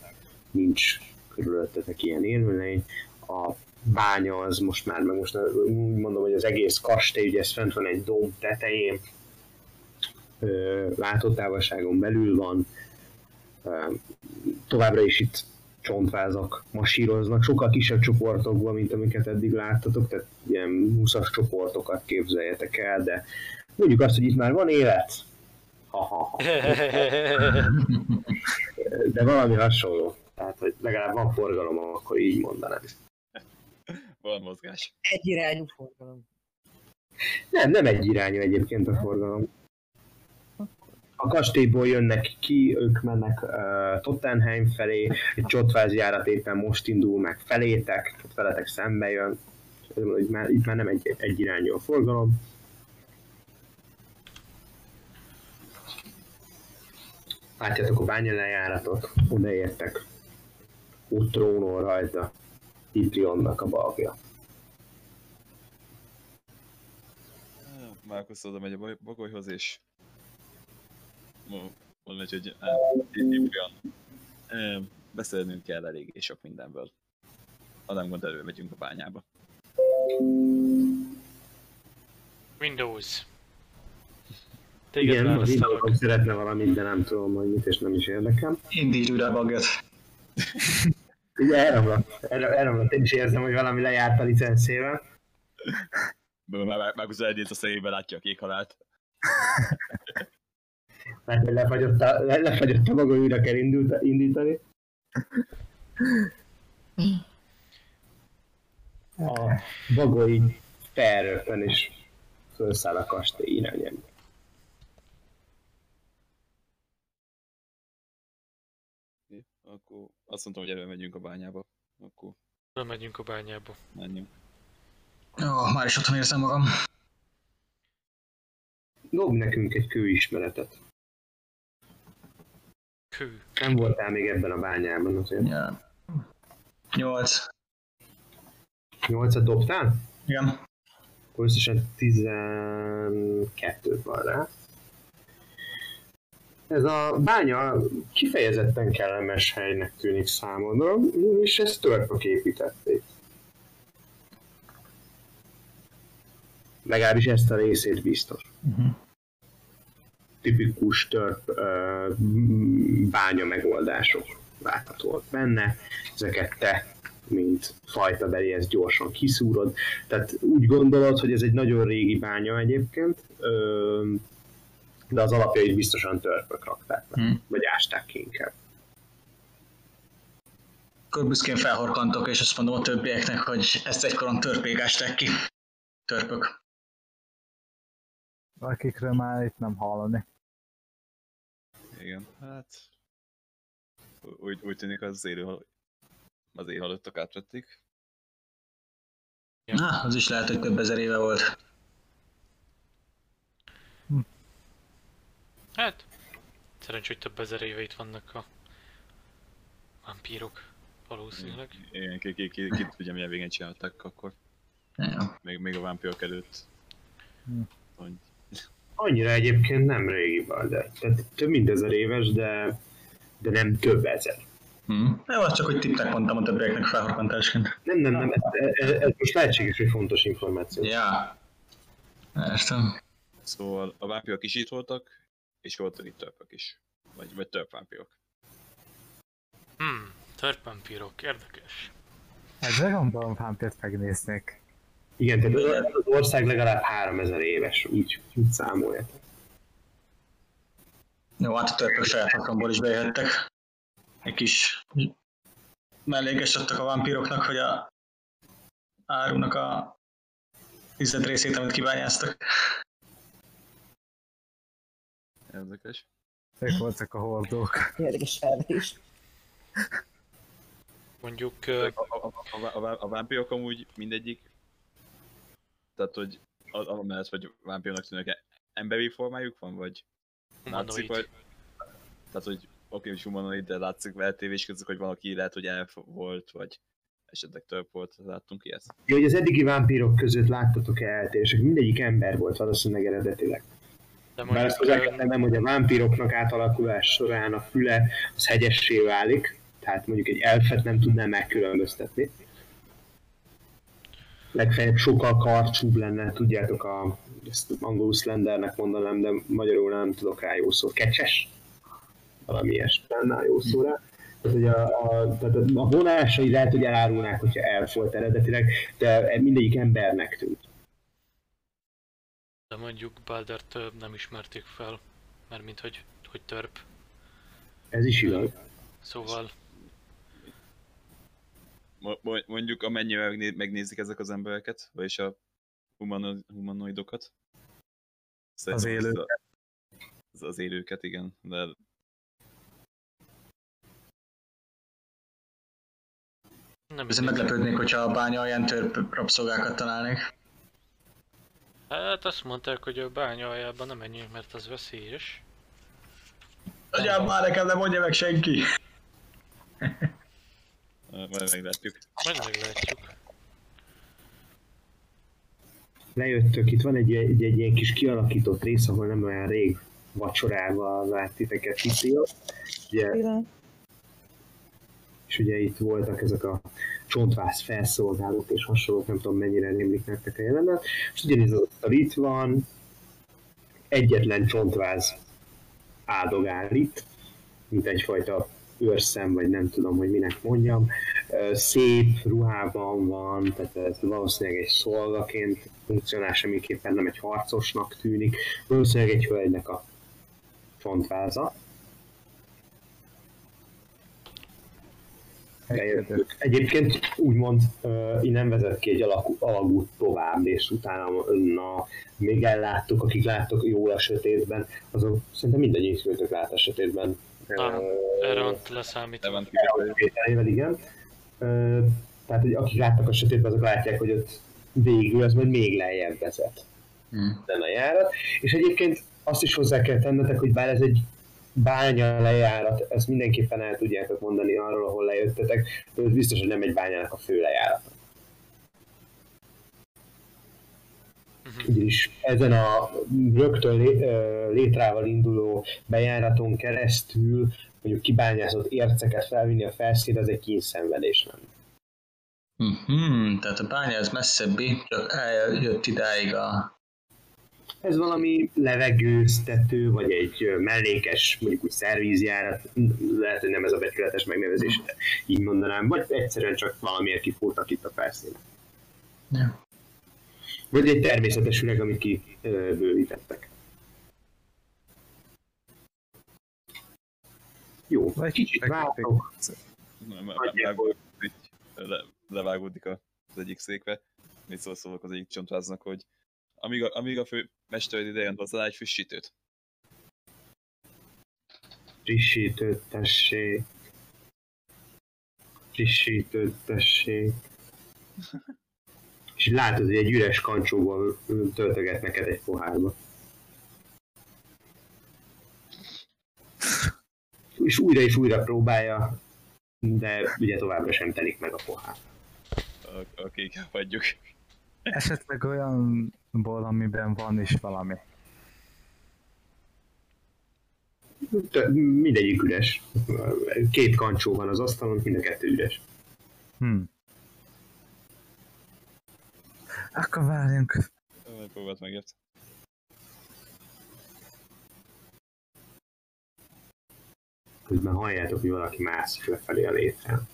nincs körülöttetek ilyen élőlény. A bánya az most már, meg most úgy mondom, hogy az egész kastély, ugye ez fent van egy dóm tetején, ö, látótávolságon belül van, továbbra is itt csontvázak masíroznak, sokkal kisebb csoportokban, mint amiket eddig láttatok, tehát ilyen 20 csoportokat képzeljetek el, de mondjuk azt, hogy itt már van élet, ha, ha, ha. de valami hasonló, tehát hogy legalább van forgalom, akkor így mondanám. Van mozgás. Egyirányú forgalom. Nem, nem egy irányú egyébként a forgalom. A kastélyból jönnek ki, ők mennek uh, Tottenheim felé, egy csottváz járat éppen most indul meg felétek, veletek szembe jön. Itt már, itt már nem egy, egy irányú a forgalom. Látjátok a bánya lejáratot, odaértek. Ott trónol rajta Itrionnak a balgja. Márkusz oda megy a bagolyhoz, és mo- mondja, hogy á, Ibrian, ö, beszélnünk kell eléggé sok mindenből. Ha nem gond, elő megyünk a bányába. Windows. Téged Igen, az választalak. indulatom szeretne valamit, de nem tudom, hogy mit, és nem is érdekel. Indítsd újra a bagot. Ugye elromlott, el- elromlott, én is érzem, hogy valami lejárt a licenszével. Már, már, Márkusz elnéz a szemébe, látja a kék halált. Mert lefagyott a, le, lefagyott a maga, újra kell indult, indítani. A bagói felröppen és felszáll a kastély irányába. Akkor azt mondtam, hogy előmegyünk a bányába. Akkor Bemegyünk a bányába. menjünk. Jó, már is otthon érzem magam. Dob nekünk egy kőismeretet. Kő. Nem voltál még ebben a bányában azért. Ja. Nyolc. Nyolcat dobtál? Igen. Akkor összesen 12 van rá. Ez a bánya kifejezetten kellemes helynek tűnik számodra, és ezt törpök építették. Legalábbis ezt a részét biztos. Uh-huh. Tipikus törp bánya megoldások láthatóak benne. Ezeket te, mint fajta beli, ezt gyorsan kiszúrod. Tehát úgy gondolod, hogy ez egy nagyon régi bánya egyébként, de az alapjait biztosan törpök rakták Hmm. vagy ásták ki inkább. Akkor büszkén felhorkantok, és azt mondom a többieknek, hogy ezt egykoron törpék ásták ki. Törpök. Akikről már itt nem hallani. Igen, hát... Úgy, úgy tűnik az élő az éhalottak átvették. Na, az is lehet, hogy több ezer éve volt. Hát, szerencsé, hogy több ezer éve itt vannak a vampírok. Valószínűleg. Igen, ki, ki, ki, ki tudja milyen végén csináltak akkor. Még, még a vámpírok előtt. Hm. Hogy Annyira egyébként nem régi de Tehát több mint ezer éves, de, de nem több ezer. Hm. Jó, az csak, hogy tippnek mondtam a többieknek felhorkantásként. Nem, nem, nem, ez, ez, ez most lehetséges, hogy fontos információ. Ja. Értem. Szóval a vámpírok is itt voltak, és voltak itt törpök is. Vagy, vagy törp vámpírok. Hmm, törpvampírok, érdekes. Egy Dragon Ball vámpírt megnéznék. Igen, tehát az ország legalább 3000 éves, úgy, úgy számolják. Jó, hát a törpök saját hakamból is bejöhettek. Egy kis melléges adtak a vampíroknak, hogy a árunak a tized részét, amit kibányáztak. Érdekes. Ők voltak a hordók. Érdekes felvetés. Mondjuk, A, a, a, a, a, a vámpírok amúgy mindegyik, tehát hogy a- amellett, hogy vámpírnak tűnnek, emberi formájuk van, vagy látszik, vagy... Tehát, hogy oké, hogy humanoid, de látszik eltévés közük, hogy valaki lehet, hogy elf volt, vagy esetleg több volt, láttunk ilyet. Ja, hogy az eddigi vámpírok között láttatok-e eltérések? Mindegyik ember volt valószínűleg eredetileg. De Bár ezt hozzá kell tennem, hogy a vámpíroknak átalakulás során a füle az hegyessé válik, tehát mondjuk egy elfet nem tudná megkülönböztetni. Legfeljebb sokkal karcsúbb lenne, tudjátok, a, ezt angolul slendernek mondanám, de magyarul nem tudok rá jó szó. Kecses? Valami ilyesmi lenne a jó szó rá. Tehát, hogy a, a, tehát a vonásai lehet, hogy elárulnák, hogyha elf volt eredetileg, de mindegyik embernek tűnt. De mondjuk Baldert nem ismerték fel, mert mint hogy, hogy törp. Ez is igaz. Szóval Mondjuk amennyivel megné- megnézik ezek az embereket, vagyis a humano- humanoidokat. Szerintem élőket. Az, a- az, az élőket, igen, de nem Ezen meglepődnék, hogyha a bánya ilyen törp rabszolgákat találnék. Hát azt mondták, hogy a bánya aljában nem menjünk, mert az veszélyes. Agyám, már nekem nem mondja meg senki. majd meglátjuk. Majd meglátjuk. lejöttök, itt van egy, egy, egy ilyen kis kialakított rész, ahol nem olyan rég vacsorával várt titeket Tiszia. Ugye, Pillanat. és ugye itt voltak ezek a csontváz felszolgálók és hasonlók, nem tudom mennyire rémlik nektek a jelenet. És ugyanígy az itt van, egyetlen csontváz áldogál itt, mint egyfajta őrszem, vagy nem tudom, hogy minek mondjam. Szép ruhában van, tehát ez valószínűleg egy szolgaként funkcionál, semmiképpen nem egy harcosnak tűnik. Valószínűleg egy hölgynek a csontváza. Egyébként úgymond uh, innen vezet ki egy alakú, alagút tovább, és utána na, még elláttuk, akik láttok jól a sötétben, azok szerintem mindegyik lát a sötétben. Nem, Ö, Erant leszámít. Le van kivételével, igen. Tehát, hogy akik láttak a sötétben, azok látják, hogy ott végül ez majd még lejjebb vezet Hmm. ezen a járat. És egyébként azt is hozzá kell tennetek, hogy bár ez egy bánya lejárat, ezt mindenképpen el tudjátok mondani arról, ahol lejöttetek, de ez biztos, hogy nem egy bányának a fő lejárata. Ugyanis ezen a rögtön létrával induló bejáraton keresztül mondjuk kibányázott érceket felvinni a felszínre, az egy kínszenvedés lenne. Mhm, tehát a bánya az messzebbi, csak eljött idáig a... Ez valami levegőztető, vagy egy mellékes, mondjuk úgy szervízjárat, lehet, hogy nem ez a becsületes megnevezés, de így mondanám, vagy egyszerűen csak valamiért kifúrtak itt a felszínen. Ja. Vagy egy természetes üreg, amit kibővítettek. Jó, Vagy kicsit. Vágódik, le, levágódik a- az egyik székbe. Mit szól szólok az egyik csontváznak, hogy amíg a, amíg a fő mester idejön hozzá egy frissítőt. Frissítőt tessék. Frissítőt tessék. És látod, hogy egy üres kancsóban töltöget neked egy pohárba. És újra és újra próbálja, de ugye továbbra sem telik meg a pohár. Kék hagyjuk. Esetleg olyanból, amiben van is valami. Mindegyik üres. Két kancsó van az asztalon, mind a kettő üres. Hm. Akkor várjunk. Próbált megért. Közben halljátok, hogy valaki mászik lefelé a létrán.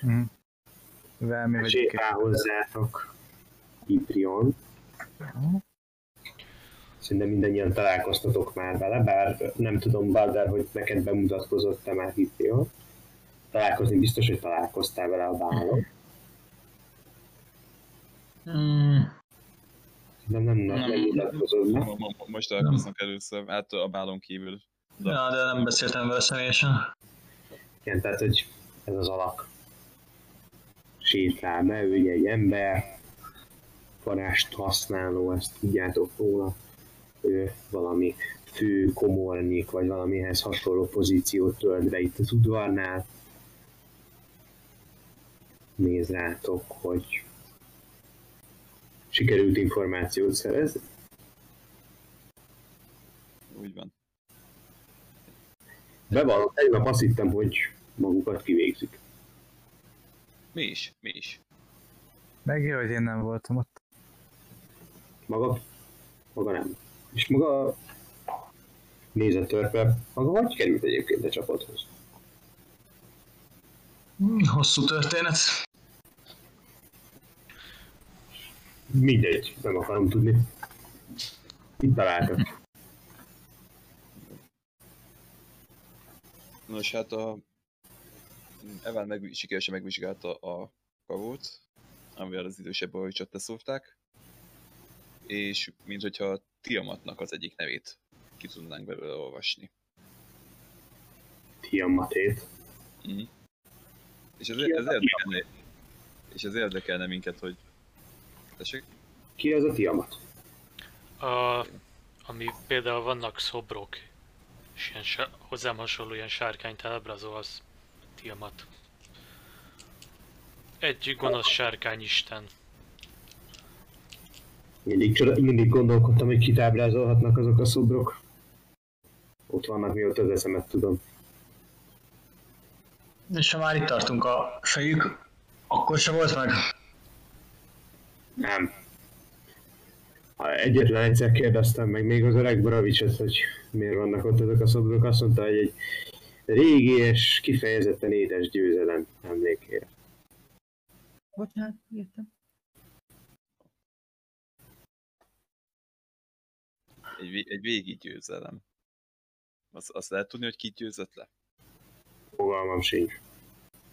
Hm. Velmi vagy Sétál hozzátok Iprion. Szerintem mindannyian találkoztatok már vele, bár nem tudom, Balder, hogy neked bemutatkozott-e már Iprion. Találkozni biztos, hogy találkoztál vele a bálon. De nem, nem, nem Nem. mutatkozott Most találkoznak először, hát a bálon kívül. Ja, de nem beszéltem vele személyesen. Igen, tehát, hogy ez az alak sétál be, ő ugye egy ember, varást használó, ezt tudjátok róla. Ő valami fő komornyik, vagy valamihez hasonló pozíciót tölt be itt az udvarnál. Néz rátok, hogy sikerült információt szerezni. Úgy van. Bevallom, tegnap azt hittem, hogy magukat kivégzik. Mi is, mi is. Megjó, hogy én nem voltam ott. Maga? Maga nem. És maga néz a törpe. Maga hogy került egyébként a csapathoz? Hmm, Hosszú történet. Mindegy, nem akarom tudni. Itt találtak. Nos, hát a... Evan meg, sikeresen megvizsgálta a kavót, amivel az idősebb ahogy leszúrták, és mint hogyha Tiamatnak az egyik nevét ki tudnánk belőle olvasni. Tiamatét. Mm. És ez, ez érdekelne, és ez érdekelne minket, hogy... Tessék? Ki az a Tiamat? A, ami például vannak szobrok, és ilyen sa- hozzám hasonló ilyen sárkányt ábrázol, az Tiamat. Egy gonosz sárkányisten. Mindig, csoda, mindig gondolkodtam, hogy kit ábrázolhatnak azok a szobrok. Ott vannak, mióta az eszemet tudom. És ha már itt tartunk a fejük, akkor se volt meg. Nem. Egyetlen egyszer kérdeztem meg még az öreg Bravicset, hogy miért vannak ott ezek a szobrok. Azt mondta, hogy egy régi és kifejezetten édes győzelem emlékére. Bocsánat, írtam. Egy, egy végi győzelem. Azt, azt lehet tudni, hogy ki győzött le? Fogalmam sincs.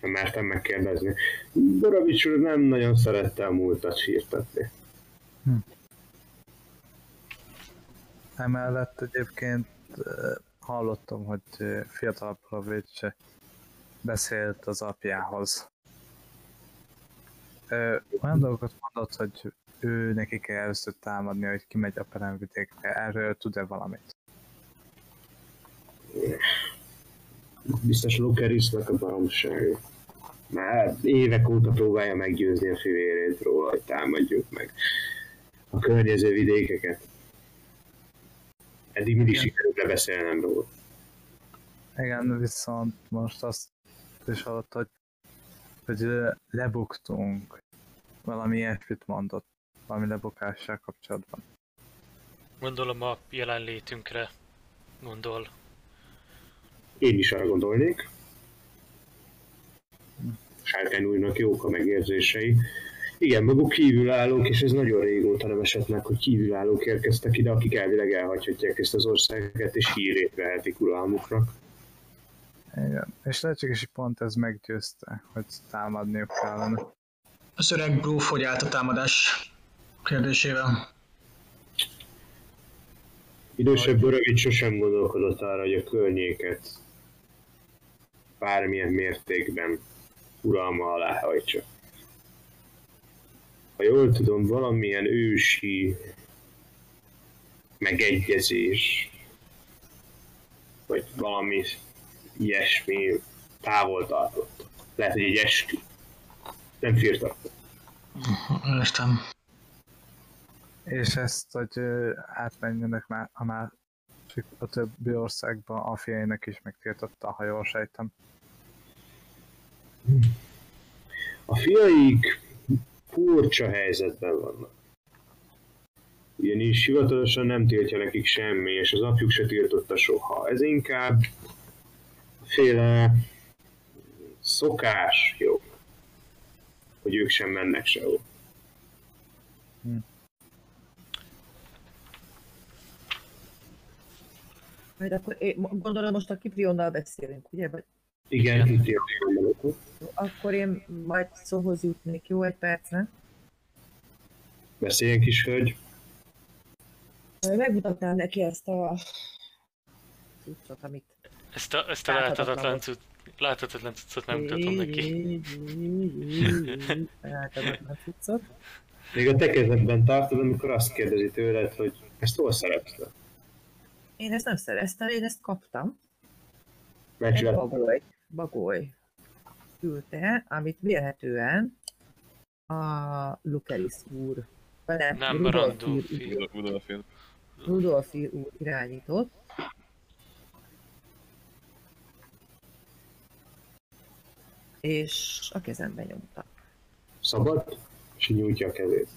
Nem mertem megkérdezni. Borovics úr nem nagyon szerette a múltat firtatni. Emellett egyébként eh, hallottam, hogy eh, fiatal Provics beszélt az apjához. Ö, Olyan dolgokat mondott, hogy ő neki kell először támadni, hogy kimegy a peremvidékre. Erről tud-e valamit? Biztos Lukerisnak a baromsága. Már évek óta próbálja meggyőzni a fivérét róla, hogy támadjuk meg a környező vidékeket. Eddig mindig Igen. sikerült lebeszélnem róla. Igen, viszont most azt is hallott, hogy, hogy lebuktunk. Valami ilyesmit mondott. Valami lebukással kapcsolatban. Gondolom a jelenlétünkre gondol. Én is arra gondolnék. Sárkány újnak jók a megérzései. Igen, maguk kívülállók, és ez nagyon régóta nem esett meg, hogy kívülállók érkeztek ide, akik elvileg elhagyhatják ezt az országot, és hírét vehetik uralmuknak. Igen. És lehetséges, hogy pont ez meggyőzte, hogy támadniuk kellene. Az öreg bróf hogy állt a támadás kérdésével? Idősebb Borovics sosem gondolkodott arra, hogy a környéket bármilyen mértékben uralma alá hajtsa. Ha jól tudom, valamilyen ősi megegyezés, vagy valami ilyesmi távol tartott. Lehet, hogy egy eskü. Nem firtatta. Értem. És ezt, hogy átmenjenek már a másik, a többi országba, a fiainak is megtiltotta, ha jól sejtem. A fiaik furcsa helyzetben vannak. Ugyanis hivatalosan nem tiltja nekik semmi, és az apjuk se tiltotta soha. Ez inkább féle szokás, jó, hogy ők sem mennek sehol. Majd akkor én, gondolom most a Kiprionnal beszélünk, ugye? Vagy Igen, akkor én majd szóhoz jutnék, jó egy percre. Beszéljen kis hölgy. Megmutatnám neki ezt a cuccot, amit Ezt a, ezt a Láthatatlan láthatatlan, volt. cucc, láthatatlan cuccot megmutatom neki. Láthatatlan cuccot. Még a te kezedben tartod, amikor azt kérdezi tőled, hogy ezt hol szerezted? Én ezt nem szereztem, én ezt kaptam. Egy bagoly, bagoly küldte, amit vélhetően a Lukeris úr, vagy Nem, Rudolf Randolph úr, Udolfin. Rudolf úr irányított. És a kezembe nyomta. Szabad, és nyújtja a kezét.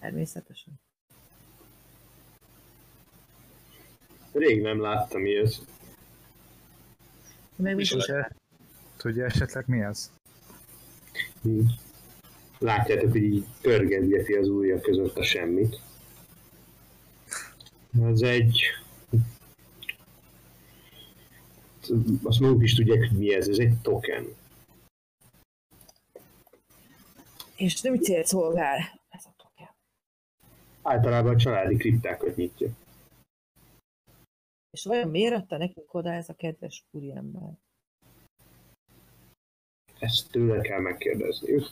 Természetesen. Rég nem láttam ilyet. És biztos, ugye, tudja esetleg mi ez? Így. Látjátok, hogy így pörgetgeti az ujjak között a semmit. Ez egy... Azt maguk is tudják, hogy mi ez. Ez egy token. és nem célt szolgál. Ez a token. Általában a családi kriptákat nyitja. És vajon miért adta nekünk oda ez a kedves úriember? Ezt tőle kell megkérdezni.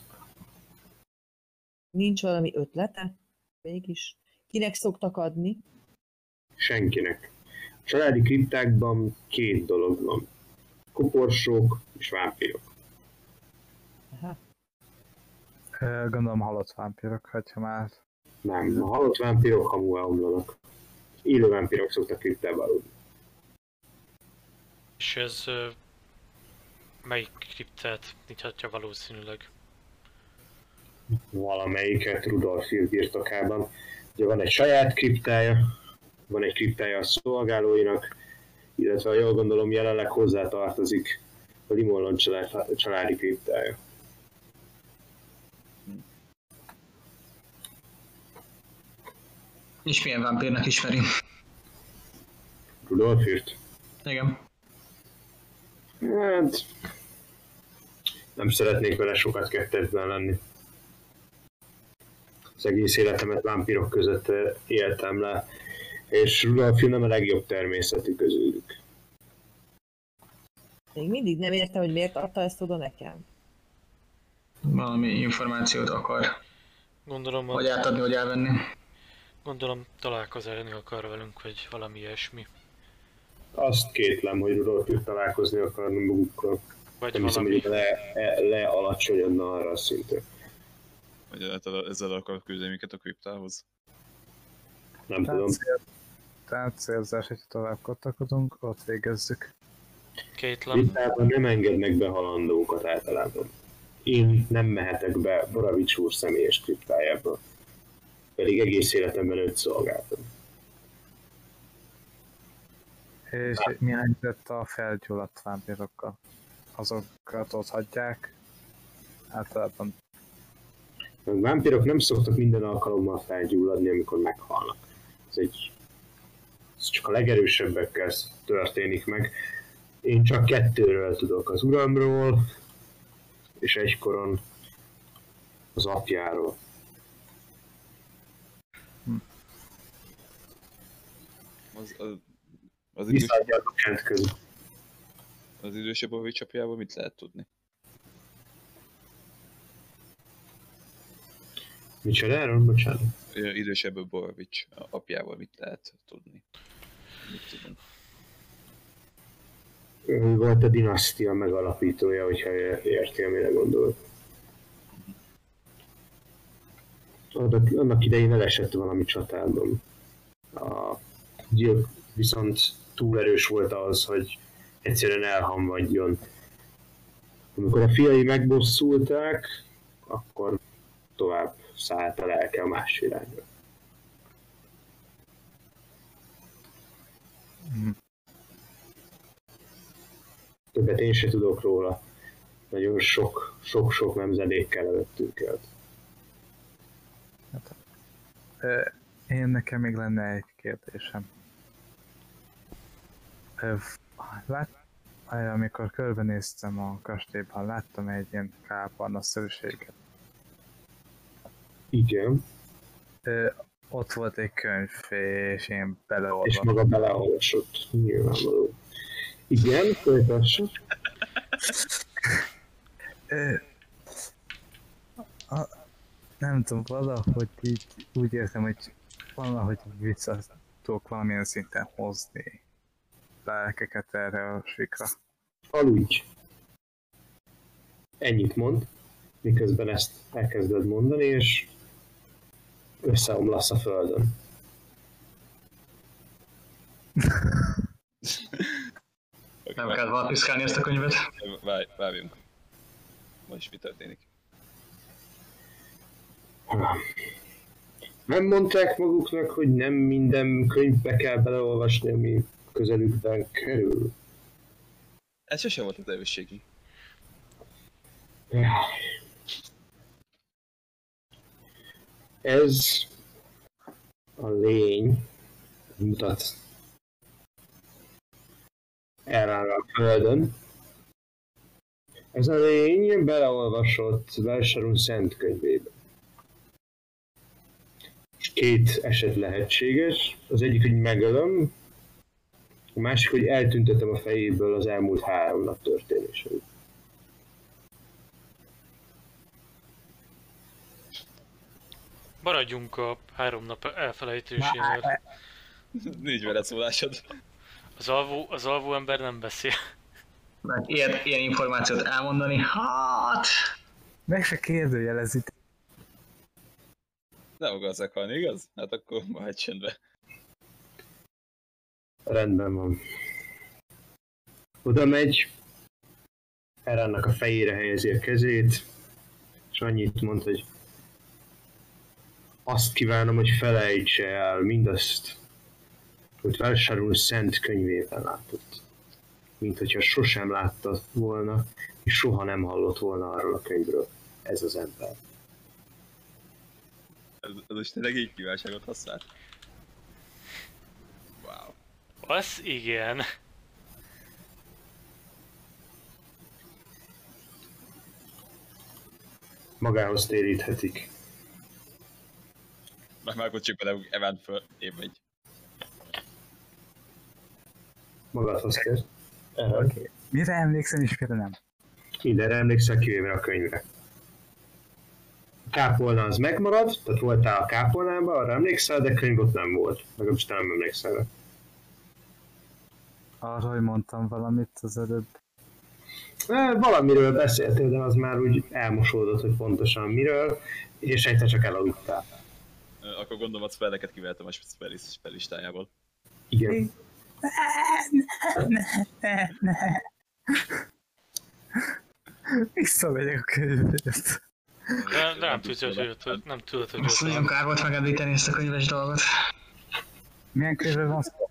Nincs valami ötlete? Mégis. Kinek szoktak adni? Senkinek. A családi kriptákban két dolog van. Koporsók és vámpírok. Aha. Gondolom halott vámpírok, hogyha már Nem, a halott vámpírok hamu elomlanak. Élő vámpírok szoktak kriptába aludni. És ez ö, melyik kriptát nyithatja valószínűleg? valamelyiket Rudolf birtokában. Ugye van egy saját kriptája, van egy kriptája a szolgálóinak, illetve jól gondolom jelenleg hozzá tartozik a Limollon család, családi kriptája. És milyen vámpírnak ismeri? Rudolf írt. Igen. Hát... Nem szeretnék vele sokat kettesben lenni. Az egész életemet vámpirok között eh, éltem le, és Rudolf nem a legjobb természetű közülük. Még mindig nem értem, hogy miért adta ezt oda nekem. Valami információt akar. Gondolom, a, átadni, vagy elvenni. Gondolom találkozni akar velünk, vagy valami ilyesmi. Azt kétlem, hogy Rudolf találkozni akarna magukkal. Vagy Nem hiszem, valami. hogy le, e- lealacsonyodna arra a szintre. Vagy ezzel akar küldeni minket a kriptához. Nem tudom. Tehát, cél, tehát célzás, hogy tovább katakodunk, ott végezzük. Caitlin, Vitában nem engednek be halandókat általában. Én nem mehetek be Boravics úr személyes kriptájába. Pedig egész életemben őt szolgáltam. És mi a helyzet a felgyulladt vámpirokkal? Azokat ott hagyják? Általában A vámpirok nem szoktak minden alkalommal felgyulladni, amikor meghalnak. Ez egy ez csak a legerősebbekkel történik meg. Én csak kettőről tudok, az uramról, és egykoron az apjáról. Az, az, az, idős, az idősebb a csapjában mit lehet tudni? Micsoda erről? Bocsánat. Idősebb Borovics apjával mit lehet tudni? Mit tudunk? Ő volt a dinasztia megalapítója, hogyha érti, amire gondolok. Annak idején elesett valami csatában. A gyilk viszont túl erős volt az, hogy egyszerűen elhamvadjon. Amikor a fiai megbosszulták, akkor tovább szállt a lelke a más irányba. Többet én se tudok róla. Nagyon sok, sok-sok nemzedékkel előttünk el. Ö, Én nekem még lenne egy kérdésem. Lát, amikor körbenéztem a kastélyban, láttam egy ilyen kábarnaszerűséget. Igen, Ö, Ott volt egy könyv, és én és beleolvastam. maga beleolvasott, nyilvánvaló. Igen, folytassuk. A, nem tudom, valahogy így úgy értem, hogy valahogy vissza tudok valamilyen szinten hozni lelkeket erre a sikra. Aludj. Ennyit mond, miközben ezt elkezded mondani, és összeomlasz a földön. Nem kell valaha piszkálni ezt a könyvet. Várj, várjunk. Most mi történik? Nem mondták maguknak, hogy nem minden könyvbe kell beleolvasni, ami közelükben kerül. Ez sosem volt az erősségünk. Ez a lény mutat erre a földön. Ez a lény beleolvasott Velserun szent könyvébe. És Két eset lehetséges. Az egyik, hogy megölöm, a másik, hogy eltüntetem a fejéből az elmúlt három nap történéseit. maradjunk a három nap elfelejtésénél. Nincs vele szólásod. Az alvó, az alvó ember nem beszél. Mert ilyen, ilyen információt elmondani, hát... Meg se kérdőjelezik. Nem akarsz akarni, igaz? Hát akkor majd csendbe. Rendben van. Oda megy, Erannak a fejére helyezi a kezét, és annyit mond, hogy azt kívánom, hogy felejtse el mindazt, hogy Velsarul szent könyvében látott. Mint hogyha sosem látta volna, és soha nem hallott volna arról a könyvről. Ez az ember. Ez, ez most tényleg így kívánságot használt. Az igen. Magához téríthetik. Meg már csak bele event föl, én vagy. Magadhoz kell. Erre. Oké. Mire emlékszem és mire nem? Mindenre emlékszel, kivéve a könyvre. A kápolna az megmarad, tehát voltál a kápolnában, arra emlékszel, de könyv ott nem volt. Legalábbis te nem emlékszel rá. Arra, hogy mondtam valamit az előbb. Eh, Valamiről beszéltél, de az már úgy elmosódott, hogy pontosan miről, és egyszer csak elaludtál. Ö, Akkor gondolom a spelleket kivettem a spellis- spellistájából. Igen. Ne, ne. Visszamegyek a könyvért. De, de nem tudod, hogy nem tudod, hogy Azt nagyon kár volt megemlíteni ezt a könyves dolgot. Milyen könyvről van szó?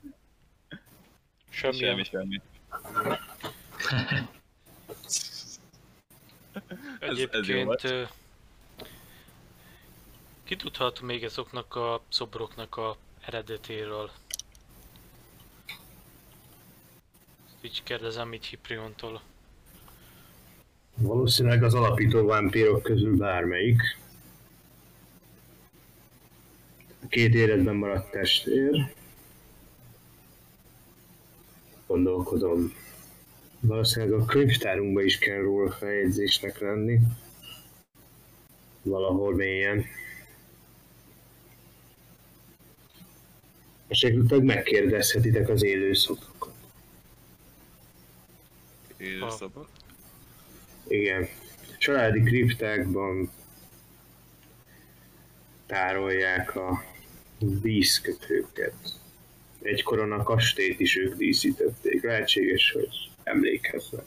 Semmi. Semmi, semmi. Ez- ez. Egyébként ö, ki tudhat még azoknak a szobroknak a eredetéről? Így kérdezem így Hipriontól. Valószínűleg az alapító vámpírok közül bármelyik. A két életben maradt testvér. Gondolkodom. Valószínűleg a könyvtárunkban is kell róla feljegyzésnek lenni. Valahol mélyen. Esetleg megkérdezhetitek az élő szobrokat. Élőszoba. Igen. Családi kriptákban tárolják a díszkötőket. Egykoron a kastélyt is ők díszítették. Lehetséges, hogy emlékeznek.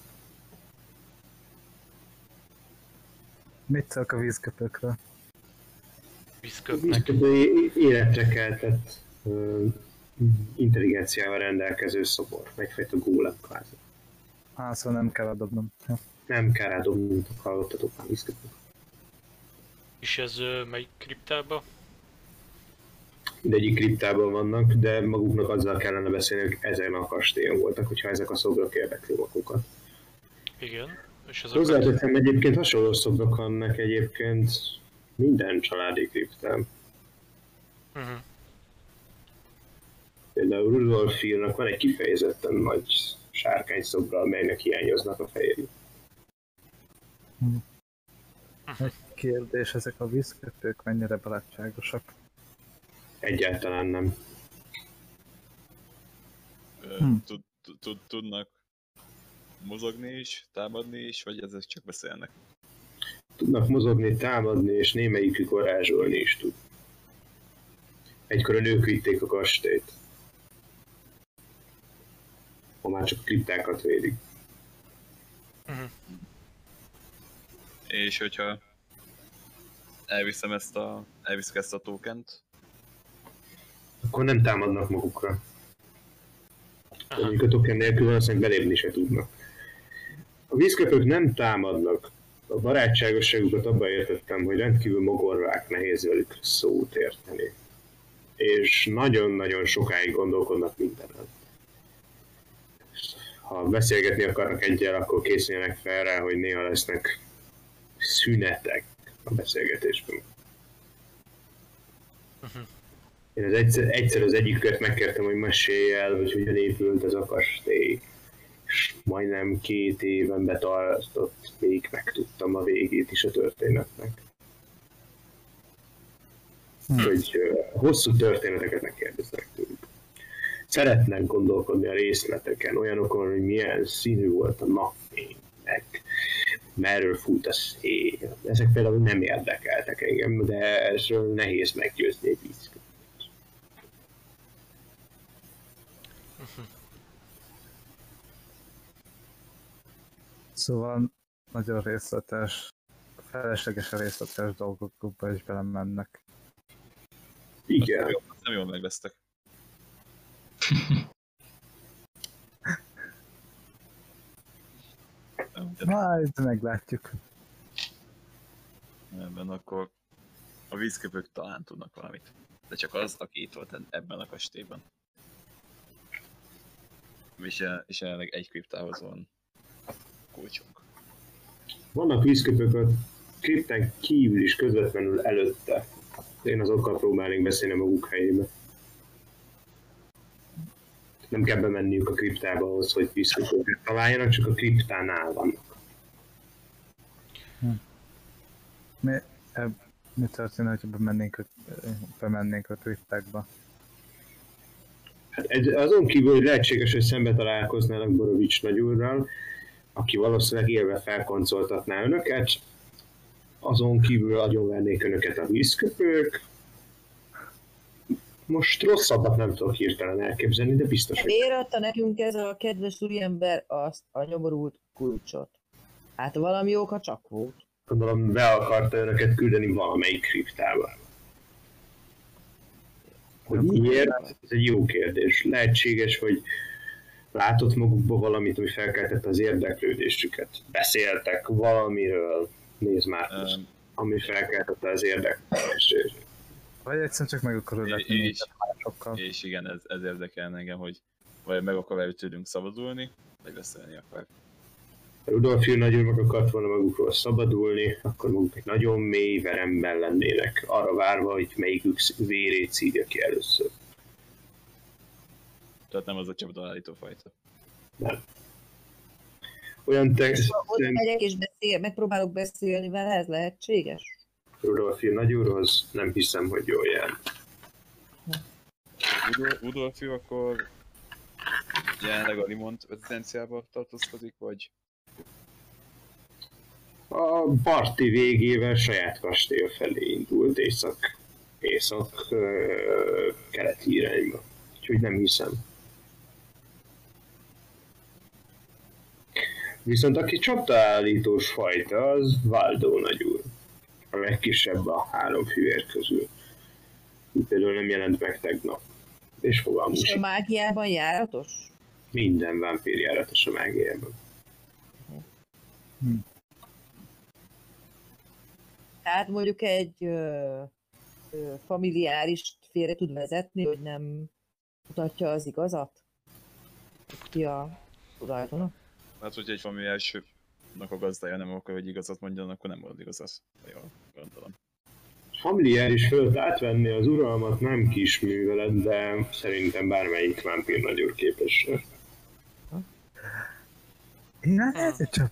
Mit szólok a vízköpőkről? A Vízköpnek. életre keltett ö, intelligenciával rendelkező szobor. Egyfajta gólem kvázi. Á, szóval nem kell adobnom. Ja. Nem kell rádobni, mint hallottatok a vízkötőt. És ez ö, melyik kriptába? Mindegyik kriptában vannak, de maguknak azzal kellene beszélni, hogy ezen a kastélyon voltak, hogyha ezek a szobrok érdekli magukat. Igen. És azokat... Hozzáteszem egyébként hasonló szobrok vannak egyébként minden családi kriptán. Uh-huh. Például Rudolf Filnak van egy kifejezetten nagy sárkány szobra, amelynek hiányoznak a fejei. Egy kérdés, ezek a vízköpők mennyire barátságosak? Egyáltalán nem. Hm. tud- tud- tud- Tudnak mozogni is, támadni is, vagy ezek csak beszélnek? Tudnak mozogni, támadni, és némelyikük varázsolni is tud. Egykor a nők vitték a kastélyt. Ma már csak kriptákat védik. És hogyha elviszem ezt a, elviszek ezt a tokent, Akkor nem támadnak magukra. Aha. Mondjuk a token nélkül valószínűleg belépni se tudnak. A vízköpők nem támadnak. A barátságosságukat abban értettem, hogy rendkívül mogorvák, nehéz velük szót érteni. És nagyon-nagyon sokáig gondolkodnak mindenen. Ha beszélgetni akarnak egyel, akkor készüljenek fel rá, hogy néha lesznek szünetek a beszélgetésben. Én az egyszer, egyszer az egyiküket megkértem, hogy mesélj el, hogy hogyan épült ez a kastély. És majdnem két éven betartott, még megtudtam a végét is a történetnek. Hm. Hogy hosszú történeteket megkérdeznek tőlük. Szeretnek gondolkodni a részleteken, olyanokon, hogy milyen színű volt a napfény, meg merről fut a szél. Ezek például nem érdekeltek engem, de ezről nehéz meggyőzni egy vízköt. Szóval nagyon részletes, feleslegesen részletes dolgokba is belemennek. Igen. Jó, nem jól. Nem, de Majd meglátjuk. ebben akkor a vízköpők talán tudnak valamit. De csak az, aki itt volt ebben a kastélyban. És, és jelenleg egy kriptához van kulcsunk. Vannak vízköpők a kripten kívül is közvetlenül előtte. Én azokkal próbálnék beszélni a maguk helyébe. Nem kell bemenniük a kriptába ahhoz, hogy vízköpőket találjanak, csak a kriptánál vannak. Mi, e, mi történne, ha bemennénk, a- bemennénk a kriptákba? Hát ez, azon kívül, hogy lehetséges, hogy szembe találkoznának Borovics nagyúrral, aki valószínűleg élve felkoncoltatná önöket, azon kívül agyonvernék önöket a vízköpők. Most rosszabbat nem tudok hirtelen elképzelni, de biztos, hogy Miért adta nekünk ez a kedves úriember azt a nyomorult kulcsot? Hát valami oka csak volt. gondolom be akarta önöket küldeni valamelyik kriptába. Hogy miért? Ez egy jó kérdés. Lehetséges, hogy látott magukba valamit, ami felkeltette az érdeklődésüket. Beszéltek valamiről, nézd már, Öm, ami felkeltette az érdeklődésüket. Vagy egyszerűen csak meg akarod És- lepni és- másokkal. és igen, ez, ez érdekel engem, hogy vagy meg akar velük tőlünk szabadulni, vagy beszélni akar. Rudolf Jön nagyon meg akart volna magukról szabadulni, akkor maguk egy nagyon mély veremben lennének, arra várva, hogy melyikük vérét szívja ki először. Tehát nem az a csapdaállító fajta. Olyan te, Oda megyek és beszél, megpróbálok beszélni vele, ez lehetséges? Rudolf Jön nagyúrhoz nem hiszem, hogy jól jár. Udol- Udolfő akkor jelenleg a Limont rezidenciában tartózkodik, vagy A parti végével saját kastélya felé indult észak, észak ö, keleti irányba. Úgyhogy nem hiszem. Viszont aki csapdaállítós fajta, az Valdó nagyúr. A legkisebb a három fűér közül. Például nem jelent meg tegnap. És fogalmunk És a mágiában járatos? Minden vámpír járatos a mágiában. Tehát mondjuk egy ö, ö, familiáris félre tud vezetni, hogy nem mutatja az igazat? Ki a tulajdona? Hát hogyha egy familiárisnak a gazdája nem akar, hogy igazat mondjon, akkor nem mond igazat. Jó, gondolom. familiáris fölött átvenni az uralmat nem kis művelet, de szerintem bármelyik vámpír nagyúr képes. Igen, ez egy csap.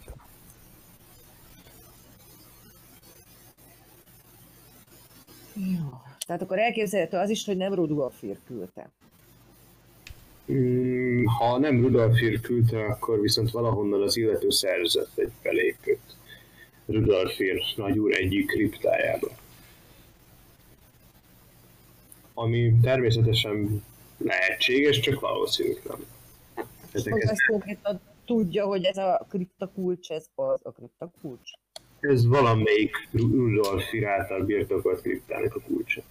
Jó. Tehát akkor elképzelhető az is, hogy nem Rudolfír küldte. Mm, Ha nem Rudolfír küldte, akkor viszont valahonnan az illető szerzett egy belépőt. Rudolfír nagyúr egyik kriptájába. Ami természetesen lehetséges, csak valószínű nem. Ezek, Hogy ez, ezt konkrétan tudja, hogy ez a kripta kulcs, ez az a kripta kulcs. ez valamelyik Rudolfír által birtokolt kriptának a kulcsa.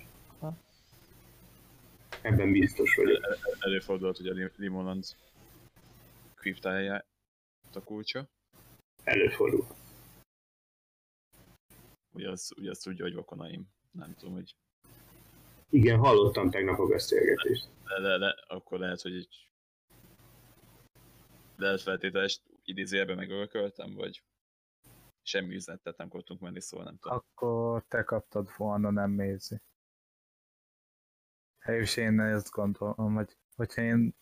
Ebben biztos vagyok. El- el- Előfordulhat, hogy a Lim- Limonland kriptája a kulcsa. Előfordul. Ugye azt, ugye azt tudja, hogy vakonaim. Nem tudom, hogy Igen, hallottam tegnap a beszélgetést. de, de, de akkor lehet, hogy egy lehet feltételes idézőjelben megölköltem, vagy semmi üzenetet nem kaptunk menni, szóval nem tudom. Akkor te kaptad volna, nem Mézi. És én ezt gondolom, hogy hogyha én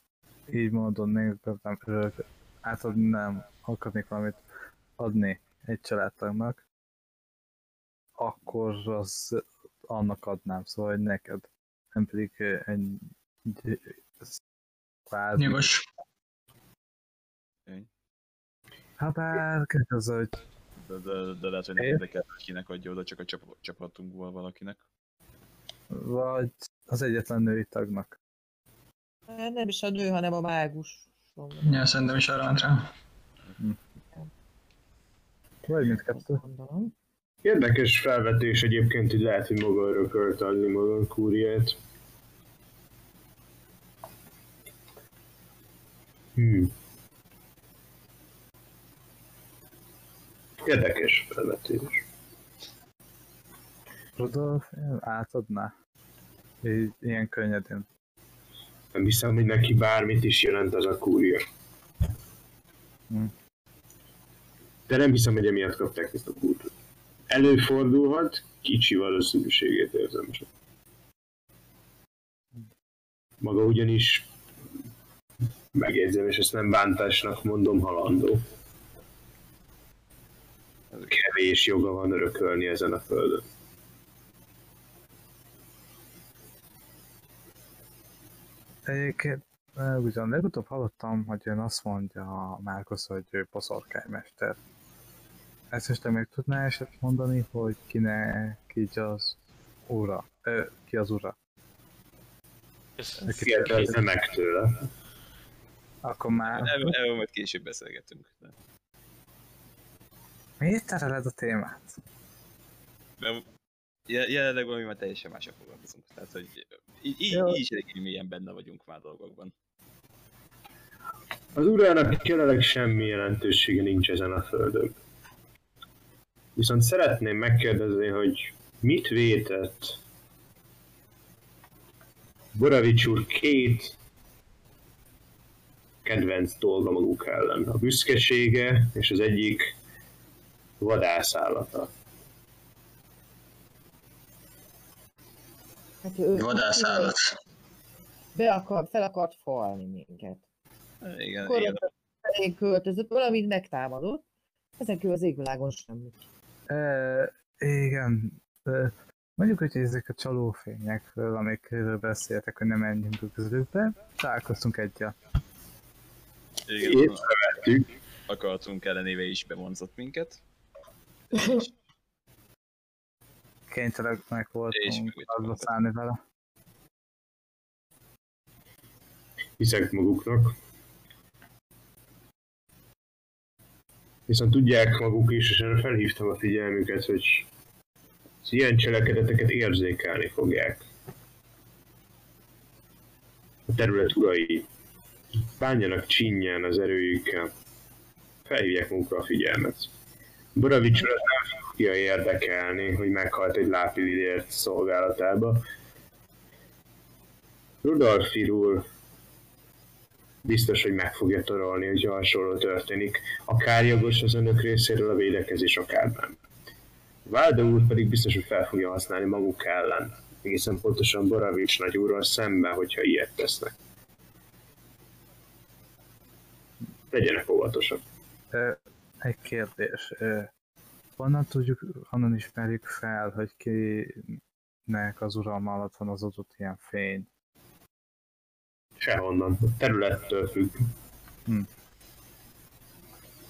így módon örök, átadni nem akarnék valamit adni egy családtagnak, akkor az annak adnám, szóval hogy neked, nem pedig egy, egy kvázi. Jogos. Ha bár, az, hogy De, de, de lehet, hogy nem érdekel, kinek adja oda, csak a csap, csapatunkból valakinek. vagy az egyetlen női tagnak. Hát Nem is a nő, hanem a mágus. Ja, szerintem is arra ment rá. Vagy mindkettő. Gondolom. Érdekes felvetés egyébként, hogy lehet, hogy maga örökölt adni maga a kúriát. Hmm. Érdekes felvetés. Rudolf átadná? Így, ilyen könnyedén. Nem hiszem, hogy neki bármit is jelent az a kúria. Hm. De nem hiszem, hogy emiatt kapták ezt a kultot. Előfordulhat, kicsi valószínűségét érzem csak. Maga ugyanis megjegyzem, és ezt nem bántásnak mondom, halandó. Kevés joga van örökölni ezen a földön. Egyébként ugyan legutóbb hallottam, hogy ön azt mondja a Márkusz, hogy ő boszorkánymester. Ezt most te meg tudná eset mondani, hogy kinek így az ura? Ö, ki az ura? Ez Kérdezze meg tőle. Akkor már... Erről, majd később beszélgetünk. De, Miért tereled a témát? mert jelenleg valami már teljesen másra foglalkozunk. Tehát, hogy így, így, így is elég mélyen benne vagyunk már dolgokban. Az urának jelenleg semmi jelentősége nincs ezen a földön. Viszont szeretném megkérdezni, hogy mit vétett Boravics úr két kedvenc dolga maguk ellen. A büszkesége és az egyik vadászállata. Hát ő, Vadászállat. Be akar, fel akart falni minket. Igen, igen. Akkor felé költözött, valamit megtámadott. Ezen kívül az égvilágon semmit. E, igen. E, mondjuk, hogy ezek a csalófényekről, amikről beszéltek, hogy nem menjünk a közülükbe, találkoztunk egyel. igen. Akaratunk ellenéve is bevonzott minket. Kénytelenek voltunk azba szállni vele. hiszek maguknak. Viszont tudják maguk is, és erre felhívtam a figyelmüket, hogy az ilyen cselekedeteket érzékelni fogják. A terület urai bánjanak csinyán az erőjükkel. Felhívják magukra a figyelmet. Boravicsra nem fogja érdekelni, hogy meghalt egy lápilidért szolgálatába. Rudolfirul biztos, hogy meg fogja torolni, hogy hasonló történik. Akár jogos az önök részéről a védekezés, akár nem. Válda úr pedig biztos, hogy fel fogja használni maguk ellen. Egészen pontosan Boravics nagyúrral szemben, hogyha ilyet tesznek. Legyenek óvatosak. Egy kérdés. Honnan tudjuk, honnan ismerjük fel, hogy kinek az uralma alatt van az adott ilyen fény? Sehonnan. A területtől függ.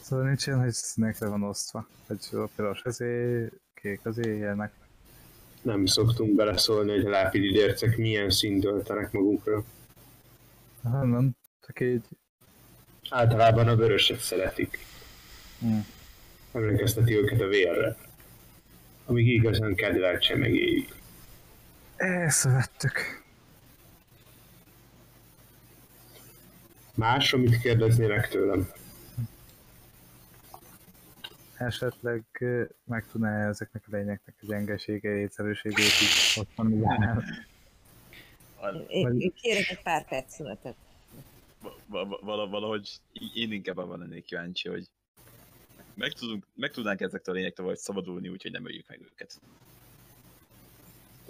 Szóval nincs ilyen, hogy színekre van osztva. Hogy a piros ezé, kék az éjjelnek. Nem szoktunk beleszólni, hogy a lápididércek milyen színt öltenek magukra. Ha nem, csak így. Általában a vöröset szeretik. Hm. Emlékezteti őket a vérre. Amíg igazán kedvelt csemegéig. Észrevettük. Más, amit kérdeznének tőlem? Esetleg meg tudná ezeknek a lényeknek a gyengeségeit, erőségét is ott van. Én, kérek egy pár perc szünetet. Va- va- vala- valahogy én inkább abban lennék kíváncsi, hogy meg, tudunk, meg tudnánk ezektől a lényektől vagy szabadulni, úgyhogy nem öljük meg őket.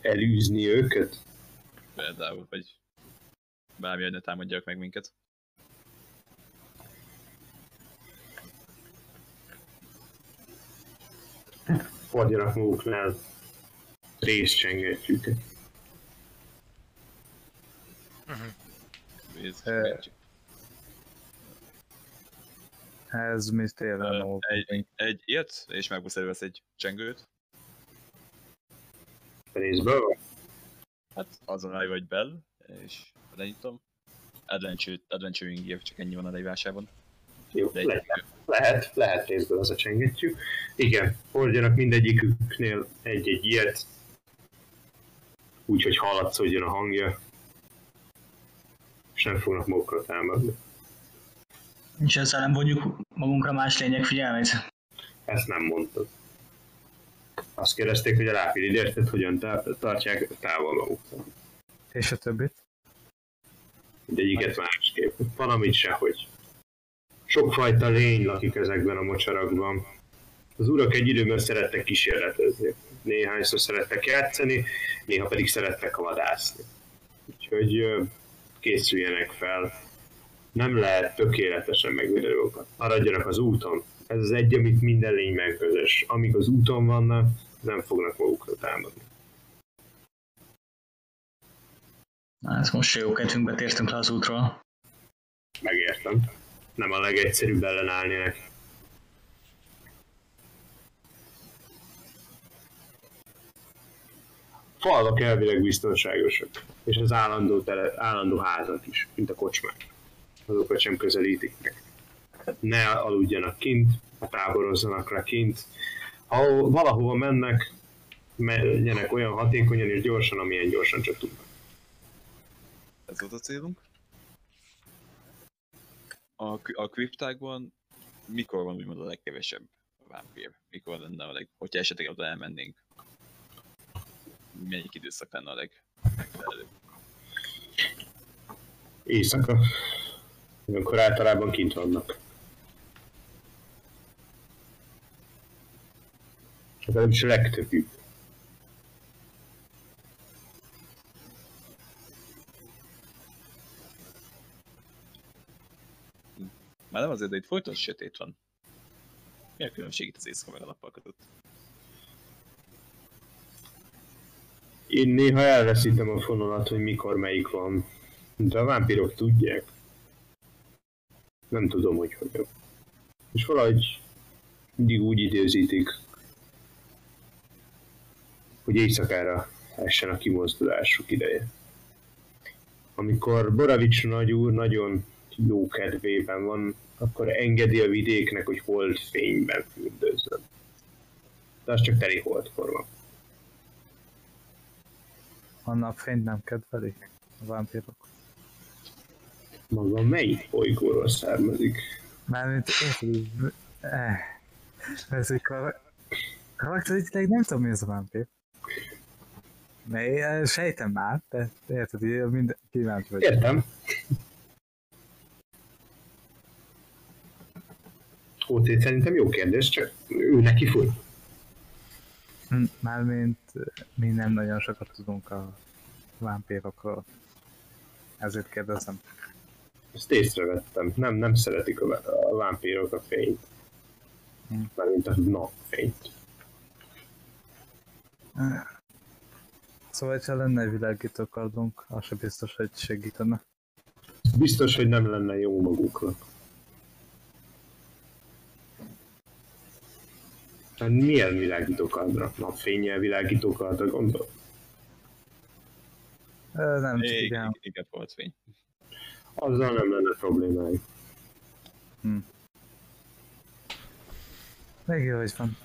Elűzni őket? Például, vagy bármi, hogy ne támadják meg minket. Fordjanak maguknál részcsengetjük. Ez, Ö, Ez mi tényleg no egy, egy ilyet, és megbusz elővesz egy csengőt. Részből? Hát azon állj vagy bell, és lenyitom. Adventure, Adventuring Gear, csak ennyi van a leírásában. Jó, De egy, le, lehet, lehet részből az a csengetjük. Igen, hordjanak mindegyiküknél egy-egy ilyet. Úgyhogy hallatszódjon a hangja. És nem fognak magukra támadni. És ezzel nem vonjuk magunkra más lények figyelmét. Ezt nem mondtad. Azt kérdezték, hogy a lápididértet hogyan tá- tartják távol maguktól. És a többit? Mindegyiket másképp. Van, amit sehogy. Sokfajta lény lakik ezekben a mocsarakban. Az urak egy időben szerettek kísérletezni. Néhányszor szerettek játszani, néha pedig szerettek vadászni. Úgyhogy készüljenek fel. Nem lehet tökéletesen megvédeni dolgokat. Maradjanak az úton. Ez az egy, amit minden lényben közös. Amíg az úton vannak, nem fognak magukra támadni. Hát most se jó kedvünkbe tértünk le az útról. Megértem. Nem a legegyszerűbb ellenállni neki. Falvak elvileg biztonságosak, és az állandó, tele, állandó házak is, mint a kocsmák. Azokat sem közelítik meg. Ne aludjanak kint, ne táborozzanak le kint. Ha valahova mennek, menjenek olyan hatékonyan és gyorsan, amilyen gyorsan csak tudnak. Ez volt a célunk. A, a kriptákban mikor van úgymond a legkevesebb vámpír? Mikor lenne a leg... Hogyha esetleg oda elmennénk? Melyik időszak lenne a leg... legfelelőbb? Éjszaka. Amikor általában kint vannak. Legalábbis a legtöbbjük. Már nem azért, de itt folyton sötét van. Mi a különbség itt az éjszaka meg a nappal között? Én néha elveszítem a fonalat, hogy mikor melyik van. De a vámpírok tudják. Nem tudom, hogy hogyan. És valahogy mindig úgy időzítik, hogy éjszakára essen a kimozdulásuk ideje. Amikor Boravics nagyúr nagyon jó kedvében van, akkor engedi a vidéknek, hogy holdfényben fürdőzzön. De az csak teli holdkor van. A napfényt nem kedvelik a vámpírok. Maga melyik bolygóról származik? Mármint érted. Eh. Ez egy kar... Karakteristileg nem tudom mi az a vámpír. Ne, sejtem már, de érted, minden kíváncsi vagy. Értem. OT szerintem jó kérdés, csak ő neki fut. Hm, Mármint mi nem nagyon sokat tudunk a vámpírokról. Ezért kérdezem. Ezt észrevettem. Nem, nem szeretik a, a vámpírok a fényt. Hm. Mármint a napfényt. Szóval, ha lenne egy világító kardunk, az se biztos, hogy segítene. Biztos, hogy nem lenne jó maguknak. Hát milyen világítókardra? Napfényjel világítókardra gondol? Ö, Nem csak igen. igen, volt fény. Azzal nem lenne problémájuk. Még jó, hogy van.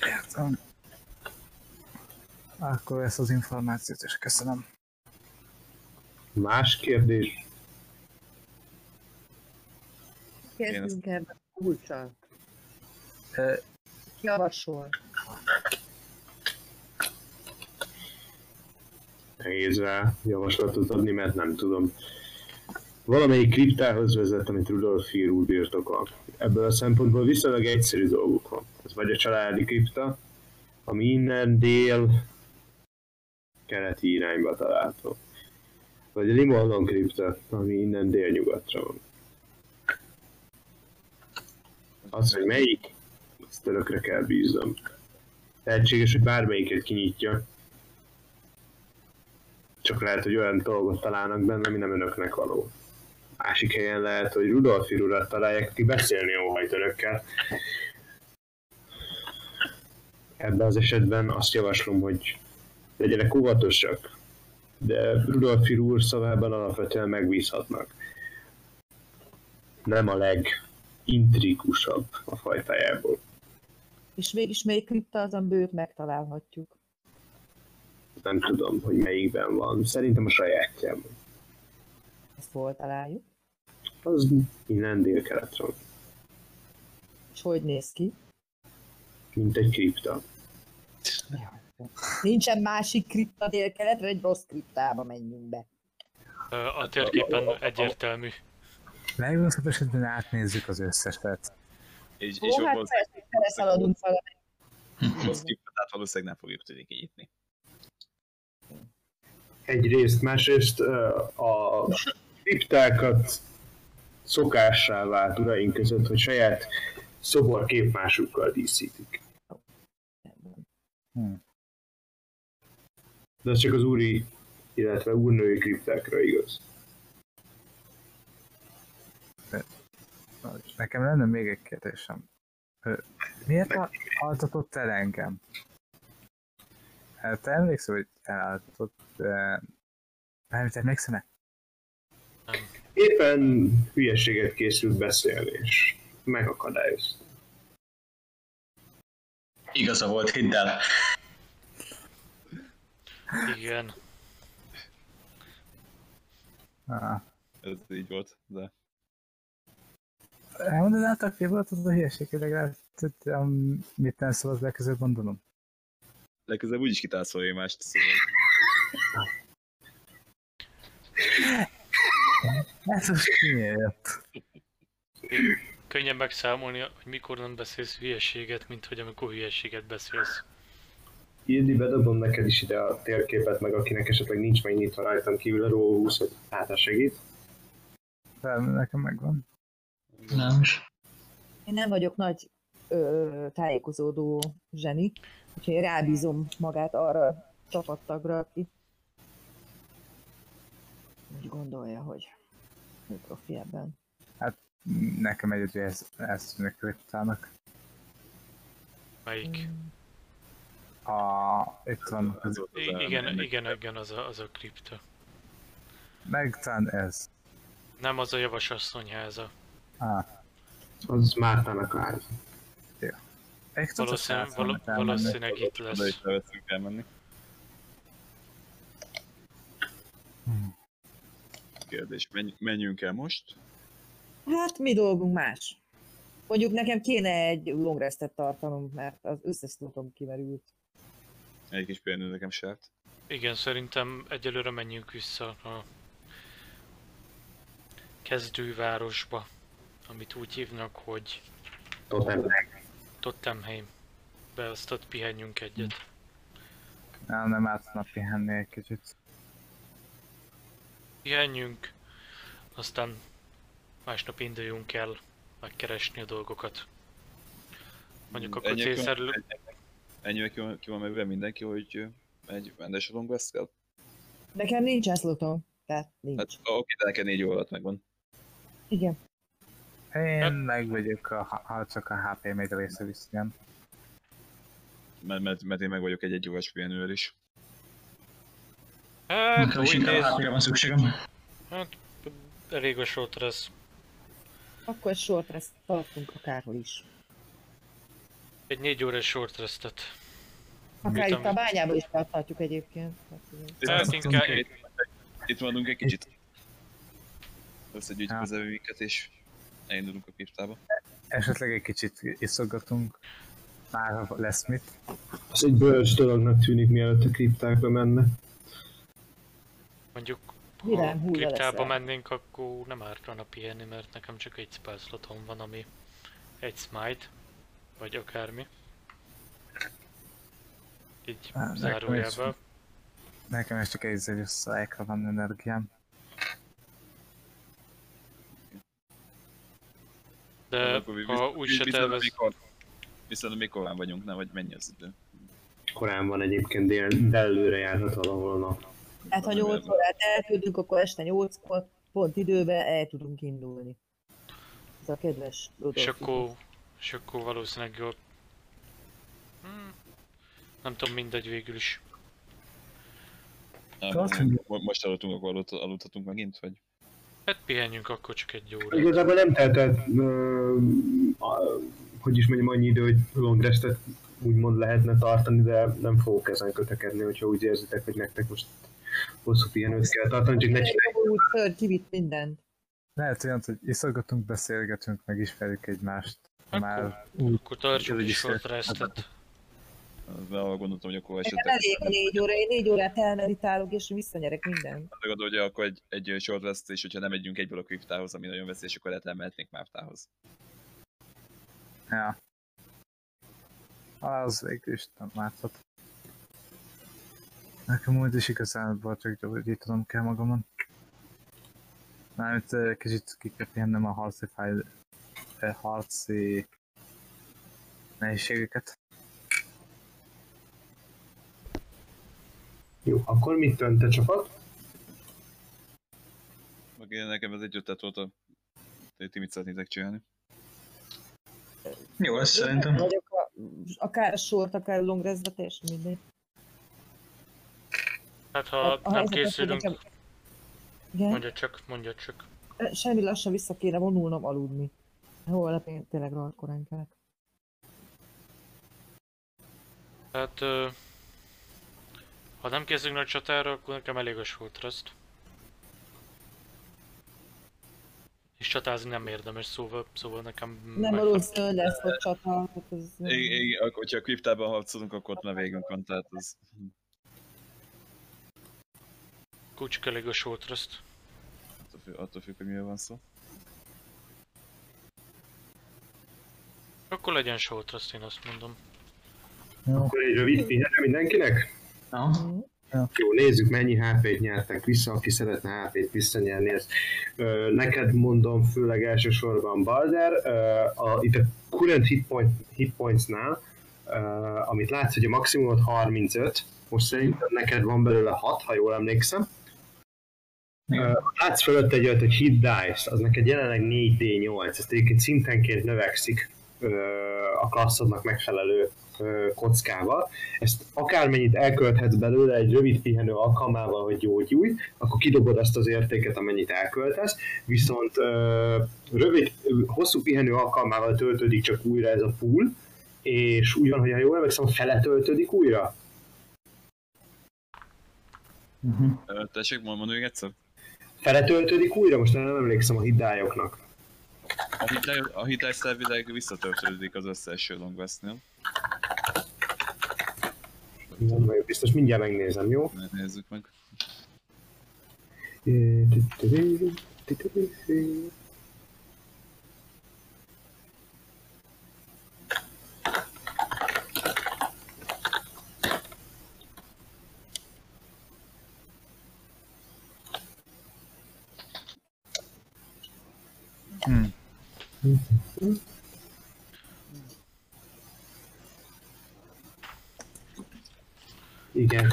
Értem. Akkor ezt az információt is köszönöm. Más kérdés? Kezdjünk ebben a kulcsal. Javasol. Nehéz rá javaslatot adni, mert nem tudom. Valamelyik kriptához vezet, amit Rudolf Hír úr birtokol. Ebből a szempontból viszonylag egyszerű dolguk van. Ez vagy a családi kripta, ami innen dél keleti irányba található. Vagy a Limondon kripta, ami innen délnyugatra van. Az, hogy melyik, azt örökre kell bíznom. Lehetséges, hogy bármelyiket kinyitja, csak lehet, hogy olyan dolgot találnak benne, ami nem önöknek való. Másik helyen lehet, hogy Rudolf urat találják, aki beszélni óhajt önökkel. Ebben az esetben azt javaslom, hogy legyenek óvatosak, de Rudolf úr szavában alapvetően megbízhatnak. Nem a legintrikusabb a fajtájából. És mégis melyik kripta az, amiből őt megtalálhatjuk. Nem tudom, hogy melyikben van. Szerintem a sajátjában. Ezt hol találjuk? Az innen délkeletre. És hogy néz ki? Mint egy kripta. Nincsen másik kripta délkeletre, egy rossz kriptába menjünk be. A térképen egyértelmű. Legrosszabb esetben átnézzük az összeset. És, és Ó, hát persze, beleszaladunk valamelyik. a skipet át valószínűleg nem fogjuk tudni kinyitni. Egyrészt, másrészt a kriptákat szokássá vált uraink között, hogy saját szobor képmásukkal díszítik. Hm. De ez csak az úri, illetve úrnői kriptákra igaz. Nekem lenne még egy kérdésem. Miért altatott el engem? Hát te emlékszel, hogy elaltatott... de- Mármint emlékszem-e? Éppen hülyeséget készült beszélni, és megakadályozta. Igaza volt, hidd el. Igen. Ah. Ez így volt, de Elmondanátok, mi volt az a hülyeség, hogy legalább tudjam, mit nem szabad legközelebb mondanom? Legközelebb úgyis kitálszolja mást, szóval Ez most miért? Könnyen megszámolni, hogy mikor nem beszélsz hülyeséget, mint hogy amikor hülyeséget beszélsz. Ildi, bedobom neked is ide a térképet, meg akinek esetleg nincs megnyitva rajtam kívül a RAW 20, hogy hát segít. De nekem megvan. Nem is. Én nem vagyok nagy ö, tájékozódó zseni, úgyhogy rábízom magát arra a csapattagra, aki úgy gondolja, hogy ő profi ebben. Nekem egy ez, ezt tűnik kriptának. Melyik? A, itt van, az az igen, elmének. igen, igen, az a, az a kripta. meg talán ez. Nem az a javasasszonyháza. Ah, Az Mártának a. egy Valószínűleg, val- valószínűleg itt Oda lesz. is levetszünk elmenni. Kérdés, menj, menjünk el most? Hát mi dolgunk más? Mondjuk nekem kéne egy long restet tartanom, mert az összes slotom kimerült. Egy kis pihenő nekem sárt. Igen, szerintem egyelőre menjünk vissza a kezdővárosba, amit úgy hívnak, hogy Totem. Tottenheim. Be azt ott pihenjünk egyet. Nem, nem átna pihenni egy kicsit. Pihenjünk, aztán másnap induljunk el megkeresni a dolgokat. Mondjuk akkor van- célszerű... ennyi- Ennyivel ki van, ki van megve mindenki, hogy egy rendes rest kell? Nekem nincsen slotom, tehát nincs. Hát oké, de neked négy óra alatt megvan. Igen. Én Hát- meg vagyok, a, ha csak a HP még része visszajön. Mert, mert, mert én meg vagyok egy egy órás pihenővel is. Hát, Nekem is úgy inkább hátra van szükségem. hát elég a short rest. Akkor egy short rest tartunk akárhol is. Egy négy órás short restet. Akár Mit, itt a ami- bányába is tarthatjuk egyébként. Hát, igen. Hát inkább- itt- maradunk egy kicsit. Összegyűjtjük az evőinket és elindulunk a kriptába. Esetleg egy kicsit iszogatunk. Már lesz mit. Az egy bölcs dolognak tűnik, mielőtt a kriptákba menne. Mondjuk, ha kriptába mennénk, akkor nem ártana pihenni, mert nekem csak egy spell slotom van, ami egy smite, vagy akármi. Így zárójelben. Nekem is csak egy zegyos szájkra van energiám. De Akkor ha úgy se tervez... mikor- Viszont még korán vagyunk, nem? Vagy mennyi az idő? Korán van egyébként dél, dellőre járhat valahol a nap. Hát ha 8 órát eltudunk, akkor este 8-kor pont időben el tudunk indulni. Ez a kedves Rudolf. És akkor, és akkor valószínűleg jobb. Hmm. Nem tudom, mindegy végül is. Nem, Azt nem, most aludtunk, akkor aludhatunk megint, vagy? Hát pihenjünk akkor csak egy órát. Igazából nem teltett, ö, a, hogy is mondjam, annyi idő, hogy long restet úgymond lehetne tartani, de nem fogok ezen kötekedni, hogyha úgy érzitek, hogy nektek most hosszú pihenőt kell tartani, csak ne csinálj. Úgy föl kivitt mindent. Lehet olyan, hogy iszogatunk, beszélgetünk, megismerjük egymást. Akkor- Már úgy Akkor tartsuk Ez egy is short restet. De arra gondoltam, hogy akkor esetleg... elég a négy óra, én négy órát elmeditálok, és visszanyerek mindent. Gondolod, hogy akkor egy, egy short rest, és hogyha nem megyünk egyből a kriptához, ami nagyon veszélyes, akkor lehet elmehetnénk Mártához. Ja. Az végül is nem látszott. Nekem úgy is igazából csak gyógyítanom kell magamon. Mármint eh, kicsit ki kell pihennem a harci fáj... eh, harci nehézségeket. Jó, akkor mit dönt a csapat? Meg én nekem ez egy ötlet volt, a... ti mit szeretnétek csinálni. Jó, ez szerintem. Vagyok a, akár a sort, akár a long restbe, teljesen mindegy. Hát ha A- a nem hogy készülünk, nekem- Igen? mondja csak, mondja csak. Semmi lassan vissza kéne vonulnom aludni. Holnap én tényleg rohadt korán kelek. Hát ö, ha nem készülünk nagy csatára, akkor nekem elég a rest. És csatázni nem érdemes, szóval, szóval nekem... Nem valószínű, hogy lesz. Hát ez nem- Igen, igen, akkor, hogyha a kriptában harcolunk, akkor ott már végünk van, tehát az... Kulcs elég a short rest. Attól függ, attól függ, hogy miről van szó. Akkor legyen rest, én azt mondom. Jó. Akkor egy rövid pihenő mindenkinek? Ja. Jó, nézzük mennyi HP-t nyertek vissza, aki szeretne HP-t visszanyerni. Ezt, ö, neked mondom, főleg elsősorban Balder, ö, a, itt a current hit, point, hit points-nál, ö, amit látsz, hogy a maximumot 35, most szerintem neked van belőle 6, ha jól emlékszem. Ö, látsz fölött egy olyat, hogy hit dice, az neked jelenleg 4d8, ezt egyébként szintenként növekszik ö, a klasszodnak megfelelő kockával. Ezt akármennyit elkölthetsz belőle egy rövid pihenő alkalmával, hogy gyógyulj, akkor kidobod azt az értéket, amennyit elköltesz, viszont rövid, hosszú pihenő alkalmával töltődik csak újra ez a pool, és úgy van, hogy ha jól emlékszem, fele töltődik újra. Uh-huh. Tessék, mond mondjuk egyszer? Fele töltődik újra, most nem emlékszem a hiddályoknak. A hitály, a hitály szervileg visszatöltődik az összes long Westnél. Nem vagyok biztos, mindjárt megnézem, jó? Nézzük meg. Hmm. Igen,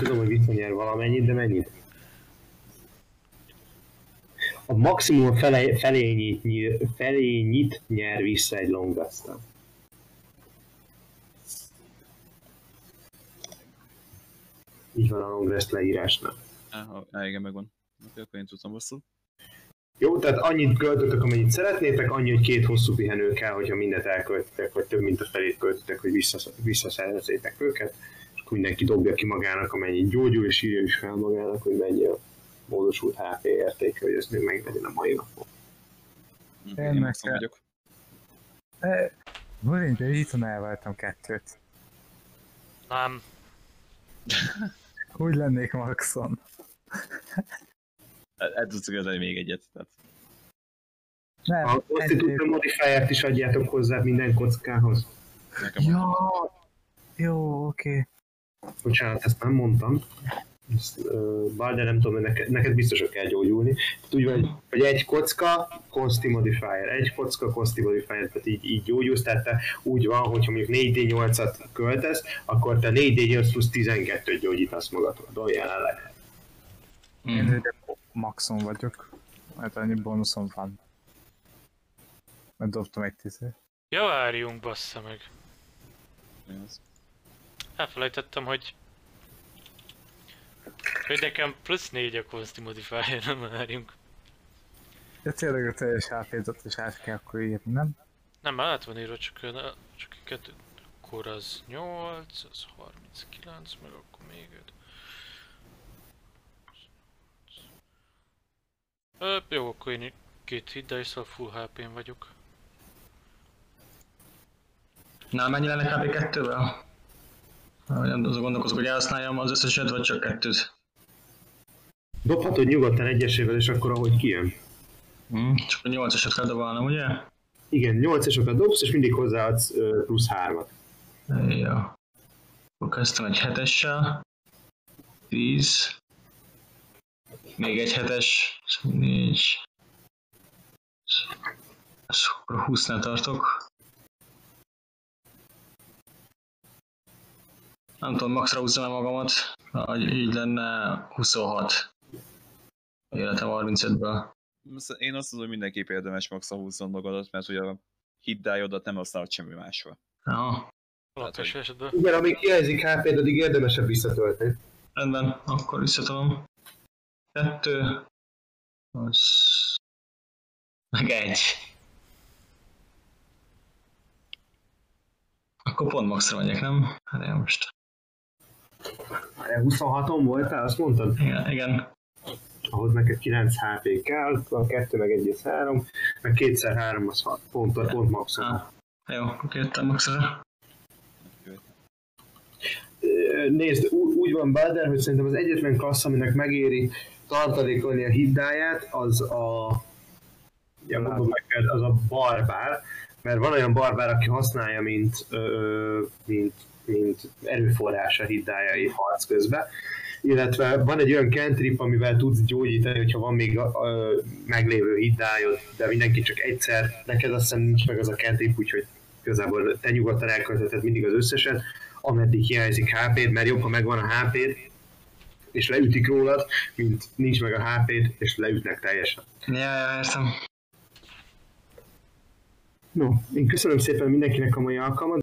visszanyer valamennyit, de mennyit? A maximum fele, felényit, nyír, felényit nyer vissza egy long rest-en. Így van a long rest leírásnál. Á, igen, megvan. Oké, akkor én tudtam rosszul. Jó, tehát annyit költötök, amennyit szeretnétek, annyi, hogy két hosszú pihenő kell, hogyha mindent elköltitek, vagy több mint a felét költitek, hogy vissza, visszaszerezzétek őket, mindenki dobja ki magának, amennyit gyógyul, és írja is fel magának, hogy mennyi a módosult HP értéke, hogy ezt még meglegyen a mai napon. Hm, Én Én meg maxon kell- vagyok. Eh, Bulin, de itt elváltam kettőt. Nem, Úgy lennék maxon. El, el tudsz kezdeni még egyet. Tehát. Nem, A Constitution modifier-t is adjátok hozzá minden kockához. Nekem Ja, jó, oké. Bocsánat, ezt nem mondtam. Ezt, uh, Balder, nem tudom, neked, neked biztos, hogy kell gyógyulni. Tehát úgy van, hogy egy kocka, Consti modifier, egy kocka, Consti modifier, tehát így, így gyógyulsz, tehát te úgy van, hogyha mondjuk 4D8-at költesz, akkor te 4D8 plusz 12-t gyógyítasz magadon jelenleg. Én Mm. ugye maxon vagyok. Mert annyi bónuszom van. Mert dobtam egy tízért. ja várjunk, bassza meg. Az? Elfelejtettem, hogy... Hogy nekem plusz 4 a Consti modifier, nem várjunk. Ja tényleg a teljes HP-t is át kell akkor írni, nem? Nem, át van írva, csak, csak kettő. Akkor az 8, az 39, meg akkor még 5. Ö, jó, akkor én két hit dice full HP-n vagyok. Na, mennyi lenne kb. kettővel? Nem azon gondolkozok, hogy elhasználjam az összeset, vagy csak kettőt. Dobhatod nyugodtan egyesével, és akkor ahogy kijön. Hm, csak a 8-asat kell dobálnom, ugye? Igen, 8 esokat dobsz, és mindig hozzáadsz plusz 3-at. Ja. Akkor kezdtem egy hetessel. 10. Még egy hetes. 4. Akkor 20-nál tartok. Nem tudom, maxra húzzam magamat. hogy Így lenne 26. Életem 35-ből. Én azt mondom, hogy mindenképp érdemes max húzzon magadat, mert ugye a hiddájodat nem használod semmi másra. Ja, Alapos esetben. Igen, amíg hiányzik hp addig érdemesebb visszatölteni. rendben, akkor visszatolom. Kettő. Az... Meg egy. Akkor pont maxra megyek, nem? Hát én most. 26-on voltál, azt mondtad? Igen, igen. Ahhoz neked 9 HP kell, van 2 meg 1 3, meg 2 3 az 6 pont, pont maximum. Ah, jó, akkor jöttem maxra. Nézd, úgy van Bader, hogy szerintem az egyetlen klassz, aminek megéri tartalékolni a hiddáját, az a ja, mondom neked, az a barbár, mert van olyan barbár, aki használja, mint, ö, mint, mint erőforrás a hiddájai harc közben, illetve van egy olyan cantrip, amivel tudsz gyógyítani, hogyha van még a, a meglévő hiddájod, de mindenki csak egyszer, neked azt hiszem nincs meg az a cantrip, úgyhogy igazából te nyugodtan elköltheted mindig az összeset, ameddig hiányzik HP-d, mert jobb, ha megvan a HP-d, és leütik rólad, mint nincs meg a HP-d, és leütnek teljesen. Ja, ja, értem. No, én köszönöm szépen mindenkinek a mai alkalmat,